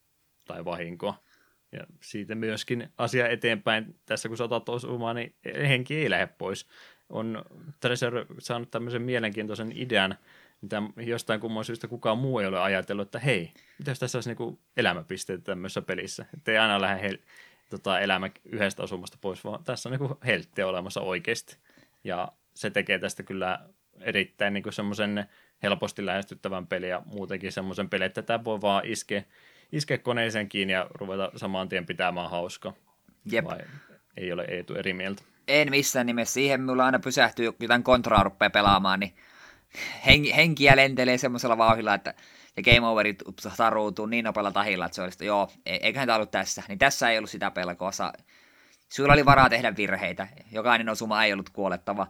tai vahinkoa. Ja siitä myöskin asia eteenpäin, tässä kun sä otat osumaan, niin henki ei lähde pois. On Treasure saanut tämmöisen mielenkiintoisen idean, mitä jostain kumman syystä kukaan muu ei ole ajatellut, että hei, mitä jos tässä olisi niinku elämäpisteitä tämmöisessä pelissä, että ei aina lähde hel- tota, elämä yhdestä osumasta pois, vaan tässä on niinku helttiä olemassa oikeasti. Ja se tekee tästä kyllä erittäin niinku semmoisen helposti lähestyttävän pelin ja muutenkin semmoisen pelin, että tämä voi vaan iskeä, iskeä koneeseen kiinni ja ruveta saman tien pitämään hauska.
Jep.
Vai ei ole Eetu eri mieltä?
En missään nimessä. Siihen mulla aina pysähtyy, jotain kontraa rupeaa pelaamaan, niin hen, henkiä lentelee semmoisella vauhilla, että ja game overit taruutuu niin nopealla tahilla, että se olisi, joo, e, eiköhän tämä ollut tässä. Niin tässä ei ollut sitä pelkoa. Sulla oli varaa tehdä virheitä. Jokainen osuma ei ollut kuolettava.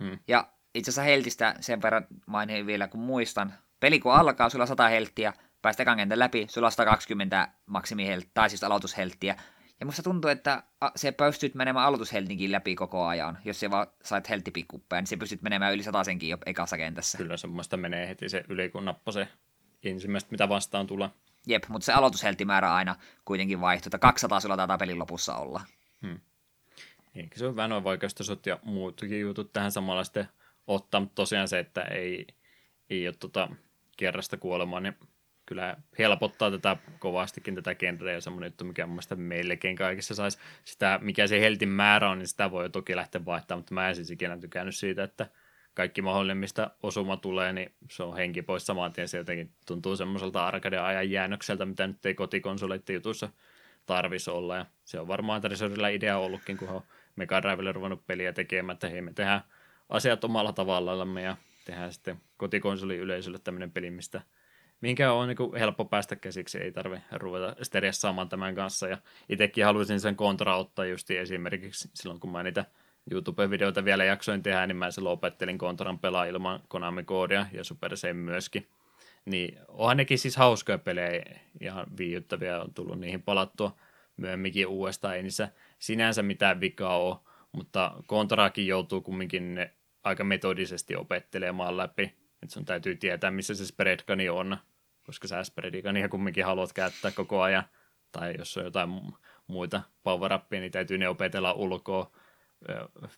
Hmm. Ja itse asiassa heltistä sen verran mainin vielä, kun muistan. Peli kun alkaa, sulla on 100 helttiä, päästä kangenten läpi, sulla on 120 maksimihelttiä, tai siis aloitushelttiä. Ja musta tuntuu, että se pystyt menemään aloitusheltinkin läpi koko ajan. Jos se vaan sait helttipikkuppeen, niin se pystyt menemään yli satasenkin jo ekassa kentässä.
Kyllä semmoista menee heti se yli, kun nappa se ensimmäistä, mitä vastaan tulee.
Jep, mutta se aloitushelttimäärä aina kuitenkin vaihtuu, että 200 sulla taitaa pelin lopussa olla. Hmm.
Eikä se on vähän noin vaikeustasot ja muutkin jutut tähän samalla sitten ottaa, mutta tosiaan se, että ei, ei ole tota kerrasta kuolemaa, niin kyllä helpottaa tätä kovastikin tätä genreä ja semmoinen juttu, mikä mun mielestä melkein kaikissa saisi sitä, mikä se heltin määrä on, niin sitä voi toki lähteä vaihtamaan, mutta mä en siis ikinä tykännyt siitä, että kaikki mahdollinen, mistä osuma tulee, niin se on henki pois saman tien. Se jotenkin tuntuu semmoiselta arcade-ajan jäännökseltä, mitä nyt ei kotikonsoleiden jutussa tarvisi olla. Ja se on varmaan Treasurella idea ollutkin, kun on Mega Drivelle ruvennut peliä tekemään, että hei me tehdään asiat omalla tavallamme ja tehdään sitten kotikonsoli yleisölle tämmöinen peli, mistä – minkä on niin helppo päästä käsiksi, ei tarvi ruveta stressaamaan tämän kanssa. Ja itsekin haluaisin sen kontra ottaa just esimerkiksi silloin, kun mä niitä YouTube-videoita vielä jaksoin tehdä, niin mä silloin opettelin kontran pelaa ilman Konami-koodia ja Super Sen myöskin. Niin onhan nekin siis hauskoja pelejä, ihan viihdyttäviä, on tullut niihin palattua myöhemminkin uudestaan, ei niissä sinänsä mitään vikaa ole, mutta kontraakin joutuu kumminkin ne aika metodisesti opettelemaan läpi, että sun täytyy tietää, missä se spreadkani on, koska sä spreadikania kumminkin haluat käyttää koko ajan, tai jos on jotain muita power niin täytyy ne opetella ulkoa,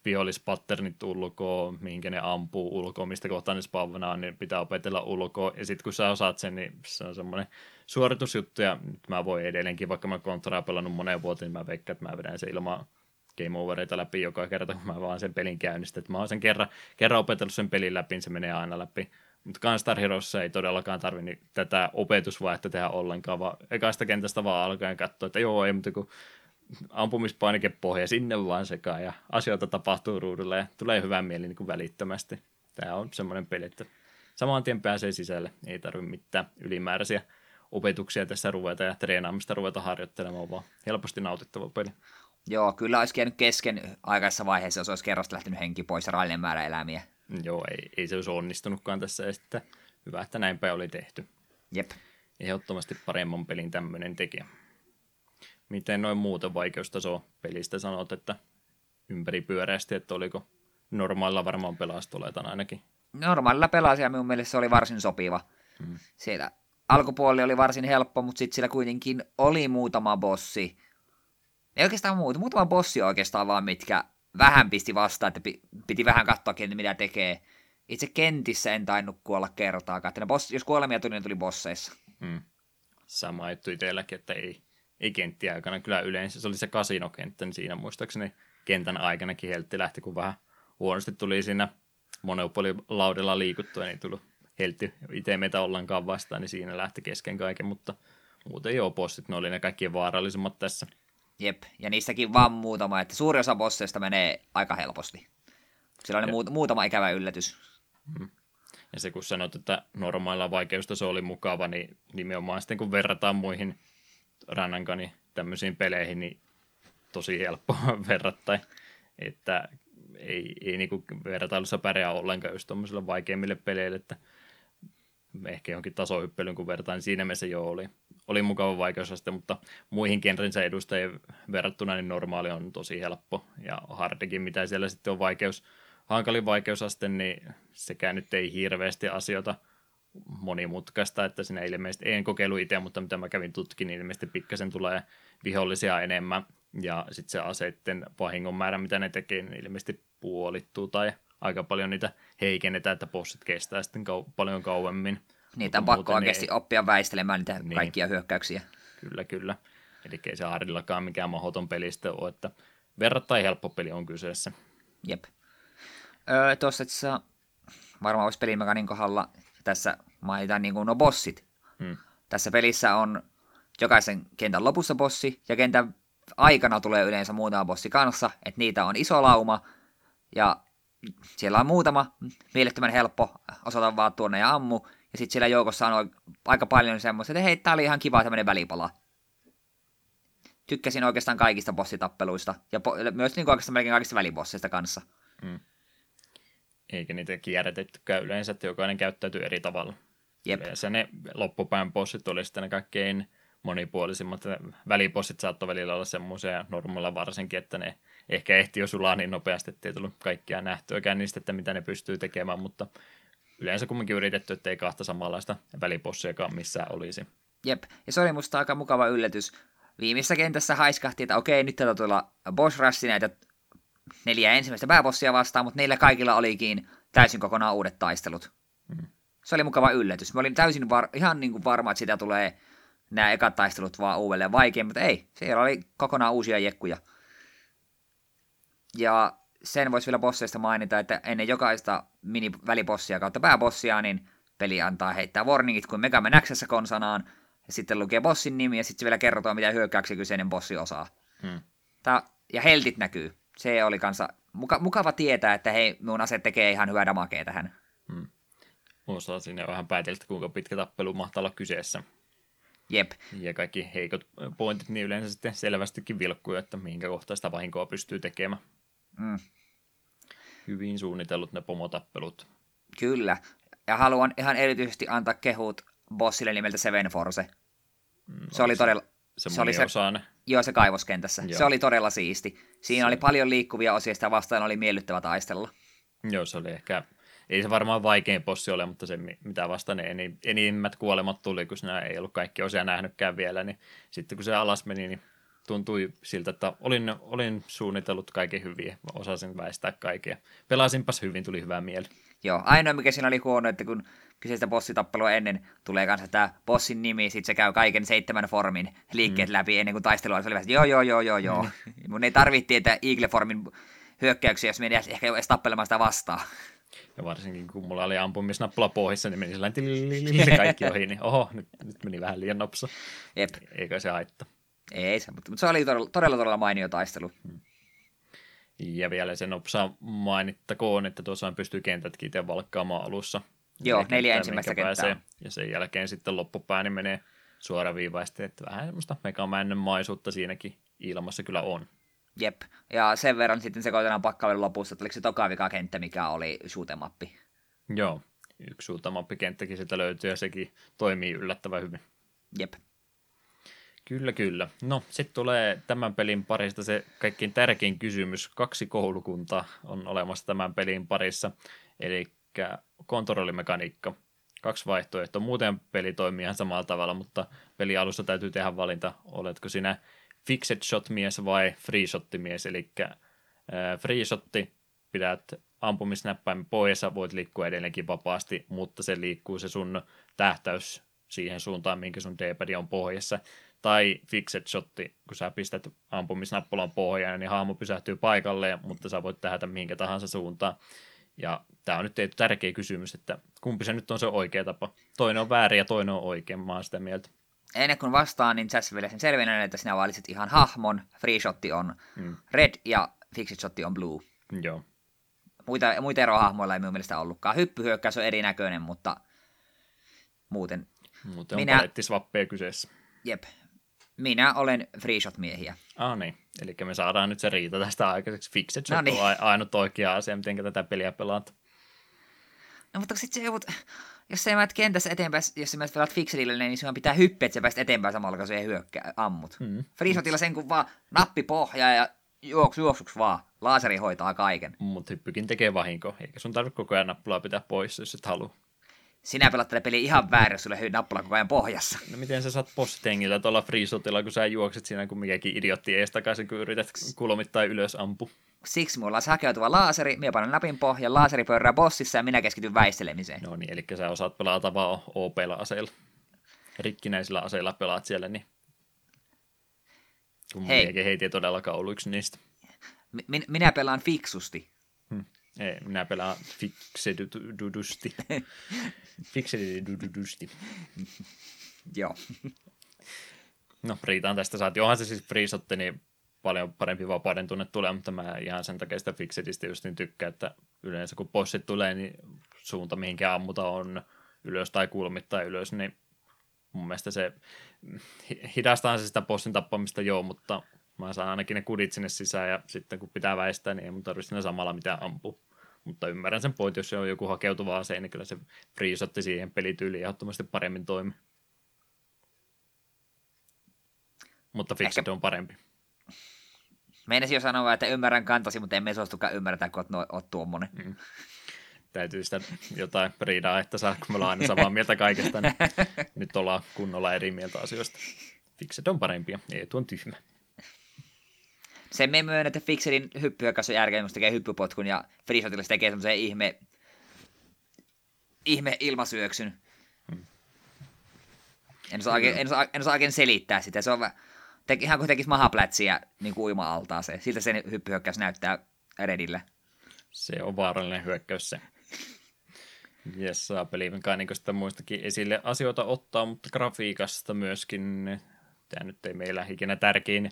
vihollispatternit ulkoa, minkä ne ampuu ulkoa, mistä kohtaa ne spawnaa, niin pitää opetella ulkoa. Ja sitten kun sä osaat sen, niin se on semmoinen suoritusjuttu, ja nyt mä voin edelleenkin, vaikka mä kontraa pelannut moneen vuoteen, niin mä veikkaan, että mä vedän se ilman game overeita läpi joka kerta, kun mä vaan sen pelin käynnistän. Että mä oon sen kerran, kerran opetellut sen pelin läpi, niin se menee aina läpi. Mutta Gunstar Heroesissa ei todellakaan tarvitse tätä opetusvaihetta tehdä ollenkaan, vaan ekaista kentästä vaan alkaen katsoa, että joo, ei mutta kun ampumispainike pohja sinne vaan sekaan ja asioita tapahtuu ruudulla ja tulee hyvä mieli niin kuin välittömästi. Tämä on semmoinen peli, että saman tien pääsee sisälle, ei tarvitse mitään ylimääräisiä opetuksia tässä ruveta ja treenaamista ruveta harjoittelemaan, vaan helposti nautittava peli.
Joo, kyllä olisi käynyt kesken aikaisessa vaiheessa, jos olisi kerrasta lähtenyt henki pois ja rallinen määrä eläimiä.
Joo, ei, ei se olisi onnistunutkaan tässä, sitten hyvä, että näin päin oli tehty.
Jep.
Ehdottomasti paremman pelin tämmöinen tekijä. Miten noin muuten vaikeustaso pelistä sanot, että ympäripyöreästi, että oliko normaalilla varmaan pelastoletan ainakin?
Normaalilla pelasia minun mielestä se oli varsin sopiva. Hmm. Siellä alkupuoli oli varsin helppo, mutta sitten sillä kuitenkin oli muutama bossi. Ei oikeastaan muuta, muutama bossi oikeastaan vaan, mitkä vähän pisti vastaan, että piti vähän katsoa, mitä tekee. Itse kentissä en tainnut kuolla kertaakaan, että ne boss, jos kuolemia tuli, niin tuli bosseissa.
Hmm. Sama juttu itselläkin, että ei, ei kenttiä aikana. Kyllä yleensä se oli se kasinokenttä, niin siinä muistaakseni kentän aikanakin heltti lähti, kun vähän huonosti tuli siinä Monopoly-laudella liikuttua, niin tullut heltti itse meitä ollenkaan vastaan, niin siinä lähti kesken kaiken, mutta muuten joo, bossit, ne oli ne kaikkien vaarallisimmat tässä.
Jep, ja niistäkin vaan muutama, että suuri osa bosseista menee aika helposti. Sillä on ja. muutama ikävä yllätys.
Hmm. Ja se kun sanot, että normaalilla vaikeusta se oli mukava, niin nimenomaan sitten kun verrataan muihin Rannankani tämmöisiin peleihin, niin tosi helppo verrattain. Että ei, ei niinku vertailussa pärjää ollenkaan just tuommoisille vaikeimmille peleille, että ehkä johonkin tasohyppelyyn kun vertaan, niin siinä mielessä jo oli, oli mukava vaikeusaste, mutta muihin genrensä edustajien verrattuna niin normaali on tosi helppo, ja hardikin, mitä siellä sitten on vaikeus, hankalin vaikeusaste, niin sekään nyt ei hirveästi asioita monimutkaista, että sinä ilmeisesti, en kokeilu itse, mutta mitä mä kävin tutkin, niin ilmeisesti pikkasen tulee vihollisia enemmän, ja sitten se aseitten vahingon määrä, mitä ne tekee, niin ilmeisesti puolittuu, tai aika paljon niitä heikennetään, että bossit kestää sitten kau- paljon kauemmin.
Niitä on pakko oikeasti ei... oppia väistelemään niitä niin. kaikkia hyökkäyksiä.
Kyllä, kyllä. Eli ei se Hardillakaan mikään mahdoton pelistä ole, että verrattain helppo peli on kyseessä.
Jep. Öö, Tuossa että varmaan olisi pelimekanin kohdalla tässä mainitaan niin kuin no bossit. Hmm. Tässä pelissä on jokaisen kentän lopussa bossi, ja kentän aikana tulee yleensä muutama bossi kanssa, että niitä on iso lauma, ja siellä on muutama mielettömän helppo, osata vaan tuonne ja ammu, ja sitten siellä joukossa on aika paljon semmoista, että hei, tää oli ihan kiva tämmöinen välipala. Tykkäsin oikeastaan kaikista bossitappeluista, ja po- myös niin oikeastaan melkein kaikista välibosseista kanssa. Hmm.
Eikä niitä kierrätettykään yleensä, että jokainen käyttäytyy eri tavalla. Jep. Yleensä ne loppupään bossit oli sitten ne kaikkein monipuolisimmat. Välipossit saattoi välillä olla semmoisia normaalilla varsinkin, että ne ehkä ehti jo sulaa niin nopeasti, että ei tullut kaikkia nähtyäkään niistä, että mitä ne pystyy tekemään, mutta yleensä kumminkin yritetty, että ei kahta samanlaista välipossiakaan missään olisi.
Jep, ja se oli musta aika mukava yllätys. Viimeisessä kentässä haiskahti, että okei, nyt täytyy tulla boss rush näitä neljä ensimmäistä pääbossia vastaan, mutta niillä kaikilla olikin täysin kokonaan uudet taistelut. Mm. Se oli mukava yllätys. Mä olin täysin var- ihan niin kuin varma, että sitä tulee nämä ekat taistelut vaan uudelleen vaikein, mutta ei, siellä oli kokonaan uusia jekkuja. Ja sen voisi vielä bosseista mainita, että ennen jokaista mini-välibossia kautta pääbossia, niin peli antaa heittää warningit kuin Mega Man Xssä konsanaan, ja sitten lukee bossin nimi, ja sitten se vielä kertoo, mitä hyökkäyksiä kyseinen bossi osaa. Hmm. Tää, ja heltit näkyy. Se oli kanssa muka, mukava tietää, että hei, mun ase tekee ihan hyvää damakea tähän. Hmm.
Osaa sinne vähän pääteltä, kuinka pitkä tappelu mahtaa olla kyseessä.
Jep.
Ja kaikki heikot pointit niin yleensä sitten selvästikin vilkkuu, että minkä kohtaa sitä vahinkoa pystyy tekemään. Mm. Hyvin suunnitellut ne pomotappelut.
Kyllä. Ja haluan ihan erityisesti antaa kehut bossille nimeltä Seven Force. Mm, se oli todella...
Se, se oli se,
Joo, se kaivoskentässä. Joo. Se oli todella siisti. Siinä se... oli paljon liikkuvia osia, sitä vastaan oli miellyttävä taistella.
Joo, se oli ehkä ei se varmaan vaikein possi ole, mutta se, mitä vasta ne enimmät kuolemat tuli, kun sinä ei ollut kaikki osia nähnytkään vielä, niin sitten kun se alas meni, niin tuntui siltä, että olin, olin suunnitellut kaiken hyvin, osasin väistää kaikkea. Pelasinpas hyvin, tuli hyvää mieli.
Joo, ainoa mikä siinä oli huono, että kun kyseistä bossitappelua ennen tulee kanssa tämä bossin nimi, sitten se käy kaiken seitsemän formin liikkeet mm. läpi ennen kuin taistelua, se oli vähän, joo, joo, joo, joo, joo. Mm. Mun ei tarvitse tietää Eagle-formin hyökkäyksiä, jos meni ehkä edes tappelemaan sitä vastaan.
Ja varsinkin kun mulla oli ampumisnappula pohjassa, niin meni sellainen kaikki ohi, niin oho, nyt, nyt meni vähän liian nopsa. Jep. Eikä se haittaa.
Ei se, mutta, mutta se oli todella, todella, todella mainio taistelu. Hmm.
Ja vielä se nopsa mainittakoon, että tuossa pystyy kentätkin itse valkkaamaan alussa.
Joo, neljä ensimmäistä kenttää. Pääsee,
ja sen jälkeen sitten loppupää niin menee suoraviivaisesti, että vähän semmoista megamännen maisuutta siinäkin ilmassa kyllä on.
Jep. Ja sen verran sitten sekoitetaan pakkauden lopussa, että oliko se toka vika kenttä, mikä oli shoot'emappi.
Joo, yksi shoot'emappi-kenttäkin sieltä löytyy ja sekin toimii yllättävän hyvin.
Jep.
Kyllä, kyllä. No, sitten tulee tämän pelin parista se kaikkein tärkein kysymys. Kaksi koulukuntaa on olemassa tämän pelin parissa, eli kontrollimekaniikka. Kaksi vaihtoehtoa. Muuten peli toimii ihan samalla tavalla, mutta peli alussa täytyy tehdä valinta, oletko sinä fixed shot mies vai free shot mies, eli free shotti pidät ampumisnäppäimen poissa, voit liikkua edelleenkin vapaasti, mutta se liikkuu se sun tähtäys siihen suuntaan, minkä sun d on pohjassa tai fixed shotti, kun sä pistät ampumisnappulan pohjaan, niin haamu pysähtyy paikalleen, mutta sä voit tehdä minkä tahansa suuntaan. Ja tämä on nyt tehty tärkeä kysymys, että kumpi se nyt on se oikea tapa. Toinen on väärin ja toinen on oikein, mä oon sitä mieltä.
Ennen kuin vastaan, niin tässä vielä sen selvinnän, että sinä valitsit ihan hahmon, free shotti on mm. red ja fixed shotti on blue.
Joo.
Muita, muita eroa hahmoilla ei minun mielestä ollutkaan. Hyppyhyökkäys on erinäköinen, mutta muuten...
Muuten on minä... kyseessä.
Jep, minä olen free shot miehiä.
Ah niin, eli me saadaan nyt se riita tästä aikaiseksi. Fixed shot no niin. on ainut oikea asia, miten tätä peliä pelaat.
No mutta sitten se joudut, jos sä menet kentässä eteenpäin, jos sä menet pelaat fixedille, niin sinun pitää hyppiä, että sä pääset eteenpäin samalla, kun se hyökkää, ammut. Mm. Free shotilla sen kun vaan nappi pohjaa ja juoksu, juoksuksi vaan. Laaseri hoitaa kaiken.
Mutta hyppykin tekee vahinko, eikä sun tarvitse koko ajan nappulaa pitää pois, jos et halua
sinä pelat tätä peliä ihan väärin, jos sulle hyvin nappula koko ajan pohjassa.
No miten sä saat bossitengillä tuolla freeshotilla, kun sä juokset siinä kuin mikäkin idiotti ees takaisin, kun yrität kulmittaa ylös ampu.
Siksi mulla on hakeutuva laaseri, minä panen napin pohjan, laaseri pyörää bossissa ja minä keskityn väistelemiseen.
No niin, eli sä osaat pelata vaan OP-aseilla. Rikkinäisillä aseilla pelaat siellä, niin kun Hei. heitä ei todellakaan ollut yksi niistä.
Min- minä pelaan fiksusti.
Ei, minä pelaan fiksedudusti. fiksedudusti.
Joo.
No, riitaan tästä saat. Johan se siis friisotti, niin paljon parempi vapauden tunne tulee, mutta mä ihan sen takia sitä fixedistä just niin tykkään, että yleensä kun bossit tulee, niin suunta mihinkä ammuta on ylös tai kulmittaa ylös, niin mun mielestä se hidastaa se sitä bossin tappamista joo, mutta Mä saan ainakin ne kudit sinne sisään ja sitten kun pitää väistää, niin ei mun tarvitse sinne samalla mitään ampua. Mutta ymmärrän sen pointin, jos se on joku hakeutuva ase, niin kyllä se friisotti siihen pelityyliin ehdottomasti paremmin toimi. Mutta Fixed Ehkä... on parempi.
Meinasin jo sanoa, että ymmärrän kantasi, mutta emme suostukaan ymmärtää, kun oot, oot tuommoinen. Mm.
Täytyy sitä jotain riidaa, että saa, kun me ollaan aina samaa mieltä kaikesta, niin nyt ollaan kunnolla eri mieltä asioista. Fixed on parempia, ei tuon tyhmä.
Sen me myönnä, että Fixerin hyppyhyökkäys on järkeä, tekee hyppypotkun ja Freeshotilla tekee semmoisen ihme, ihme ilmasyöksyn. En osaa, oikein, en, osaa, en osaa oikein selittää sitä. Se on te, ihan kuin tekisi mahaplätsiä niin kuin uima-altaaseen. Siltä sen hyppyhyökkäys näyttää Redillä.
Se on vaarallinen hyökkäys se. Jes, saa pelimekaanikasta muistakin esille asioita ottaa, mutta grafiikasta myöskin. Tämä nyt ei meillä ikinä tärkein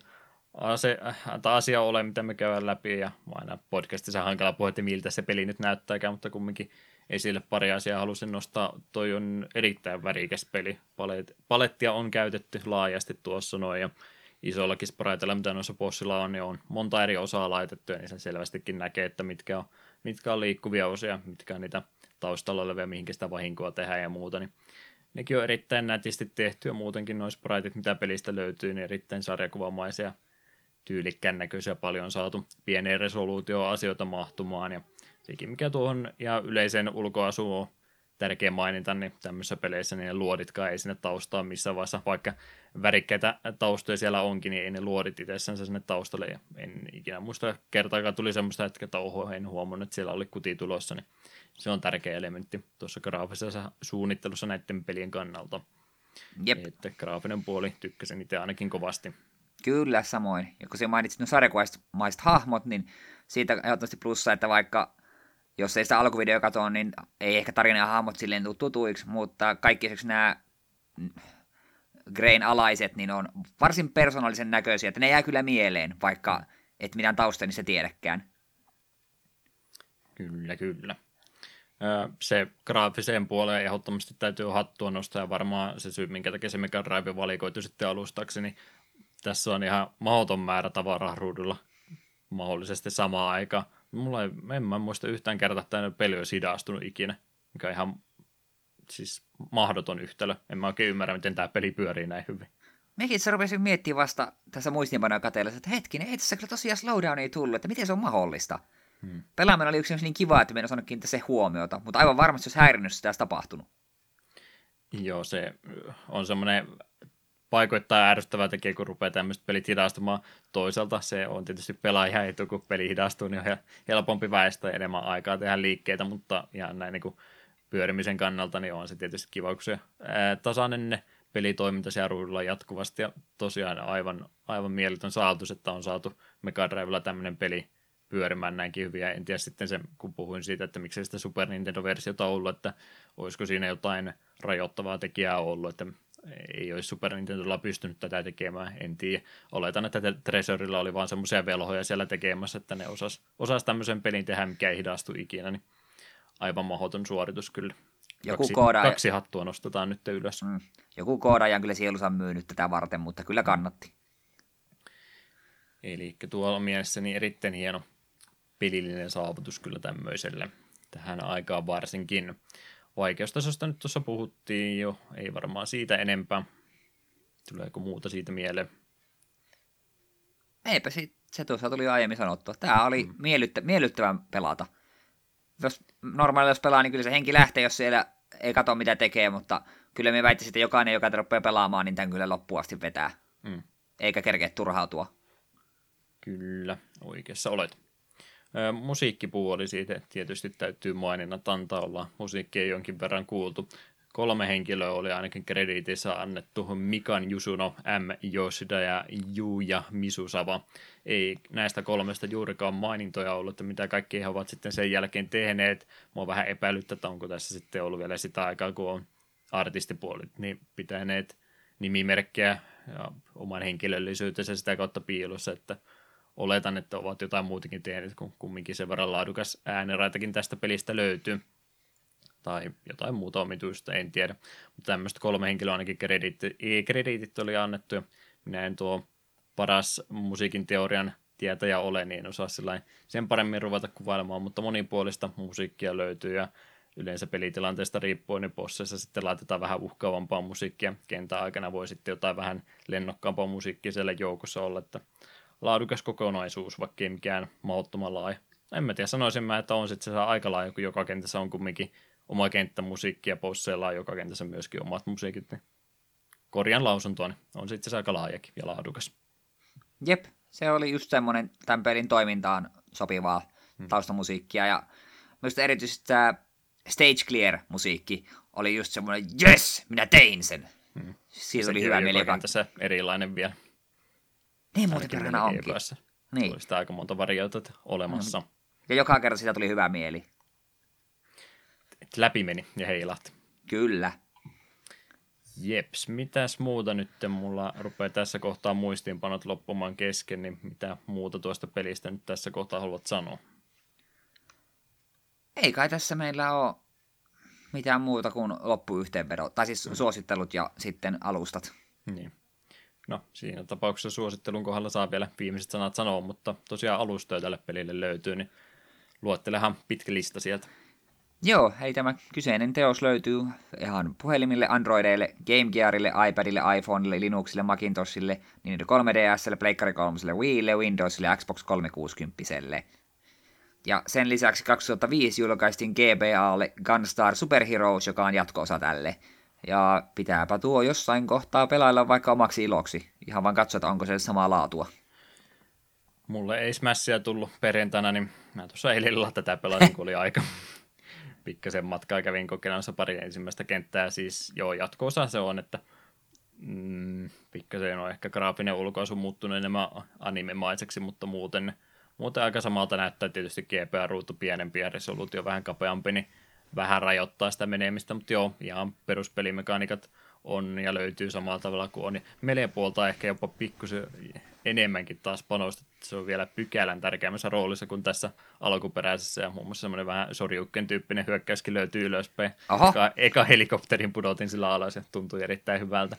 ase, äh, asia ole, mitä me käydään läpi, ja aina podcastissa hankala puhua, että miltä se peli nyt näyttääkään, mutta kumminkin esille pari asiaa halusin nostaa. Toi on erittäin värikäs peli. Palet, palettia on käytetty laajasti tuossa noin, ja isollakin spraitella, mitä noissa bossilla on, niin on monta eri osaa laitettu, ja niin sen selvästikin näkee, että mitkä on, mitkä on liikkuvia osia, mitkä on niitä taustalla olevia, mihinkä sitä vahinkoa tehdään ja muuta, niin nekin on erittäin nätisti tehty, ja muutenkin noin spraitit, mitä pelistä löytyy, niin erittäin sarjakuvamaisia tyylikkään näköisiä paljon saatu pieneen resoluutioon asioita mahtumaan ja sekin mikä tuohon ja yleisen ulkoasuun on tärkeä mainita, niin tämmöisissä peleissä niin ne luoditkaan ei sinne taustaan missään vaiheessa, vaikka värikkäitä taustoja siellä onkin, niin ei ne luodit itsessänsä sinne taustalle ja en ikinä muista kertaakaan tuli semmoista hetkeä, että oho, en huomannut, että siellä oli kuti tulossa, niin se on tärkeä elementti tuossa graafisessa suunnittelussa näiden pelien kannalta. Jep. Että graafinen puoli tykkäsin itse ainakin kovasti.
Kyllä, samoin. Ja kun se mainitsit no sarjakuvaiset hahmot, niin siitä ehdottomasti plussa, että vaikka jos ei sitä alkuvideo katso, niin ei ehkä tarina ja hahmot silleen tule tutuiksi, mutta kaikki esimerkiksi nämä Grain alaiset, niin on varsin persoonallisen näköisiä, että ne jää kyllä mieleen, vaikka et mitään tausta niissä tiedäkään.
Kyllä, kyllä. Se graafiseen puoleen ehdottomasti täytyy hattua nostaa ja varmaan se syy, minkä takia se Mega Drive valikoitu sitten alustaksi, niin tässä on ihan mahdoton määrä tavaraa ruudulla mahdollisesti samaan aikaan. Mulla ei, en mä muista yhtään kertaa, että tämä peli olisi hidastunut ikinä, mikä on ihan siis mahdoton yhtälö. En mä oikein ymmärrä, miten tämä peli pyörii näin hyvin.
Mekin itse rupesin miettimään vasta tässä muistiinpanoja kateellessa, että hetkinen, ei tässä kyllä tosiaan slowdown ei tullut, että miten se on mahdollista. Hmm. Pelaaminen oli yksi niin kiva, että osannut kiinnittää se huomiota, mutta aivan varmasti jos häirinnyt, sitä olisi tapahtunut.
Joo, se on semmoinen paikoittaa ärsyttävää tekijä, kun rupeaa tämmöiset pelit hidastumaan. Toisaalta se on tietysti pelaaja etu, kun peli hidastuu, niin on helpompi väestää enemmän aikaa tehdä liikkeitä, mutta ihan näin niin kuin pyörimisen kannalta, niin on se tietysti kiva, kun se ää, tasainen ne pelitoiminta siellä ruudulla jatkuvasti, ja tosiaan aivan, aivan mieletön saavutus, että on saatu Mega Drivella tämmöinen peli pyörimään näinkin hyvin, ja en tiedä sitten sen, kun puhuin siitä, että miksei sitä Super Nintendo-versiota ollut, että olisiko siinä jotain rajoittavaa tekijää ollut, että ei olisi Super Nintendolla pystynyt tätä tekemään, en tiedä. Oletan, että Treasurilla oli vaan semmoisia velhoja siellä tekemässä, että ne osas, osas tämmöisen pelin tehdä, mikä ei hidastu ikinä, niin aivan mahdoton suoritus kyllä. Joku kaksi, koodaaja... kaksi hattua nostetaan nyt ylös. Mm.
Joku koodaaja on kyllä sielunsa myynyt tätä varten, mutta kyllä kannatti.
Eli tuolla mielessäni erittäin hieno pelillinen saavutus kyllä tämmöiselle tähän aikaan varsinkin. Vaikeustasosta nyt tuossa puhuttiin jo, ei varmaan siitä enempää. Tuleeko muuta siitä mieleen?
Eipä siitä, se tuossa tuli aiemmin sanottua. Tämä oli mm. miellyttä, miellyttävän pelata. Jos normaali jos pelaa, niin kyllä se henki lähtee, jos siellä ei katso mitä tekee, mutta kyllä me väittäisin, että jokainen, joka rupeaa pelaamaan, niin tämän kyllä loppuun asti vetää. Mm. Eikä kerkeä turhautua.
Kyllä, oikeassa olet. Musiikkipuoli siitä tietysti täytyy maininnat antaa olla. Musiikki ei jonkin verran kuultu. Kolme henkilöä oli ainakin krediitissä annettu. Mikan Jusuno, M. Yoshida ja Juja Misusava. Ei näistä kolmesta juurikaan mainintoja ollut, että mitä kaikki he ovat sitten sen jälkeen tehneet. Mua vähän epäilyttä, että onko tässä sitten ollut vielä sitä aikaa, kun on artistipuolit, niin pitäneet nimimerkkejä ja oman henkilöllisyytensä sitä kautta piilossa, että oletan, että ovat jotain muutakin tehneet, kun kumminkin sen verran laadukas ääniraitakin tästä pelistä löytyy. Tai jotain muuta omituista, en tiedä. Mutta tämmöistä kolme henkilöä ainakin krediitit, krediitit oli annettu. Ja minä en tuo paras musiikin teorian tietäjä ole, niin en osaa sen paremmin ruveta kuvailemaan, mutta monipuolista musiikkia löytyy ja yleensä pelitilanteesta riippuen, niin bosseissa sitten laitetaan vähän uhkaavampaa musiikkia. Kentän aikana voi sitten jotain vähän lennokkaampaa musiikkia siellä joukossa olla, että laadukas kokonaisuus, vaikka ei mikään mahdottoman laaja. En mä tiedä, sanoisin mä, että on sitten se aika laaja, kun joka kentässä on kumminkin oma kenttä musiikkia, posseilla on joka kentässä myöskin omat musiikit, niin korjan lausuntoa, niin on sitten se aika laajakin ja laadukas.
Jep, se oli just semmoinen tämän pelin toimintaan sopivaa hmm. taustamusiikkia, ja myös erityisesti tämä Stage Clear-musiikki oli just semmoinen, yes, minä tein sen. Hmm. Siitä oli hyvä mieli.
Joka tässä erilainen vielä.
Niin muuten kerrana onkin.
Niin. Tuli sitä aika monta variota olemassa. Mm.
Ja joka kerta siitä tuli hyvä mieli.
Et läpi meni ja heilahti.
Kyllä.
Jeps, mitäs muuta nyt mulla rupeaa tässä kohtaa muistiinpanot loppumaan kesken, niin mitä muuta tuosta pelistä nyt tässä kohtaa haluat sanoa?
Ei kai tässä meillä ole mitään muuta kuin loppuyhteenvedo, tai siis mm. suosittelut ja sitten alustat.
Niin. No, siinä tapauksessa suosittelun kohdalla saa vielä viimeiset sanat sanoa, mutta tosiaan alustoja tälle pelille löytyy, niin luottelehan pitkä lista sieltä.
Joo, hei tämä kyseinen teos löytyy ihan puhelimille, Androideille, Game Gearille, iPadille, iPhoneille, Linuxille, Macintoshille, niin 3DSlle, Pleikkari 3, Wiille, Windowsille Xbox 360. Ja sen lisäksi 2005 julkaistiin GBAlle Gunstar Super Heroes, joka on jatko-osa tälle. Ja pitääpä tuo jossain kohtaa pelailla vaikka omaksi iloksi. Ihan vaan katsoa, onko se samaa laatua.
Mulle ei Smashia tullut perjantaina, niin mä tuossa eilen tätä pelasin, kun oli aika. Pikkasen matkaa kävin kokeilemassa pari ensimmäistä kenttää. Siis joo, jatkoosa se on, että mm, pikkasen on ehkä graafinen ulkoasu muuttunut enemmän animemaiseksi, mutta muuten, muuten aika samalta näyttää tietysti GPA-ruutu pienempi ja resoluutio vähän kapeampi, niin vähän rajoittaa sitä menemistä, mutta joo, ihan peruspelimekaniikat on ja löytyy samalla tavalla kuin on. Meleen puolta ehkä jopa pikkusen enemmänkin taas panostettu. Se on vielä pykälän tärkeämmässä roolissa kuin tässä alkuperäisessä ja muun muassa semmoinen vähän sorjukken tyyppinen hyökkäyskin löytyy ylöspäin. Eka, eka, helikopterin pudotin sillä alas ja tuntui erittäin hyvältä.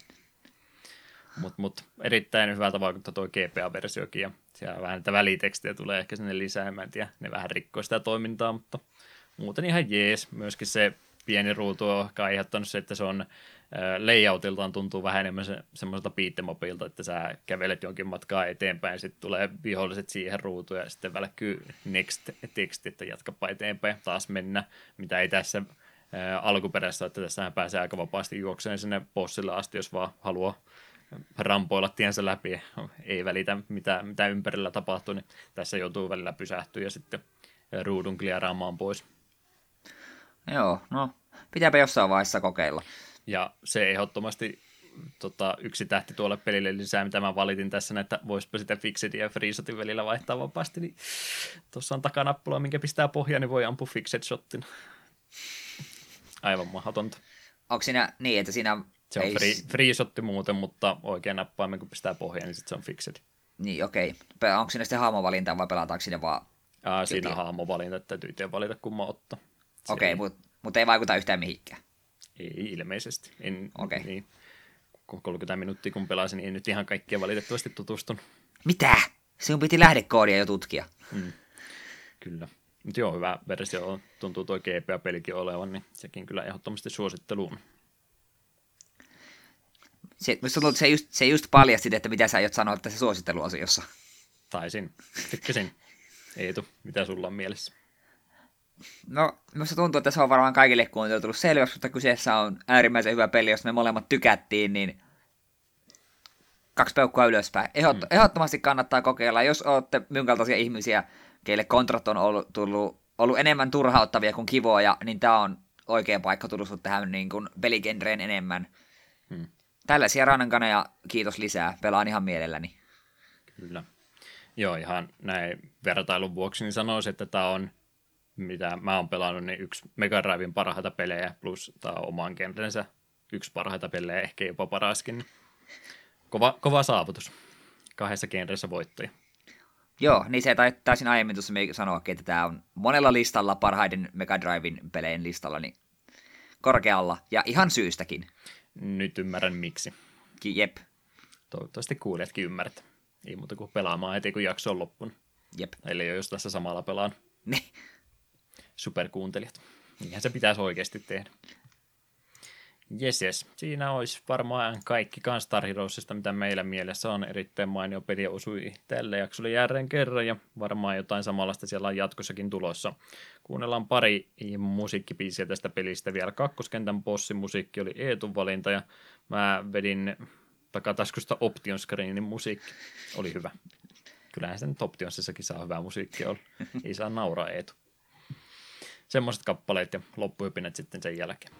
Mutta mut, erittäin hyvältä vaikuttaa tuo GPA-versiokin, ja siellä vähän niitä välitekstiä tulee ehkä sinne lisää, mä en tiedä, ne vähän rikkoo sitä toimintaa, mutta muuten ihan jees. Myöskin se pieni ruutu on aiheuttanut se, että se on layoutiltaan tuntuu vähän enemmän se, semmoiselta piittemobilta, että sä kävelet jonkin matkaa eteenpäin, sitten tulee viholliset siihen ruutuun ja sitten välkkyy next-teksti, että jatkapa eteenpäin, taas mennä, mitä ei tässä ää, alkuperäisessä, että tässähän pääsee aika vapaasti juokseen sinne bossille asti, jos vaan haluaa rampoilla tiensä läpi, ei välitä mitä, mitä ympärillä tapahtuu, niin tässä joutuu välillä pysähtyä ja sitten ruudun kliaraamaan pois.
Joo, no pitääpä jossain vaiheessa kokeilla.
Ja se ehdottomasti tota, yksi tähti tuolle pelille lisää, mitä mä valitin tässä, että voisipa sitä Fixedin ja Freesotin välillä vaihtaa vapaasti, niin tuossa on takanappula, minkä pistää pohjaan, niin voi ampua Fixed Shotin. Aivan mahdotonta.
Onko siinä niin, että siinä...
Se on ei... free, free shotti muuten, mutta oikein nappaimen kun pistää pohjaan, niin sitten se on Fixed.
Niin, okei. Okay. Onko siinä sitten hahmovalinta vai pelataanko siinä vaan...
Aa, siinä on hahmovalinta, että täytyy itse valita kumman ottaa.
Okei, okay, mutta mut ei vaikuta yhtään mihinkään.
Ei ilmeisesti. En, okay. niin, 30 minuuttia kun pelasin, niin en nyt ihan kaikkia valitettavasti tutustun.
Mitä? Sinun piti lähdekoodia jo tutkia.
Mm. Kyllä. Mutta joo, hyvä versio tuntuu tuo GPA-pelikin olevan, niin sekin kyllä ehdottomasti suositteluun.
Se, tuntuu, se, just, se just paljasti, että mitä sä aiot sanoa tässä suositteluosiossa.
Taisin. Tykkäsin. Eetu, mitä sulla on mielessä?
No, minusta tuntuu, että se on varmaan kaikille kuuntelijoille tullut selväksi, mutta kyseessä on äärimmäisen hyvä peli, jos me molemmat tykättiin, niin kaksi peukkua ylöspäin. Ehot, mm. Ehdottomasti kannattaa kokeilla, jos olette minun kaltaisia ihmisiä, keille kontrat on ollut, tullut, ollut enemmän turhauttavia kuin kivoja, niin tämä on oikea paikka tutustua tähän niin kuin peligenreen enemmän. Hmm. Tällaisia ranankaneja kiitos lisää, pelaan ihan mielelläni.
Kyllä. Joo, ihan näin vertailun vuoksi niin sanoisin, että tämä on mitä mä oon pelannut, niin yksi Mega Driven parhaita pelejä, plus tämä oman genrensä yksi parhaita pelejä, ehkä jopa paraskin. Kova, kova saavutus. Kahdessa genressä voittoja.
Joo, niin se taisin aiemmin tuossa sanoa, että tämä on monella listalla parhaiden Mega Driven peleen listalla, niin korkealla, ja ihan syystäkin.
Nyt ymmärrän miksi.
Jep.
Toivottavasti kuulijatkin ymmärrät. Ei muuta kuin pelaamaan heti, kun jakso on loppunut.
Jep.
Eli jos tässä samalla pelaan. Superkuuntelijat. Niinhän se pitäisi oikeasti tehdä. Jes, jes. Siinä olisi varmaan kaikki kans Star Heroesista, mitä meillä mielessä on. Erittäin mainio peli osui tälle jaksolle jälleen kerran ja varmaan jotain samanlaista siellä on jatkossakin tulossa. Kuunnellaan pari musiikkipiisiä tästä pelistä vielä. Kakkoskentän musiikki oli Eetun valinta ja mä vedin takataskusta Option Screenin musiikki. Oli hyvä. Kyllähän sen Optionsissakin saa hyvää musiikkia olla. Ei saa nauraa Eetu semmoiset kappaleet ja loppuhypinet sitten sen jälkeen.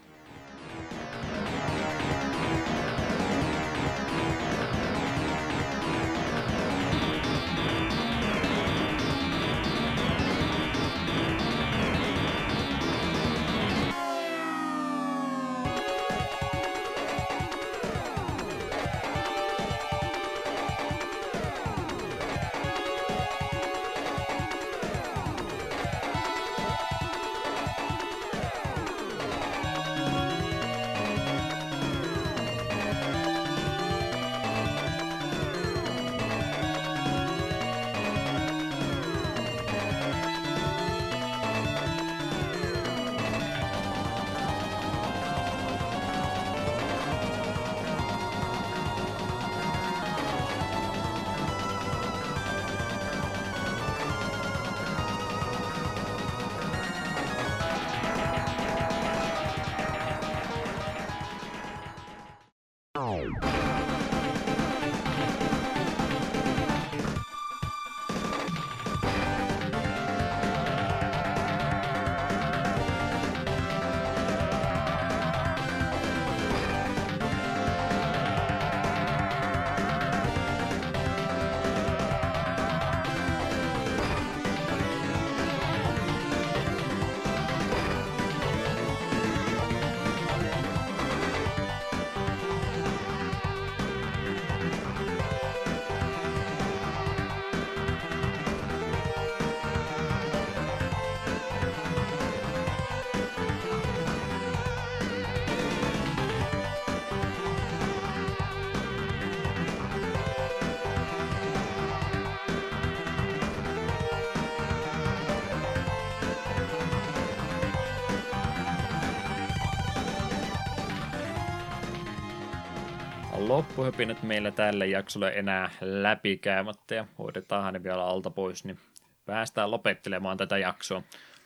Loppuhypinnät meillä tälle jaksolle enää läpikäymättä ja hoidetaan ne vielä alta pois, niin päästään lopettelemaan tätä jaksoa.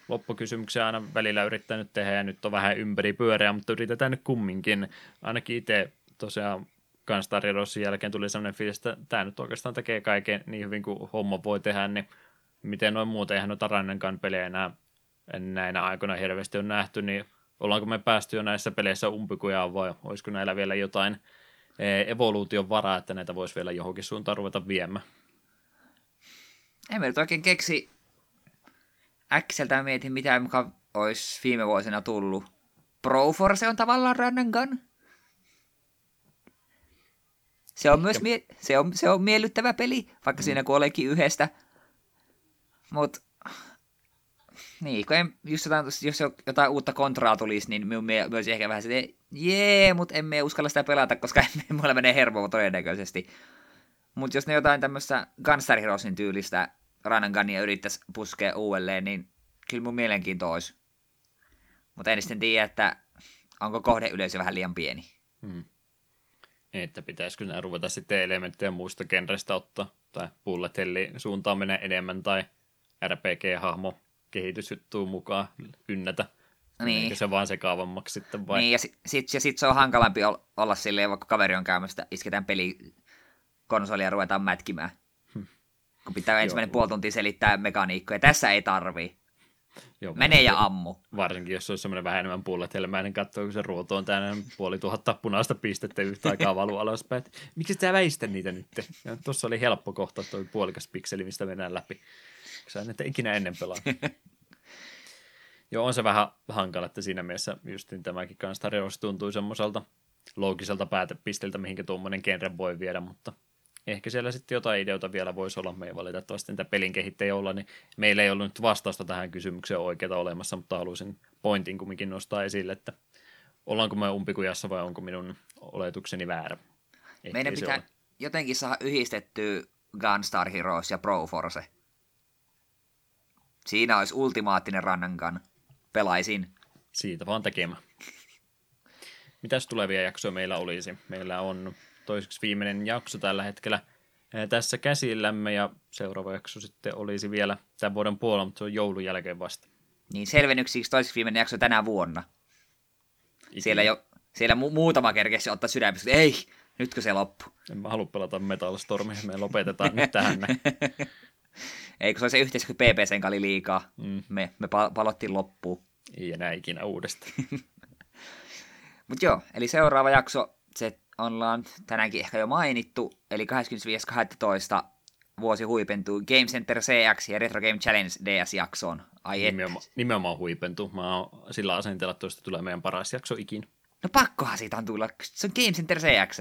Loppukysymyksiä aina välillä yrittänyt tehdä ja nyt on vähän ympäri pyöreä, mutta yritetään nyt kumminkin. Ainakin itse tosiaan kans Rossin jälkeen tuli sellainen fiilis, että tämä nyt oikeastaan tekee kaiken niin hyvin kuin homma voi tehdä, niin miten noin muuten, eihän noita Rannenkan pelejä enää näinä aikoina hirveästi on nähty, niin ollaanko me päästy jo näissä peleissä umpikujaan vai olisiko näillä vielä jotain evoluution varaa, että näitä voisi vielä johonkin suuntaan ruveta viemään?
En mä nyt oikein keksi. Äkseltä mietin, mitä muka olisi viime vuosina tullut. Proforce on tavallaan run and gun. Se on myös mie- se on, se on miellyttävä peli, vaikka mm. siinä kuoleekin yhdestä. Mut niin, kun en, just jotain, jos jotain uutta kontraa tulisi, niin minun myös ehkä vähän se, jee, mutta emme uskalla sitä pelata, koska mulla menee hermo todennäköisesti. Mutta jos ne jotain tämmöistä Gunstar Heroesin tyylistä Run Gunnia yrittäisi puskea uudelleen, niin kyllä mun mielenkiinto olisi. Mutta en sitten tiedä, että onko kohdeyleisö vähän liian pieni. Hmm.
Että pitäisikö nämä ruveta sitten elementtejä muista genreistä ottaa, tai bullet suuntaan menee enemmän, tai RPG-hahmo kehitysjuttuun mukaan ynnätä. Niin. Eikö se vaan sekaavammaksi sitten vai?
Niin, ja sitten sit, ja sit se on hankalampi olla silleen, vaikka kaveri on käymästä, isketään peli konsolia ja ruvetaan mätkimään. Hmm. Kun pitää ensimmäinen puoli tuntia selittää mekaniikkoja. Tässä ei tarvii. Joo, Mene ja ammu.
Varsinkin, jos se olisi semmoinen vähän enemmän pulletelmäinen katsoa, kun se ruoto on täynnä puoli tuhatta punaista pistettä yhtä aikaa valuu alaspäin. Miksi sä väistä niitä nyt? Tuossa oli helppo kohta tuo puolikas pikseli, mistä mennään läpi. Sä en ikinä ennen pelaa. Joo, on se vähän hankala, että siinä mielessä just tämäkin kanssa tuntuu semmoiselta loogiselta päätepisteltä, mihinkä tuommoinen genre voi viedä, mutta ehkä siellä sitten jotain ideoita vielä voisi olla. Me ei valitettavasti niitä pelin kehittäjiä olla, niin meillä ei ollut nyt vastausta tähän kysymykseen oikeata olemassa, mutta haluaisin pointin kumminkin nostaa esille, että ollaanko me umpikujassa vai onko minun oletukseni väärä.
Ehkä Meidän pitää ole. jotenkin saada yhdistettyä Gunstar Heroes ja Pro Force. Siinä olisi ultimaattinen rannankan. Pelaisin.
Siitä vaan tekemään. Mitäs tulevia jaksoja meillä olisi? Meillä on toiseksi viimeinen jakso tällä hetkellä tässä käsillämme ja seuraava jakso sitten olisi vielä tämän vuoden puolella, mutta se on joulun jälkeen vasta.
Niin selvennyksiksi toiseksi viimeinen jakso tänä vuonna. Ikinä. Siellä jo siellä mu- muutama kerkesi ottaa sydämessä, ei, nytkö se loppu?
En mä halua pelata Metal Stormia, me lopetetaan nyt tähän näin.
Eikö se ole se yhteys, kun PPCn kali liikaa? Mm. Me, me palottiin loppuun.
Ei enää ikinä uudestaan.
Mutta joo, eli seuraava jakso, se ollaan tänäänkin ehkä jo mainittu, eli 25.12. vuosi huipentuu Game Center CX ja Retro Game Challenge DS-jaksoon.
Ai nimenomaan, nimenomaan huipentuu. Mä oon sillä asenteella, että tuosta tulee meidän paras jakso ikin.
No pakkohan siitä on tulla. Se on Game Center CX.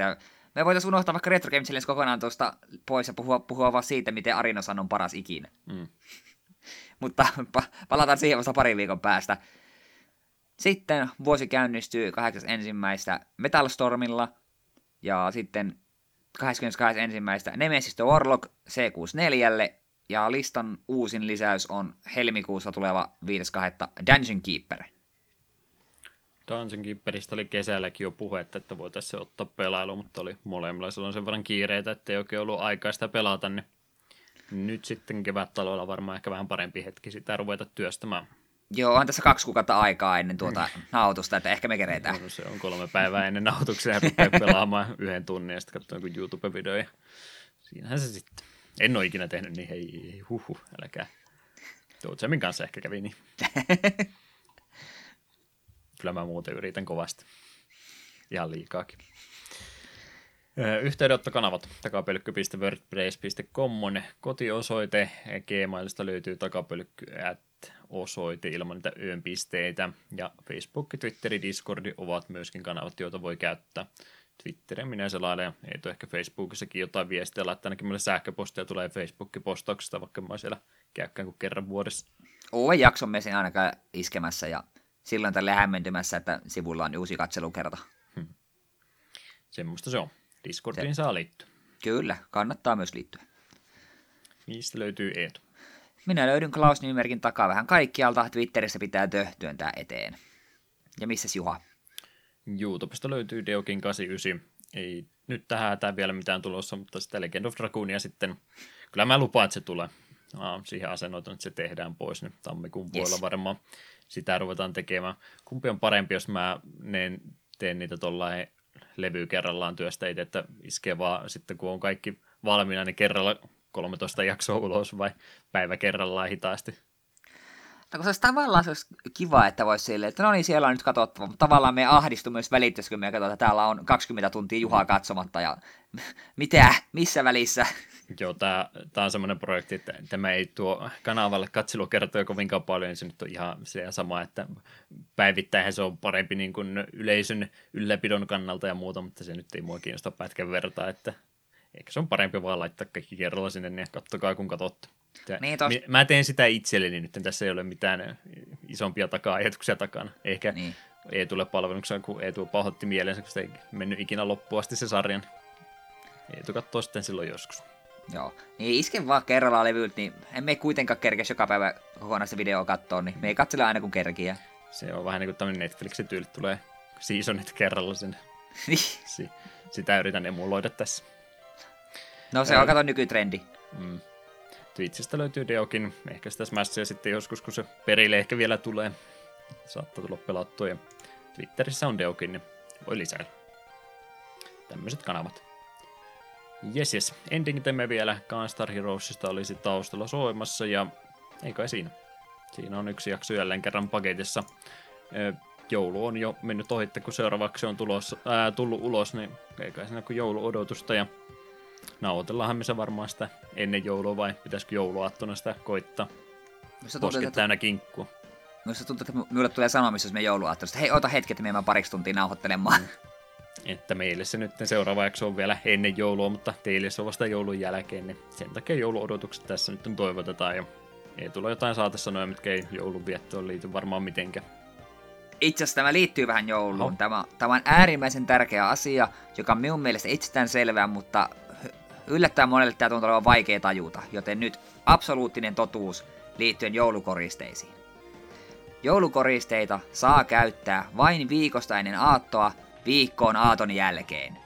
Me voitaisiin unohtaa vaikka Retro Game Challenge kokonaan tuosta pois ja puhua, puhua vaan siitä, miten Arinosan on paras ikinä. Mm. Mutta pa- palataan siihen vasta pari viikon päästä. Sitten vuosi käynnistyy 8. ensimmäistä Metal Stormilla ja sitten 22. Nemesis the Warlock C64 ja listan uusin lisäys on helmikuussa tuleva 5.2. Dungeon Keeper.
Dungeon Keeperistä oli kesälläkin jo puhetta, että voitaisiin ottaa pelailu, mutta oli molemmilla silloin sen verran kiireitä, että ei oikein ollut aikaa sitä pelata, niin nyt sitten kevättaloilla varmaan ehkä vähän parempi hetki sitä ruveta työstämään.
Joo, on tässä kaksi kuukautta aikaa ennen tuota nautusta, että ehkä me keretään.
No, se on kolme päivää ennen nautuksia ja rupeaa pelaamaan yhden tunnin ja sitten katsoin joku YouTube-videoja. Siinähän se sitten. En ole ikinä tehnyt niin, hei, huhu, älkää. Joutsemin kanssa ehkä kävi niin. Kyllä mä muuten yritän kovasti. Ihan liikaakin. Yhteydenottokanavat takapölkky.wordpress.com on kotiosoite. Gmailista löytyy takapölkky osoite ilman niitä yönpisteitä. Ja Facebook, Twitteri, Discordi ovat myöskin kanavat, joita voi käyttää. Twitterin minä selailen, ei ole ehkä Facebookissakin jotain viestiä, laittaa ainakin mulle sähköpostia tulee Facebook-postauksesta, vaikka mä siellä käykään kuin kerran vuodessa.
Uuden jakson me sen ainakaan iskemässä ja silloin tälle hämmentymässä, että sivulla on uusi katselukerta. Hmm.
Semmoista se on. Discordiin se... saa liittyä.
Kyllä, kannattaa myös liittyä.
Mistä löytyy Eetu?
Minä löydyn Klaus Nymerkin takaa vähän kaikkialta. Twitterissä pitää työntää eteen. Ja missäs Juha?
YouTubesta löytyy Deokin 89 ei nyt tähän hätään vielä mitään tulossa, mutta sitä Legend of Dragoonia sitten, kyllä mä lupaan, että se tulee. Aa, siihen asennoitun, että se tehdään pois nyt tammikuun puolella yes. varmaan. Sitä ruvetaan tekemään. Kumpi on parempi, jos mä teen niitä tuollain levy kerrallaan työstä itse, että iskee vaan sitten kun on kaikki valmiina, niin kerralla 13 jaksoa ulos vai päivä kerrallaan hitaasti.
No se olisi tavallaan se olisi kiva, että voisi silleen, että no niin, siellä on nyt katsottava, mutta tavallaan me ahdistuu myös välittömästi, kun me että täällä on 20 tuntia Juhaa katsomatta ja mitä, missä välissä?
Joo, tämä, tämä on semmoinen projekti, että tämä ei tuo kanavalle katselukertoja kovinkaan paljon, niin se nyt on ihan se sama, että päivittäin se on parempi niin kuin yleisön ylläpidon kannalta ja muuta, mutta se nyt ei mua kiinnosta pätkän vertaa, että Eikö se on parempi vaan laittaa kaikki kerralla sinne, niin kattokaa kun katsotte. Niin tos... Mä teen sitä itselleni nyt, tässä ei ole mitään isompia takaa-ajatuksia takana. Ehkä niin. ei tule palvelukseen, kun ei tuo pahoitti mielensä, kun se ei mennyt ikinä loppuun asti se sarjan. Ei tule katsoa sitten silloin joskus.
Joo, niin isken vaan kerralla levyltä, niin emme kuitenkaan kerkeä joka päivä kokonaista videoa katsoa, niin me ei katsele aina kun kerkiä.
Se on vähän niin kuin tämmöinen Netflixin tyyli, tulee seasonit kerralla sinne. Niin. Sitä yritän emuloida tässä.
No se on kato nykytrendi.
Mm. Twitchistä löytyy Deokin, ehkä sitä Smashia sitten joskus, kun se perille ehkä vielä tulee. Saattaa tulla pelattua. Ja Twitterissä on Deokin, niin voi lisäillä. Tämmöiset kanavat. Jes, jes. Ending teemme vielä Gunstar Heroesista olisi taustalla soimassa ja ei kai siinä. Siinä on yksi jakso jälleen kerran paketissa. Joulu on jo mennyt ohitte, kun seuraavaksi on tulossa, ää, tullut ulos, niin ei kai siinä kuin jouluodotusta ja nauhoitellaanhan me se varmaan sitä ennen joulua vai pitäisikö jouluaattona sitä koittaa? Posket täynnä kinkkua.
Minusta tuntuu, että minulle tulee sanomissa, jos me jouluaattona, hei, ota hetki, että me pariksi tuntia nauhoittelemaan. Mm.
Että meille se nyt seuraava jakso on vielä ennen joulua, mutta teille se on vasta joulun jälkeen, niin sen takia jouluodotukset tässä nyt toivotetaan ja ei tule jotain saatesanoja, mitkä ei joulun viettoon liity varmaan mitenkään.
Itse asiassa tämä liittyy vähän jouluun. Tämä, tämä on äärimmäisen tärkeä asia, joka on minun mielestä itsestään selvää, mutta yllättäen monelle tämä tuntuu olevan vaikea tajuta, joten nyt absoluuttinen totuus liittyen joulukoristeisiin. Joulukoristeita saa käyttää vain viikosta ennen aattoa viikkoon aaton jälkeen.